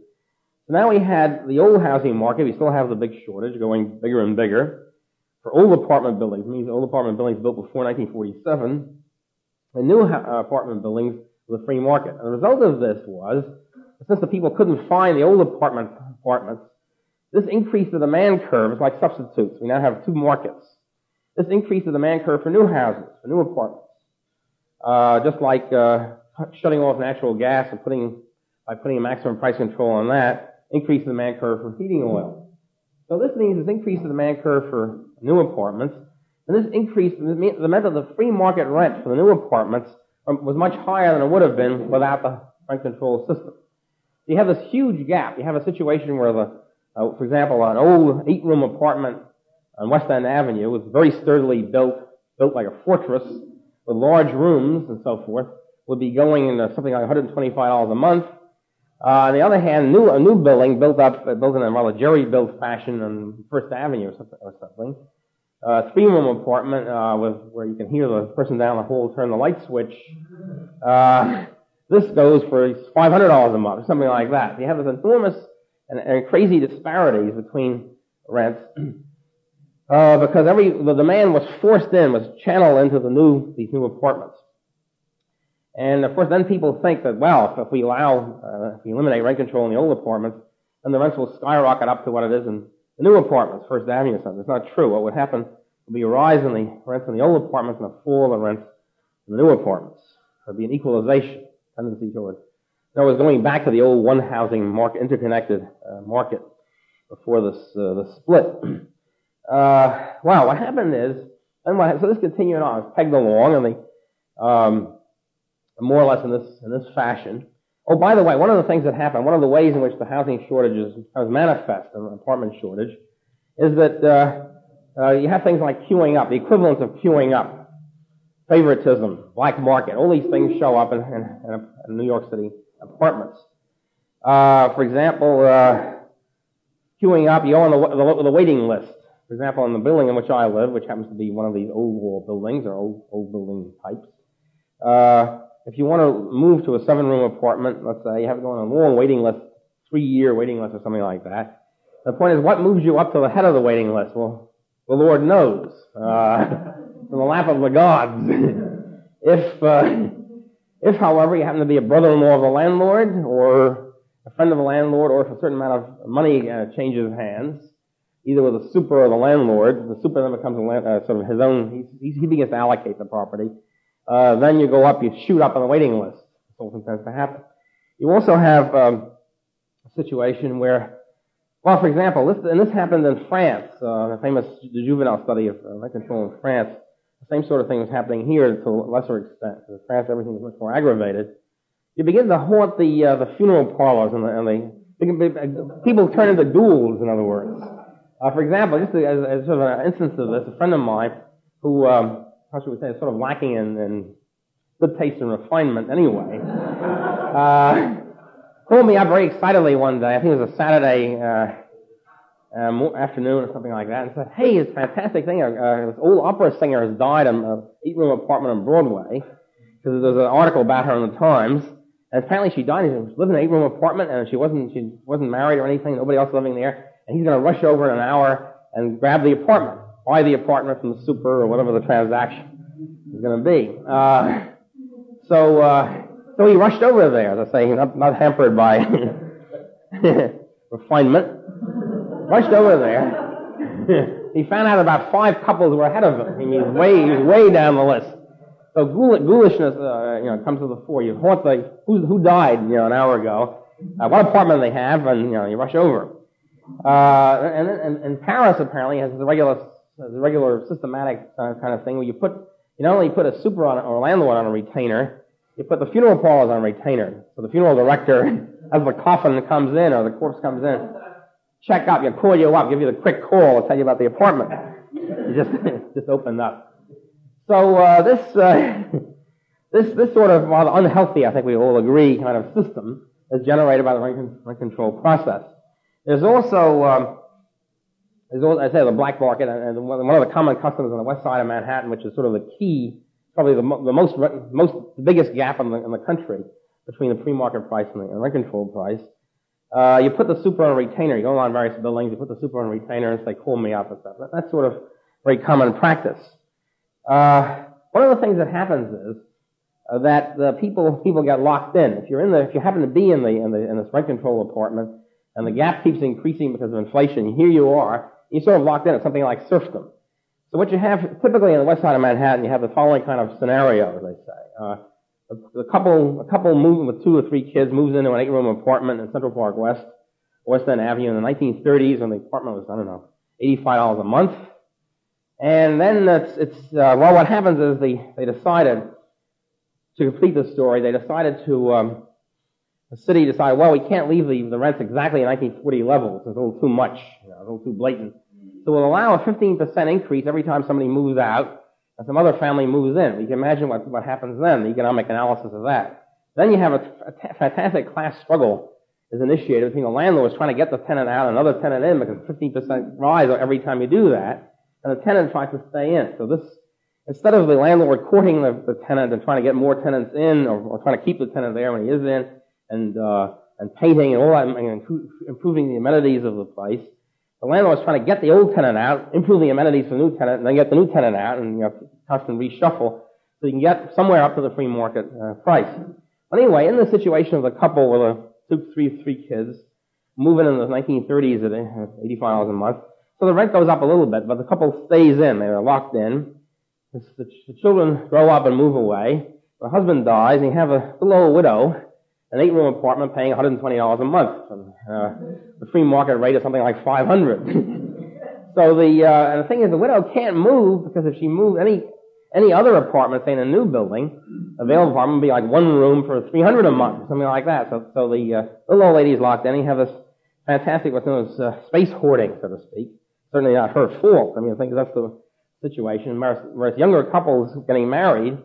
So now we had the old housing market, we still have the big shortage going bigger and bigger for old apartment buildings, means old apartment buildings built before 1947, and new apartment buildings with a free market. And the result of this was, since the people couldn't find the old apartment apartments, this increased the demand curve. is like substitutes. We now have two markets. This increased the demand curve for new houses, for new apartments. Uh, just like uh, shutting off natural gas and putting by putting a maximum price control on that, increased the demand curve for heating oil. So this means it's increased the demand curve for new apartments, and this increase meant that the free market rent for the new apartments um, was much higher than it would have been without the rent control system. You have this huge gap. You have a situation where the, uh, for example, an old eight-room apartment on West End Avenue was very sturdily built, built like a fortress with large rooms and so forth, would be going in something like $125 a month. Uh, on the other hand, new, a new building built up, uh, built in a rather jerry-built fashion on First Avenue or something, or something uh, three-room apartment uh, with where you can hear the person down the hall turn the light switch. Uh, this goes for $500 a month, or something like that. You have this enormous and, and crazy disparities between rents. Uh, because every the demand was forced in, was channeled into the new these new apartments. And of course, then people think that well, if we allow, uh, if we eliminate rent control in the old apartments, then the rents will skyrocket up to what it is in the new apartments, First Avenue or something. It's not true. What would happen would be a rise in the rents in the old apartments and a fall in the rents in the new apartments. There'd be an equalization tendency towards. In other words, going back to the old one housing market, interconnected uh, market before this uh, the split. Uh, wow, what happened is, and what, so this continued on. It's pegged along, and they um, more or less in this in this fashion. Oh, by the way, one of the things that happened, one of the ways in which the housing shortage is manifest, an apartment shortage, is that uh, uh, you have things like queuing up, the equivalent of queuing up, favoritism, black market. All these things show up in, in, in New York City apartments. Uh, for example, uh, queuing up, you go on the, the, the, waiting list. For example, in the building in which I live, which happens to be one of these old wall buildings or old, old building types, uh, if you want to move to a seven room apartment, let's say, you have to go on a long waiting list, three year waiting list or something like that. The point is, what moves you up to the head of the waiting list? Well, the Lord knows. Uh, from the lap of the gods. if, uh, if, however, you happen to be a brother-in-law of the landlord, or a friend of the landlord, or if a certain amount of money uh, changes hands, either with the super or the landlord, the super then becomes a land, uh, sort of his own, he, he begins to allocate the property. Uh, then you go up, you shoot up on the waiting list. This often tends to happen. You also have um, a situation where, well, for example, this, and this happened in France, uh, the famous the Jouvenel study of uh, control in France. The same sort of thing was happening here to a lesser extent. In France, everything was much more aggravated. You begin to haunt the uh, the funeral parlors and the, and the people turn into ghouls. In other words, uh, for example, just as, as sort of an instance of this, a friend of mine who um, how should we say, sort of lacking in, in good taste and refinement anyway, uh, called me up very excitedly one day. I think it was a Saturday uh, um, afternoon or something like that, and said, "Hey, it's a fantastic thing. Uh, this old opera singer has died in an eight-room apartment on Broadway." Because there's an article about her in the Times, and apparently she died. She living in an eight-room apartment, and she wasn't she wasn't married or anything. Nobody else living there, and he's going to rush over in an hour and grab the apartment buy the apartment from the super or whatever the transaction is going to be. Uh, so, uh, so he rushed over there, as I say, not, not hampered by refinement. rushed over there. he found out about five couples were ahead of him. He way, way down the list. So ghoulishness, uh, you know, comes to the fore. You haunt the who, who died, you know, an hour ago, uh, what apartment they have, and you know, you rush over. Uh, and, and, and Paris apparently has the regular the regular systematic uh, kind of thing where you put, you not only put a super on or a landlord on a retainer, you put the funeral parlors on a retainer. So the funeral director, as the coffin comes in or the corpse comes in, check up, you call you up, give you the quick call, tell you about the apartment. You just, just opened up. So, uh, this, uh, this, this sort of rather unhealthy, I think we all agree, kind of system is generated by the rent control process. There's also, um, there's, I say, the black market, and one of the common customs on the west side of Manhattan, which is sort of the key probably the, the most, most, the biggest gap in the, in the country between the pre-market price and the, and rent control price. Uh, you put the super on retainer. You go on various buildings, you put the super on retainer and say, call me up and stuff. That, that's sort of very common practice. Uh, one of the things that happens is uh, that the people people get locked in. If you're in the if you happen to be in the in the in this rent control apartment and the gap keeps increasing because of inflation, here you are, you're sort of locked in at something like serfdom. So what you have typically in the west side of Manhattan, you have the following kind of scenario, as they say. Uh, a, a couple a couple moving with two or three kids moves into an eight room apartment in Central Park West, West End Avenue in the 1930s, when the apartment was I don't know eighty five dollars a month. And then it's, it's uh, well, what happens is they, they decided to complete the story. They decided to um, the city decided, well, we can't leave the, the rents exactly at 1940 levels. It's a little too much, you know, a little too blatant. So we'll allow a 15% increase every time somebody moves out and some other family moves in. You can imagine what, what happens then, the economic analysis of that. Then you have a, fantastic class struggle is initiated between the landlords trying to get the tenant out and another tenant in because 15% rise every time you do that and the tenant tries to stay in. So this, instead of the landlord courting the, the tenant and trying to get more tenants in, or, or, trying to keep the tenant there when he is in, and uh, and painting and all that, and improving the amenities of the place, the landlord is trying to get the old tenant out, improve the amenities for the new tenant, and then get the new tenant out, and you know, constant reshuffle, so you can get somewhere up to the free market uh, price. But anyway, in the situation of a couple with a two, three, three kids, moving in the 1930s at $85 a month, so the rent goes up a little bit, but the couple stays in. They're locked in. The, the children grow up and move away. The husband dies, and you have a little old widow, an eight-room apartment paying $120 a month. And, uh, the free market rate is something like 500 So the, uh, and the thing is, the widow can't move because if she moves any, any other apartment, say in a new building, available apartment would be like one room for 300 a month, something like that. So, so the, uh, little old lady is locked in. You have this fantastic, what's known as uh, space hoarding, so to speak certainly not her fault. I mean, I think that's the situation. Whereas younger couples getting married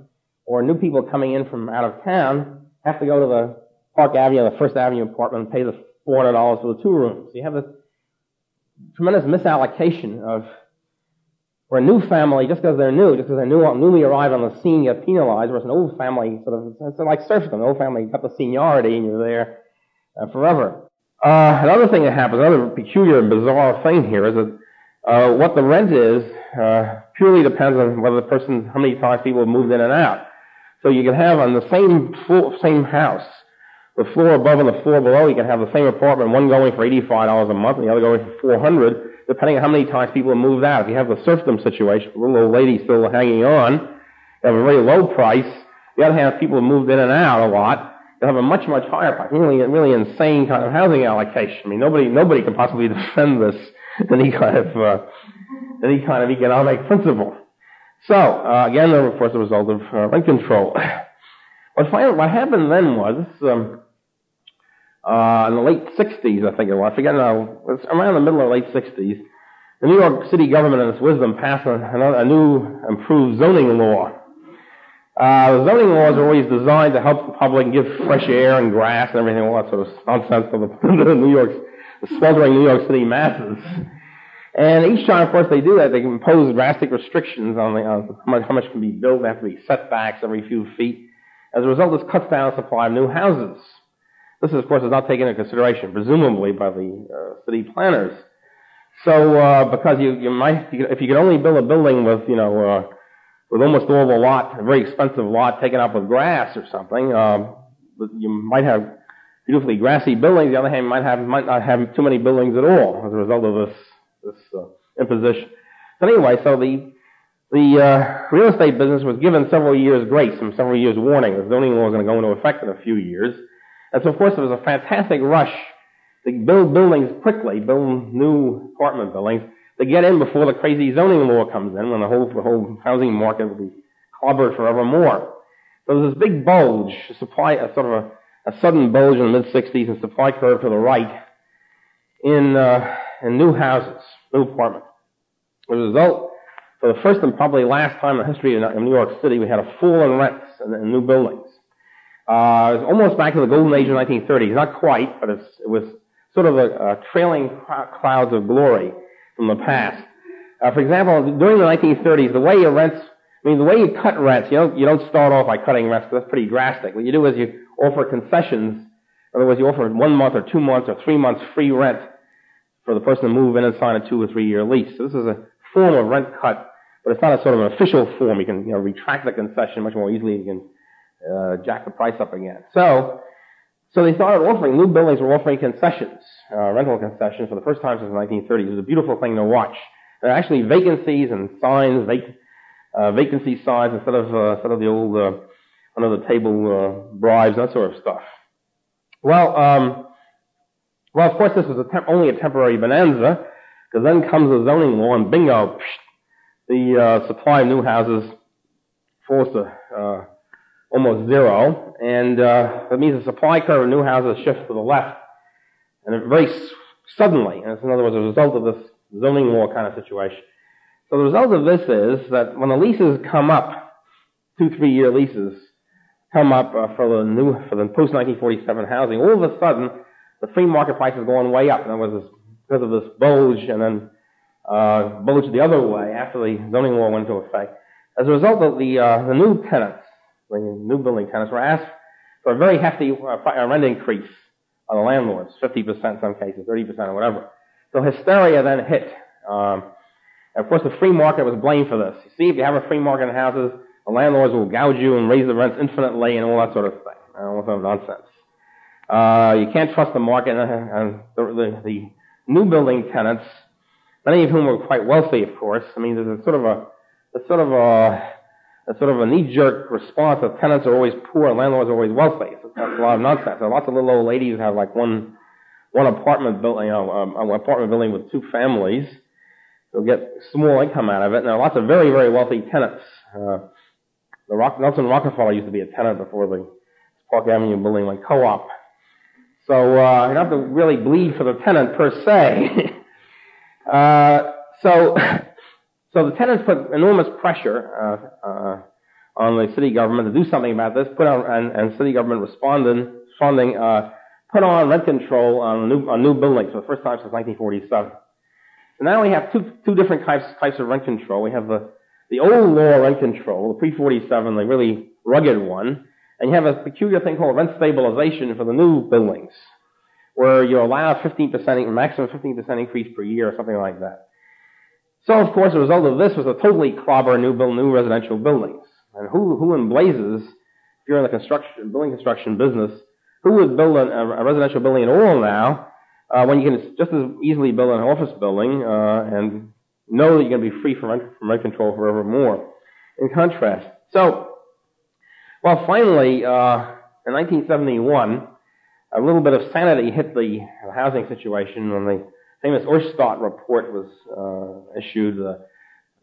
or new people coming in from out of town have to go to the Park Avenue, the First Avenue apartment and pay the $400 for the two rooms. You have this tremendous misallocation of where a new family, just because they're new, just because they're new, newly arrived on the scene, get penalized, whereas an old family sort of, it's like serfdom. An old family got the seniority and you're there uh, forever. Uh, another thing that happens, another peculiar and bizarre thing here is that uh, what the rent is uh, purely depends on whether the person, how many times people have moved in and out. So you can have on the same floor, same house, the floor above and the floor below, you can have the same apartment, one going for $85 a month and the other going for 400 depending on how many times people have moved out. If you have the serfdom situation, the little old lady still hanging on, you have a very low price. The other hand, people have moved in and out a lot. You have a much, much higher price. Really, really insane kind of housing allocation. I mean, nobody, nobody can possibly defend this any kind of uh, any kind of economic principle. So uh, again, of course, a result of uh, rent control. What, finally, what happened then was um, uh, in the late '60s, I think it was. I forget now. It was around the middle of the late '60s. The New York City government, in its wisdom, passed a, a new improved zoning law. Uh, the zoning laws are always designed to help the public give fresh air and grass and everything, all that sort of nonsense for the New York the sweltering New York City masses. And each time, of course, they do that, they impose drastic restrictions on, the, on how, much, how much can be built. There have to be setbacks every few feet. As a result, this cuts down the supply of new houses. This, of course, is not taken into consideration, presumably, by the uh, city planners. So, uh, because you, you might, if you could only build a building with, you know, uh, with almost all the lot, a very expensive lot taken up with grass or something, uh, you might have beautifully grassy buildings. The other hand, might have might not have too many buildings at all as a result of this this uh, imposition. So anyway, so the the uh, real estate business was given several years grace and several years warning. The zoning law is going to go into effect in a few years, and so of course there was a fantastic rush to build buildings quickly, build new apartment buildings to get in before the crazy zoning law comes in, when the whole the whole housing market will be clobbered forevermore. So there's this big bulge, supply, a sort of a a sudden bulge in the mid-60s and supply curve to the right in, uh, in new houses, new apartments. As a result, for the first and probably last time in the history of New York City, we had a fall in rents in, in new buildings. Uh, almost back to the golden age of the 1930s. Not quite, but it was sort of a, a trailing clouds of glory from the past. Uh, for example, during the 1930s, the way your rents I mean, the way you cut rents, you don't, you don't start off by cutting rents, that's pretty drastic. What you do is you offer concessions. In other words, you offer one month or two months or three months free rent for the person to move in and sign a two or three year lease. So this is a form of rent cut, but it's not a sort of an official form. You can, you know, retract the concession much more easily. You can, uh, jack the price up again. So, so they started offering, new buildings were offering concessions, uh, rental concessions for the first time since the 1930s. It was a beautiful thing to watch. There are actually vacancies and signs, vac- uh, vacancy signs instead of uh, instead of the old uh, under the table uh, bribes, that sort of stuff. Well, um, well, of course, this was a temp- only a temporary bonanza, because then comes the zoning law, and bingo, psh, the uh, supply of new houses falls to uh, almost zero, and uh, that means the supply curve of new houses shifts to the left, and it very suddenly. And in other words, a result of this zoning law kind of situation. So the result of this is that when the leases come up, two, three year leases come up uh, for the new, for the post 1947 housing, all of a sudden the free market price is going way up. In other words, because of this bulge and then uh, bulge the other way after the zoning law went into effect. As a result of the uh, the new tenants, the new building tenants, were asked for a very hefty uh, rent increase on the landlords, 50% in some cases, 30% or whatever. So hysteria then hit. Um, of course, the free market was blamed for this. You see, if you have a free market in houses, the landlords will gouge you and raise the rents infinitely and all that sort of thing. All sort of nonsense. Uh, you can't trust the market, and the, the, the new building tenants, many of whom were quite wealthy, of course. I mean, there's a sort of a, a sort of a, a sort of a knee-jerk response that tenants are always poor and landlords are always wealthy. So that's a lot of nonsense. Are lots of little old ladies have like one, one apartment building, you know, um, apartment building with two families. They'll get small income out of it. And there are lots of very, very wealthy tenants. Uh, the Rock, Nelson Rockefeller used to be a tenant before the Park Avenue building went co-op. So uh, you don't have to really bleed for the tenant per se. uh, so, so the tenants put enormous pressure uh, uh, on the city government to do something about this. Put on and, and city government responded, funding uh, put on rent control on new on new buildings for the first time since 1947. So now we have two two different types types of rent control. We have the the old law rent control, the pre-47, the really rugged one, and you have a peculiar thing called rent stabilization for the new buildings, where you allow 15%, maximum 15% increase per year or something like that. So, of course, the result of this was a totally clobber new build, new residential buildings. And who, who in blazes, if you're in the construction, building construction business, who would build a, a residential building at all now, uh, when you can just as easily build an office building, uh, and know that you're going to be free from rent, from rent control forevermore. In contrast, so, well, finally, uh, in 1971, a little bit of sanity hit the housing situation when the famous Urstadt report was uh, issued. The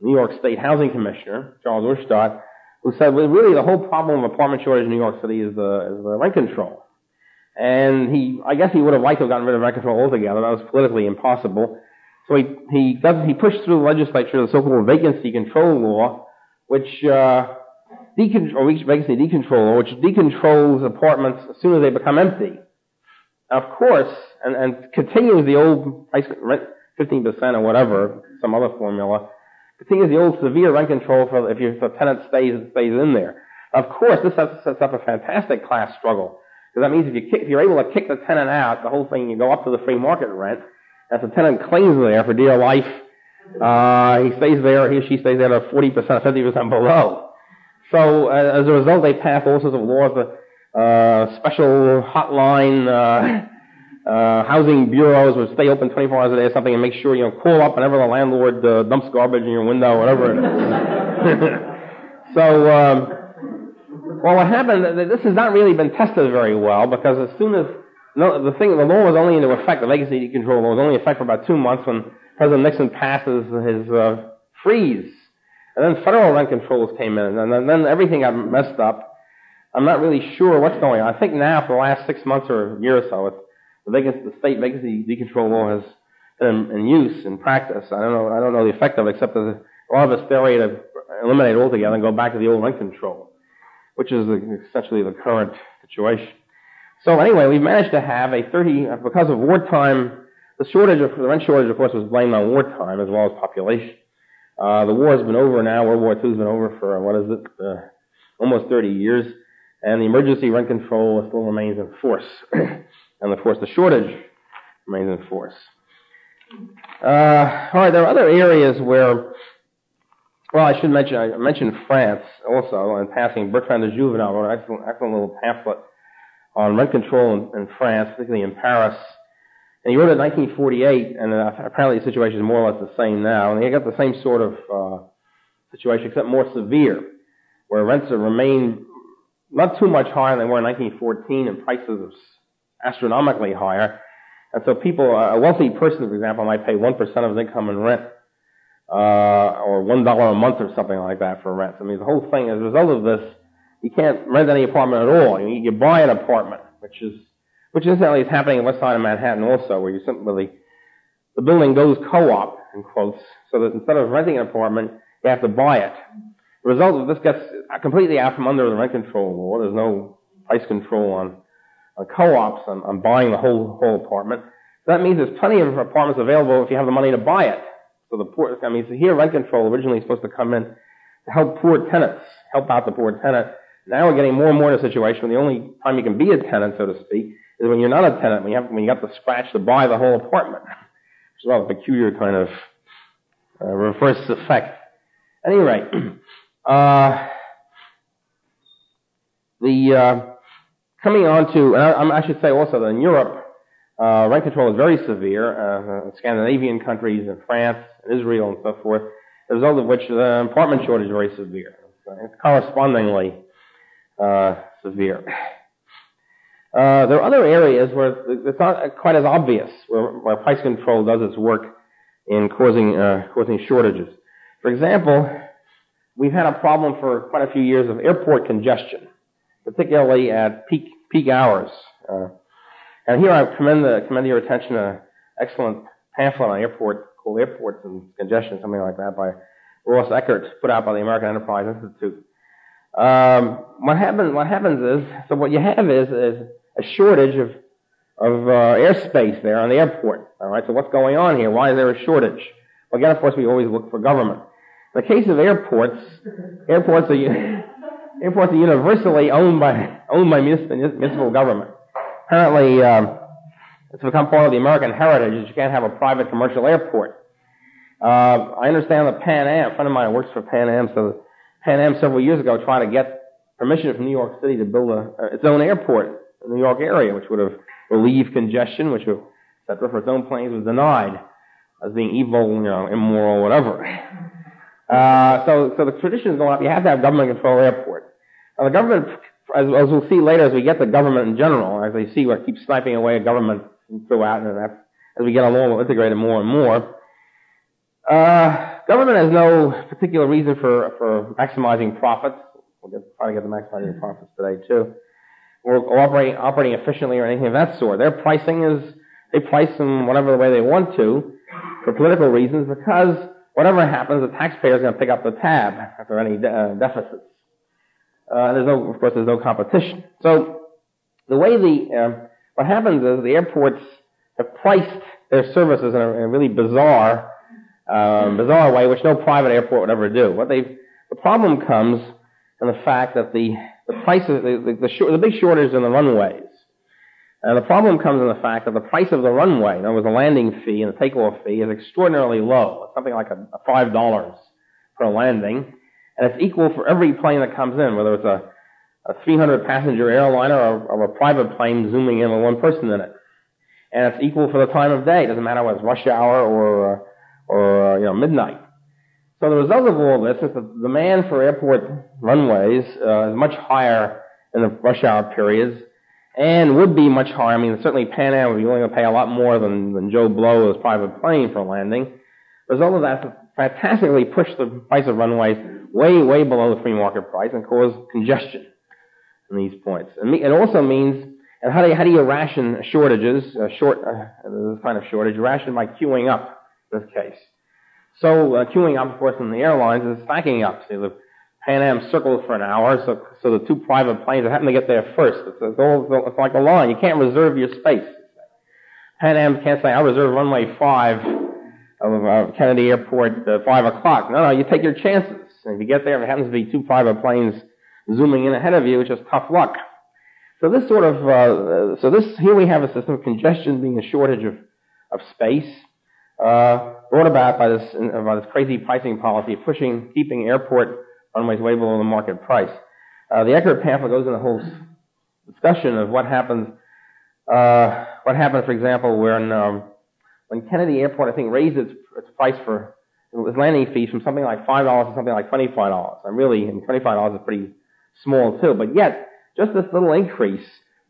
New York State Housing Commissioner, Charles Urstadt, who said, well, really the whole problem of apartment shortage in New York City is the, is the rent control. And he, I guess he would have liked to have gotten rid of rent control altogether. That was politically impossible. So he, he, does, he pushed through the legislature the so-called vacancy control law, which, uh, vacancy decontrol law, which decontrols apartments as soon as they become empty. Of course, and, and continues the old price rent, 15% or whatever, some other formula, continues the old severe rent control for if, your, the tenant stays, stays in there. Of course, this sets up a fantastic class struggle. Because that means if, you kick, if you're able to kick the tenant out, the whole thing, you go up to the free market rent, if the tenant clings there for dear life, uh, he stays there, he or she stays there to 40%, 50% below. So uh, as a result, they pass all sorts of laws, uh, uh special hotline, uh, uh, housing bureaus would stay open 24 hours a day or something and make sure, you know, call up whenever the landlord uh, dumps garbage in your window, or whatever so, um, well, what happened, this has not really been tested very well because as soon as no, the thing, the law was only into effect, the vacancy control law was only in effect for about two months when President Nixon passes his uh, freeze. And then federal rent controls came in, and then, then everything got messed up. I'm not really sure what's going on. I think now, for the last six months or a year or so, it's, the, vacancy, the state vacancy decontrol law has been in, in use, in practice. I don't know, I don't know the effect of it, except there's a lot of hysteria to eliminate altogether and go back to the old rent control, which is essentially the current situation. So anyway, we've managed to have a 30, because of wartime, the shortage of, the rent shortage of course was blamed on wartime as well as population. Uh, the war has been over now. World War II has been over for, what is it, uh, almost 30 years. And the emergency rent control still remains in force. and of course the shortage remains in force. Uh, all right, there are other areas where, well, I should mention, I mentioned France also in passing. Bertrand de Jouvenel wrote an excellent, excellent little pamphlet on rent control in, in France, particularly in Paris. And he wrote it in 1948, and uh, apparently the situation is more or less the same now. And he got the same sort of uh, situation, except more severe, where rents have remained not too much higher than they were in 1914, and prices are astronomically higher. And so people, a wealthy person, for example, might pay 1% of his income in rent, uh, or $1 a month or something like that for rent. I mean, the whole thing, as a result of this, you can't rent any apartment at all. You, you buy an apartment, which is, which incidentally is happening in West Side of Manhattan also, where you simply, the building goes co-op, in quotes, so that instead of renting an apartment, you have to buy it. The result of this gets completely out from under the rent control law. There's no price control on on co-ops on, on buying the whole whole apartment. So that means there's plenty of apartments available if you have the money to buy it. So the poor, I mean, so here rent control originally supposed to come in to help poor tenants, help out the poor tenant. Now we're getting more and more in a situation where the only time you can be a tenant, so to speak, is when you're not a tenant, when you have, when you got the scratch to buy the whole apartment. Which is a rather peculiar kind of uh, reverse effect. At any rate, uh, the, uh, Coming on to, and I, I should say also that in Europe, uh, rent control is very severe. Uh, Scandinavian countries and France and Israel and so forth, The result of which the apartment shortage is very severe. It's correspondingly uh, severe. Uh, there are other areas where it's not quite as obvious where, where price control does its work in causing uh, causing shortages. For example, we've had a problem for quite a few years of airport congestion, particularly at peak peak hours. Uh, and here I commend, the, commend your attention to an excellent pamphlet on airport called Airports and Congestion, something like that, by Ross Eckert, put out by the American Enterprise Institute. Um, what happens? What happens is, so what you have is, is a shortage of of uh, airspace there on the airport. All right. So what's going on here? Why is there a shortage? Well, again, of course, we always look for government. The case of airports, airports are airports are universally owned by owned by municipal government. Apparently, um, it's become part of the American heritage that you can't have a private commercial airport. Uh, I understand that Pan Am, a friend of mine works for Pan Am, so Pan Am several years ago tried to get permission from New York City to build a, uh, its own airport in the New York area, which would have relieved congestion, which would, etc., for its own planes was denied as being evil, you know, immoral, whatever. Uh, so, so the tradition is going up. You have to have government control airport. Now, the government, as, as, we'll see later, as we get the government in general, as they see what keeps sniping away at government throughout, and as, as we get along, we'll integrate it more and more. Uh, government has no particular reason for, for maximizing profits. We'll get, try to get the maximizing profits today too. Or operating, operating efficiently or anything of that sort. Their pricing is, they price them whatever way they want to for political reasons because whatever happens, the taxpayer is going to pick up the tab if there are any de- uh, deficits. Uh, there's no, of course, there's no competition. So the way the uh, what happens is the airports have priced their services in a, in a really bizarre, um, bizarre way, which no private airport would ever do. What they the problem comes in the fact that the the prices, the the, the, short, the big shortage in the runways. And the problem comes in the fact that the price of the runway, in other words, the landing fee and the takeoff fee, is extraordinarily low. It's something like a, a five dollars for a landing, and it's equal for every plane that comes in, whether it's a, a 300 passenger airliner or, or a private plane zooming in with one person in it. And it's equal for the time of day. It doesn't matter whether it's rush hour or, uh, or, uh, you know, midnight. So the result of all this is that the demand for airport runways uh, is much higher in the rush hour periods and would be much higher. I mean, certainly Pan Am would be willing to pay a lot more than, than Joe Blow's private plane for landing. The result of that fantastically push the price of runways way, way below the free market price and cause congestion in these points. And it also means, and how do you, how do you ration shortages, uh, short, uh, this kind of shortage, ration by queuing up in this case. So uh, queuing up, of course, in the airlines is stacking up. The Pan Am circles for an hour, so, so the two private planes happen to get there first. It's, it's, all, it's like a line. You can't reserve your space. Pan Am can't say, I'll reserve runway 5 of uh, Kennedy Airport at 5 o'clock. No, no, you take your chances. And if you get there, if it happens to be two private planes zooming in ahead of you, it's just tough luck. So this sort of, uh, so this, here we have a system of congestion being a shortage of, of space, uh, brought about by this, uh, by this crazy pricing policy, pushing, keeping airport runways way below the market price. Uh, the Eckert pamphlet goes into a whole discussion of what happens, uh, what happened, for example, when, um, when Kennedy Airport, I think, raised its, its price for its landing fees from something like five dollars to something like twenty-five dollars. And really, and twenty-five dollars is pretty small too. But yet, just this little increase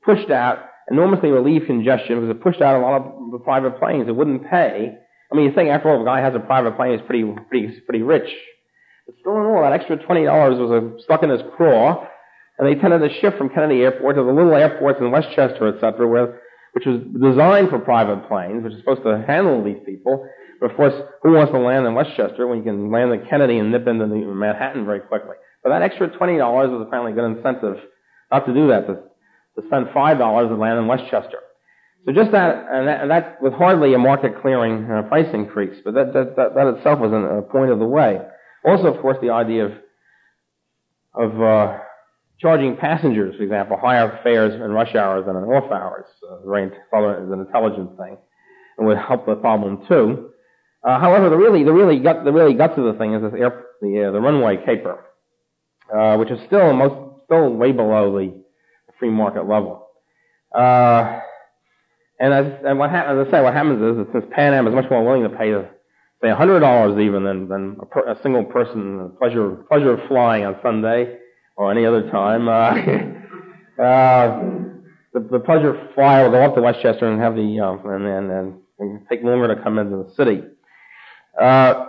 pushed out enormously relieved congestion because it pushed out a lot of the private planes. It wouldn't pay. I mean, you think after all, if a guy has a private plane, he's pretty, pretty, pretty rich. But still in all, that extra twenty dollars was a, stuck in his craw, and they tended to shift from Kennedy Airport to the little airports in Westchester, etc., where which was designed for private planes, which is supposed to handle these people. But of course, who wants to land in Westchester when you can land in Kennedy and nip into Manhattan very quickly? But that extra twenty dollars was apparently a good incentive not to do that, to, to spend five dollars to land in Westchester. So just that, and that, and that with hardly a market clearing uh, price increase, but that, that, that, that itself was a point of the way. Also, of course, the idea of, of uh, charging passengers, for example, higher fares in rush hours than in off hours, uh, very, is an intelligent thing, and would help the problem too. Uh, however, the really, the really gut, the really guts of the thing is this air, the, uh, the runway caper, uh, which is still most, still way below the free market level. Uh, and as, and what happens, as I say, what happens is that since Pan Am is much more willing to pay, the, say, hundred dollars even than, than a, per, a single person the pleasure, pleasure of flying on Sunday or any other time, uh, uh, the, the pleasure flyer will go up to Westchester and have the, uh, and, and, and, and take longer to come into the city. Uh,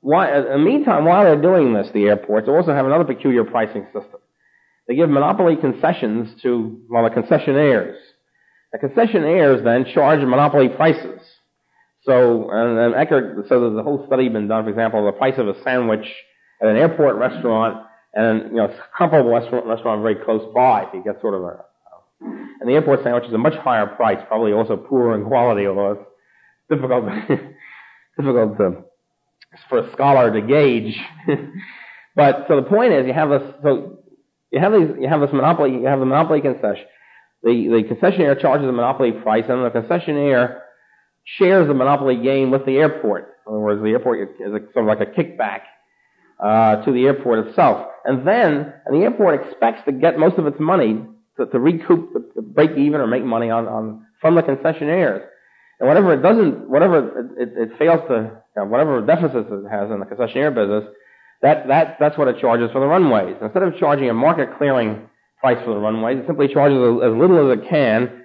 why, in the meantime, while they're doing this, the airports also have another peculiar pricing system. They give monopoly concessions to, well, the concessionaires. The concessionaires then charge monopoly prices. So, and, and Eckert, so there's a whole study been done, for example, the price of a sandwich at an airport restaurant and, you know, comparable restaurant, restaurant very close by, you get sort of a, and the airport sandwich is a much higher price, probably also poorer in quality, although it's difficult, difficult to, for a scholar to gauge. but, so the point is, you have this, so, you have these, you have this monopoly, you have the monopoly concession. The, the concessionaire charges a monopoly price, and the concessionaire shares the monopoly gain with the airport. In other words, the airport is a, sort of like a kickback uh, to the airport itself. And then, and the airport expects to get most of its money to, to recoup, to break even or make money on, on from the concessionaires. And whatever it doesn't, whatever it, it, it fails to, you know, whatever deficits it has in the concessionaire business, that, that, that's what it charges for the runways. Instead of charging a market clearing price for the runways, it simply charges as little as it can,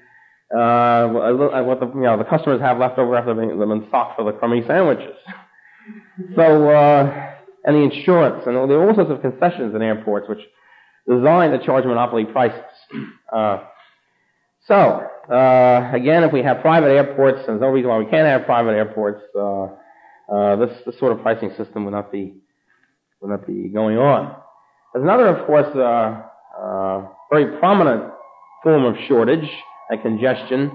uh, what the, you know, the customers have left over after they've been stocked for the crummy sandwiches. So, uh, and the insurance, and there are all sorts of concessions in airports which designed to charge monopoly prices. Uh, so, uh, again, if we have private airports, and there's no reason why we can't have private airports, uh, uh, this, this sort of pricing system would not be would not be going on. There's another, of course, uh, uh, very prominent form of shortage and congestion,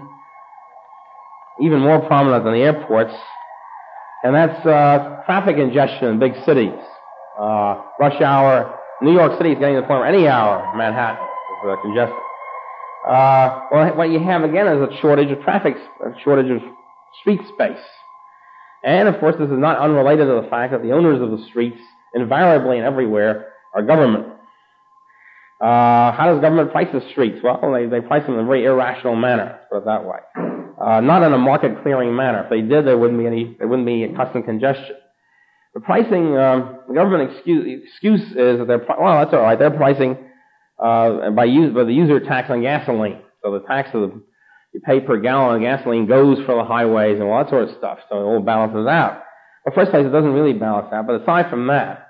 even more prominent than the airports, and that's uh, traffic congestion in big cities. Uh, rush hour. New York City is getting to the point where any hour Manhattan is uh, congested. Uh, well, what you have again is a shortage of traffic, a shortage of street space. And of course, this is not unrelated to the fact that the owners of the streets, invariably and everywhere, are government. Uh, how does government price the streets? Well, they, they price them in a very irrational manner, put it that way. Uh, not in a market clearing manner. If they did, there wouldn't be any, there wouldn't be a custom congestion. The pricing, um, the government excuse, excuse is that they're, well, that's alright, they're pricing, uh, by use, by the user tax on gasoline. So the tax of the, you pay per gallon of gasoline goes for the highways and all that sort of stuff. So it all balances out. Well, first place, it doesn't really balance out, but aside from that,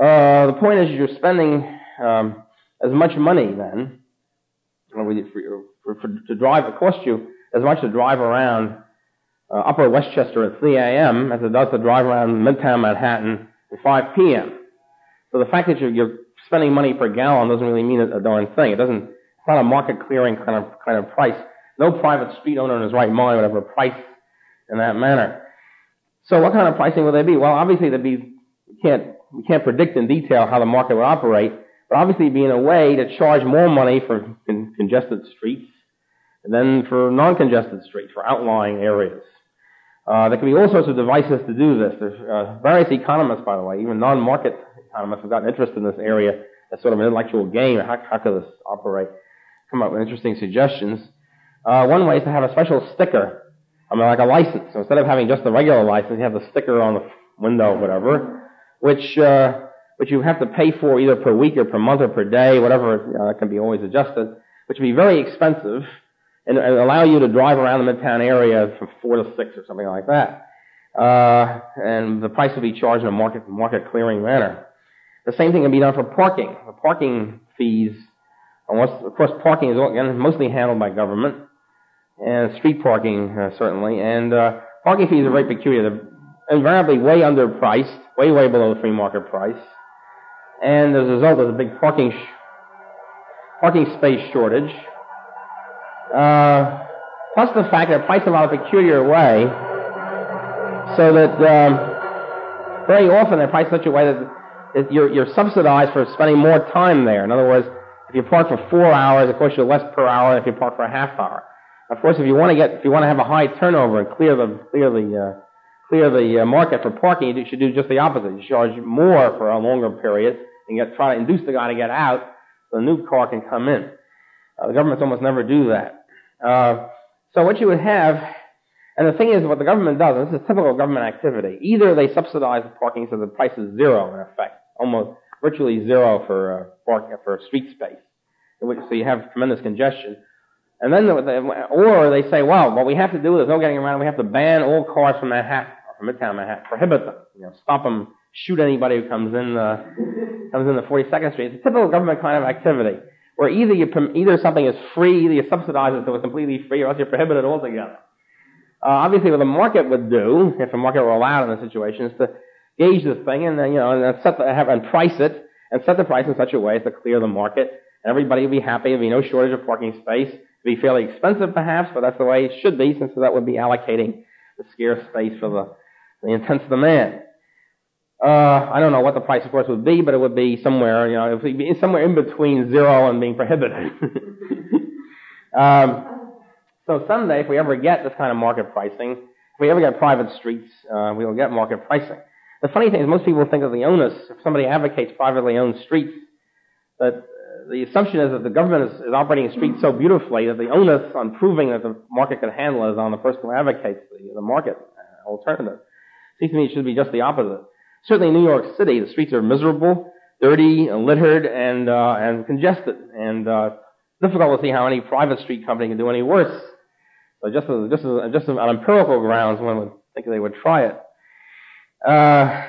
uh, the point is you're spending, um, as much money then, for, for, for, to drive, it costs you as much to drive around uh, Upper Westchester at 3 a.m. as it does to drive around Midtown Manhattan at 5 p.m. So the fact that you're, you're spending money per gallon doesn't really mean a, a darn thing. It doesn't. It's not a market clearing kind of kind of price. No private street owner in his right mind would ever price in that manner. So what kind of pricing will there be? Well, obviously there'd be, we can't, we can't predict in detail how the market would operate, but obviously it'd be in a way to charge more money for con- congested streets than for non-congested streets, for outlying areas. Uh, there can be all sorts of devices to do this. There's uh, various economists, by the way, even non-market economists have gotten interested in this area as sort of an intellectual game. How, how could this operate? Come up with interesting suggestions. Uh, one way is to have a special sticker, I mean, like a license. So instead of having just a regular license, you have the sticker on the window, whatever, which uh, which you have to pay for either per week or per month or per day, whatever. Uh, can be always adjusted, which would be very expensive and, and allow you to drive around the Midtown area from four to six or something like that. Uh, and the price will be charged in a market market clearing manner. The same thing can be done for parking. The parking fees, unless, of course, parking is again mostly handled by government, and street parking uh, certainly. And uh, parking fees are very peculiar. They're invariably way underpriced, way way below the free market price. And as a result, there's a big parking sh- parking space shortage. Uh, plus the fact that priced in a peculiar way, so that um, very often they're priced such a way that it, you're, you're subsidized for spending more time there. In other words, if you park for four hours, of course you're less per hour than if you park for a half hour. Of course, if you want to get, if you want to have a high turnover and clear the clear the uh, clear the uh, market for parking, you should do just the opposite. You charge more for a longer period and try to induce the guy to get out so the new car can come in. Uh, the governments almost never do that. Uh, so what you would have, and the thing is, what the government does, this is typical government activity, either they subsidize the parking so the price is zero in effect, almost virtually zero for uh, park, for street space, which, so you have tremendous congestion. And then, or they say, well, what we have to do, there's no getting around, we have to ban all cars from Manhattan, or from Midtown Manhattan, prohibit them, you know, stop them, shoot anybody who comes in, uh, comes in the 42nd Street. It's a typical government kind of activity where either you, either something is free, either you subsidize it so it's completely free, or else you prohibit it altogether. Uh, obviously, what the market would do, if the market were allowed in this situation, is to gauge this thing and you know and set the, and price it and set the price in such a way as to clear the market. And everybody would be happy. There'd be no shortage of parking space. It'd be fairly expensive, perhaps, but that's the way it should be, since that would be allocating the scarce space for the, the intense demand. Uh, I don't know what the price, of course, would be, but it would be somewhere, you know, it would be somewhere in between zero and being prohibited. um, so someday, if we ever get this kind of market pricing, if we ever get private streets, uh, we will get market pricing. The funny thing is, most people think of the onus. If somebody advocates privately owned streets, that the assumption is that the government is, is operating streets so beautifully that the onus on proving that the market can handle it is on the person who advocates the, the market uh, alternative. Seems to me it should be just the opposite. Certainly in New York City, the streets are miserable, dirty, littered, and, uh, and congested. And, uh, difficult to see how any private street company can do any worse. So just, as, just, as, just on empirical grounds, one would think they would try it. Uh,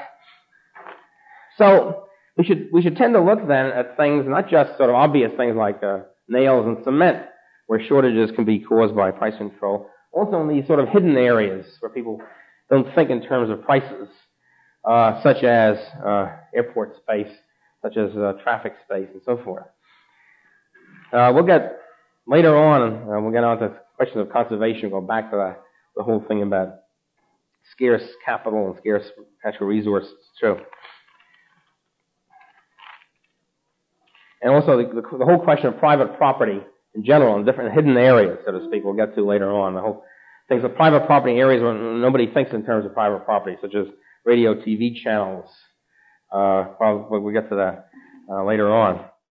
so we should we should tend to look then at things not just sort of obvious things like uh, nails and cement, where shortages can be caused by price control. Also in these sort of hidden areas where people don't think in terms of prices uh, such as uh, airport space, such as uh, traffic space, and so forth. Uh, we'll get later on. Uh, we'll get on to questions of conservation. Go back to the, the whole thing about scarce capital and scarce natural resources too. And also the, the, the, whole question of private property in general in different hidden areas, so to speak, we'll get to later on. The whole things of private property areas where nobody thinks in terms of private property, such as radio TV channels. Uh, well, we'll get to that uh, later on.